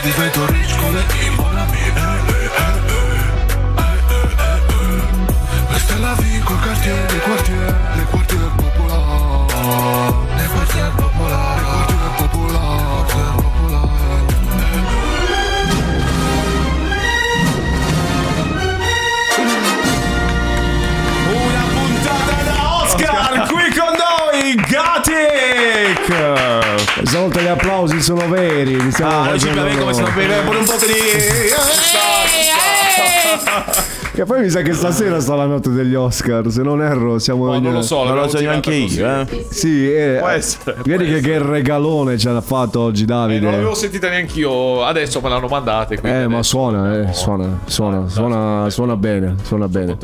Ti divento rich con le immonami quartiere, le quartiere, le quartiere popolari Le quartiere popolari, le quartiere popolari, Una puntata da Oscar, qui con noi, Gatic! Stavolta gli applausi sono veri. li stiamo Ah, non ci capisco come sono bene, pure un po' di... Che poi mi sa che stasera sta la notte degli Oscar. Se non erro, siamo. No, non lo so, Non lo so neanche io, eh. Sì, eh, Può essere, Vedi può che, che regalone ci ha fatto oggi Eh, Davide. non l'avevo sentita neanch'io, adesso me l'hanno mandata. Eh, ma adesso- suona, eh, suona, suona, suona, suona bene, suona bene.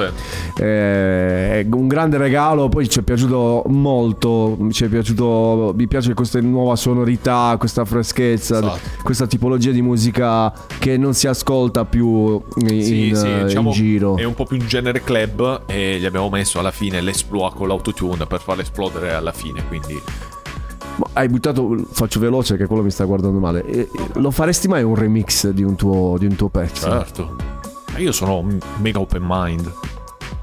Eh, è un grande regalo, poi ci è piaciuto molto, ci è piaciuto, mi piace questa nuova sonorità, questa freschezza, Esatto. questa tipologia di musica che non si ascolta più in, Sì, sì, eh, diciamo in giro. È un po' più un genere club e gli abbiamo messo alla fine l'esploit con l'autotune per farlo esplodere alla fine, quindi Ma Hai buttato, faccio veloce che quello mi sta guardando male. Eh, Lo faresti mai un remix di un tuo, di un tuo pezzo? certo. Ma Io sono mega open mind.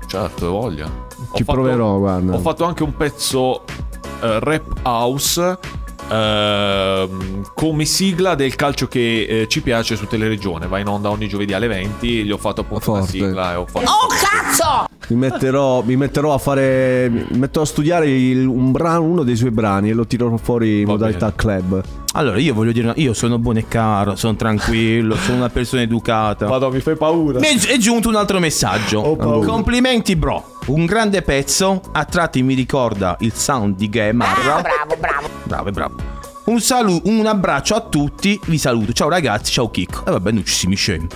Certo, hai voglia. Ho Ci fatto- proverò, guarda. Ho fatto anche un pezzo eh, rap house ehm, come sigla del calcio che eh, ci piace su Teleregione. Va in onda ogni giovedì alle 20. Gli ho fatto appunto una Forte. sigla e ho fatto. Oh cazzo! Mi metterò, mi metterò a fare. Mi metterò a studiare il- un brano, uno dei suoi brani e lo tirerò fuori in modalità club. Allora, io voglio dire, una- io sono buono e caro, sono tranquillo, sono una persona educata. Vado, mi fai paura. Mi è, è giunto un altro messaggio. paura. Complimenti, bro. Un grande pezzo. A tratti mi ricorda il sound di Gay Marra. Bravo, bravo. Bravo, bravo. Un, salu- un abbraccio a tutti. Vi saluto. Ciao ragazzi, ciao Chicco. E vabbè, non ci si mi scemi.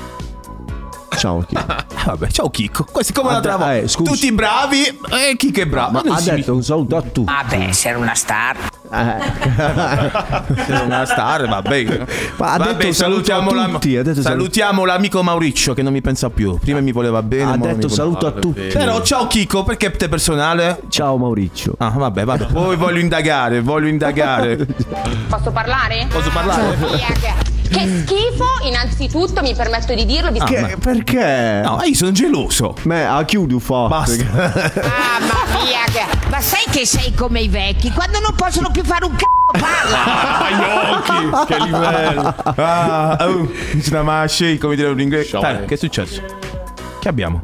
Ciao, Chi. Eh, vabbè, ciao Chicco. Questo è come Ah, l'altra scusi. Tutti bravi. E Chicco è bravo. Ma ha mi- detto un saluto a tutti. Vabbè, essere una star. Sei una star, va bene. Ma ha Va detto bene, saluto a salutiamo, tutti, ha detto saluto- salutiamo l'amico Maurizio che non mi pensa più. Prima mi voleva bene. Ha non detto mi vuole- saluto a tutti. Però ciao Chicco, perché te personale? Ciao Maurizio. Ah, vabbè, vabbè. Poi voglio indagare, voglio indagare. Posso parlare? Posso parlare? Che schifo, innanzitutto mi permetto di dirlo. vi- Ah, ma- Perché? No, io sono geloso. Ma a chiudo fa. Basta. Mamma mia, che- ma sai che sei come i vecchi? Quando non possono più fare un c***o parla! Ah, gli occhi! Che livello! Ah, oh, una masci, come dire in inglese. Ciao, Dai, eh. che è successo? Che abbiamo?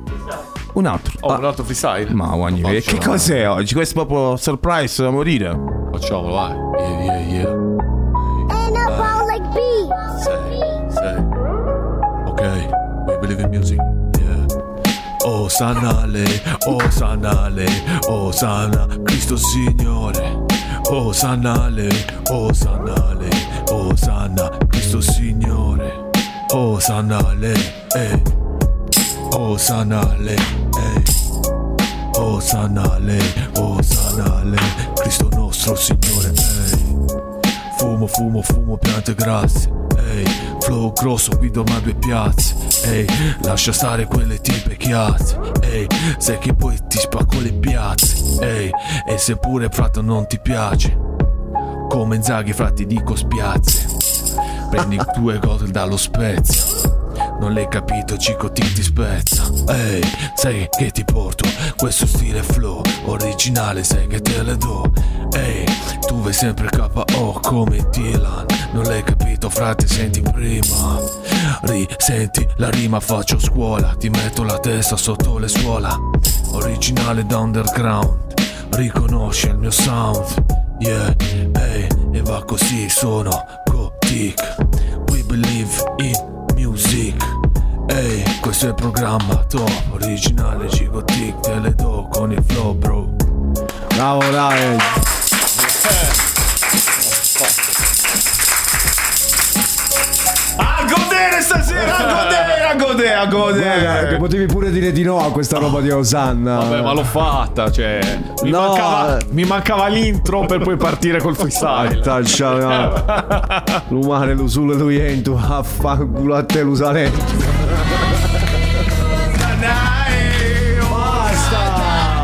Un altro. Oh, un altro freestyle? Ma guagni, che Facciamo. cos'è oggi? Questo è proprio surprise da morire. Facciamolo, vai. Yeah, yeah, yeah. Sei, sei. Ok, we believe in music. Yeah. Oh sanale, oh sanale, oh sana, Cristo Signore. Oh sanale, oh sanale, oh sana, Cristo Signore. Oh sanale, eh. Oh sanale, eh. Oh sanale, oh sanale, Cristo nostro Signore, ehi. Fumo, fumo, fumo, piante grasse, ehi. Flow grosso, guido ma due piazze, ehi. Lascia stare quelle tipe chiazze, ehi. Sai che poi ti spacco le piazze, ehi. E se pure frate non ti piace, come Zaghi fra ti dico spiazze. Prendi due gol dallo Spezia. Non l'hai capito, Cico Tic ti spezza Ehi, sai che ti porto Questo stile flow Originale, sai che te le do. Ehi, tu vai sempre KO come Dylan Non l'hai capito, frate, senti prima. Risenti la rima, faccio scuola. Ti metto la testa sotto le suola Originale da underground. Riconosce il mio sound. Yeah, ehi, e va così, sono Gotik We believe in questo è il programma top Originale Gigotic, te le do con il flow bro Bravo, dai. A godere stasera, a godere, a godere, a godere. Guarda, che potevi pure dire di no a questa roba di Osanna. Vabbè, ma l'ho fatta, cioè. Mi, No. mancava, mi mancava l'intro per poi partire col freestyle. L'umane lo sulle lo iento, affanculo a te lo salento. Basta!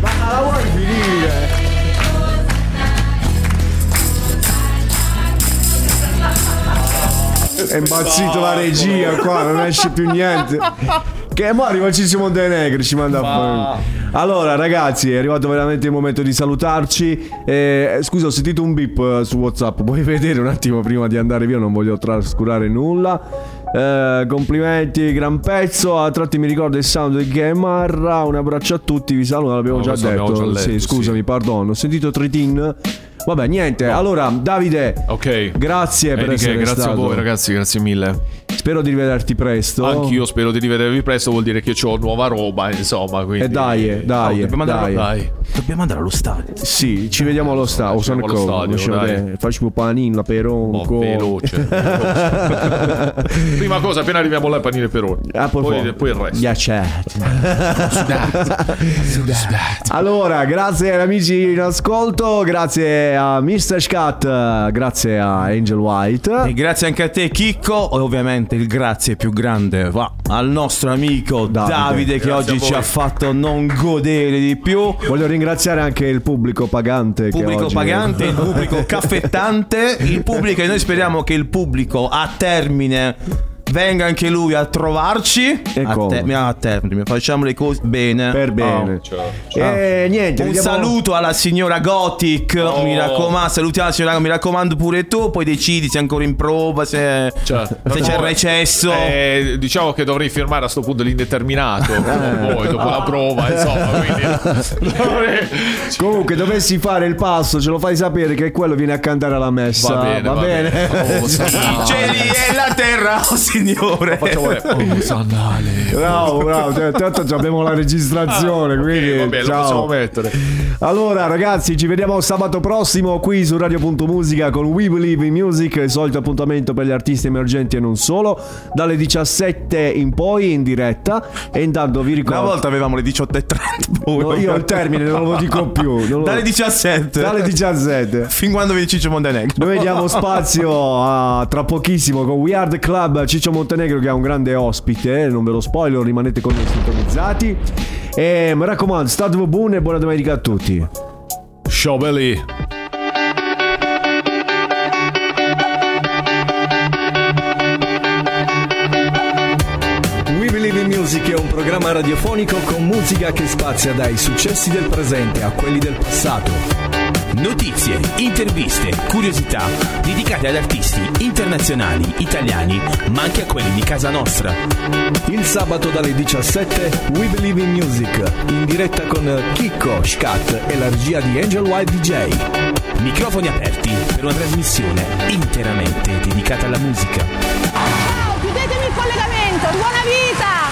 Ma la vuoi finire? È impazzito la regia qua, non esce più niente. Che mo arriva Ciccio Montenegro, ci manda a fare. Allora, ragazzi, è arrivato veramente il momento di salutarci. Eh, scusa, ho sentito un beep eh, su WhatsApp. Puoi vedere un attimo prima di andare via? Non voglio trascurare nulla. Eh, complimenti, gran pezzo. A tratti mi ricordo il sound di Gamarra. Un abbraccio a tutti. Vi saluto, l'abbiamo No, già detto. abbiamo già sì, letto, scusami, perdono. Ho sentito Tritin. Vabbè, niente. Allora, Davide, Ok. grazie per Eh, di che, essere grazie stato. a voi, ragazzi, grazie mille. Spero di rivederti presto. Anch'io spero di rivedervi presto, vuol dire che ho nuova roba, insomma. Quindi... E dai, eh, dai, dobbiamo andare- dai. Dobbiamo andare allo stadio. Sì, ci vediamo allo stadio. Ci vediamo allo stadio, dai. Faccio un panino per un Oh, veloce, veloce. Prima cosa, appena arriviamo là, panino e peroni. Ah, poi, poi, poi- il resto. Ghiacciati. Allora, grazie agli amici in ascolto, grazie a Mr. Scat, grazie a Angel White. E grazie anche a te, Chicco. E ovviamente il grazie più grande va al nostro amico Davide. Davide, che oggi ci ha fatto non godere di più. Voglio ringraziare anche il pubblico pagante. Pubblico oggi- pagante, il pubblico caffettante, il pubblico e noi speriamo che il pubblico a termine venga anche lui a trovarci. E a, come? te- a termine, facciamo le cose bene. Per bene. Ciao. E niente, Un vediamo- saluto alla signora Gothic, Oh. mi raccomando, salutiamo la signora, mi raccomando pure tu, poi decidi se è ancora in prova, se, Certo. se c'è il No, recesso. eh, diciamo che dovrei firmare a sto punto l'indeterminato. Eh. Poi, dopo la prova, insomma. Quindi dovrei- Comunque, dovessi fare il passo, ce lo fai sapere che quello viene a cantare alla messa. Va bene, va bene. Oh, I sandale. cieli e la terra, oh signore. Facciamo oh, sandale. Bravo, bravo. T- Tanto già abbiamo la registrazione, quindi. Ah, Va bene, lo ciao. possiamo mettere. Allora, ragazzi, ci vediamo sabato prossimo qui su Radio.musica con We Believe in Music, il solito appuntamento per gli artisti emergenti e non solo, dalle 17 in poi in diretta. E intanto vi Una ricordo. volta avevamo le 18.30. poi- No, io il termine non lo dico più. lo- Dalle 17. Dalle 17. Fin quando viene Ciccio Montenegro. Noi diamo spazio a, tra pochissimo con We Are the Club Ciccio Montenegro che è un grande ospite, eh, non ve lo spoiler, rimanete con noi sintonizzati. E mi raccomando, state buone e buona domenica a tutti. Ciao belli. We Believe in Music è un programma radiofonico con musica che spazia dai successi del presente a quelli del passato. Notizie, interviste, curiosità dedicate ad artisti internazionali, italiani, ma anche a quelli di casa nostra. Il sabato dalle 17 We Believe in Music, in diretta con Chicco, Scat e la regia di Angel White DJ. Microfoni aperti per una trasmissione interamente dedicata alla musica. Chiudetemi il collegamento, buona vita!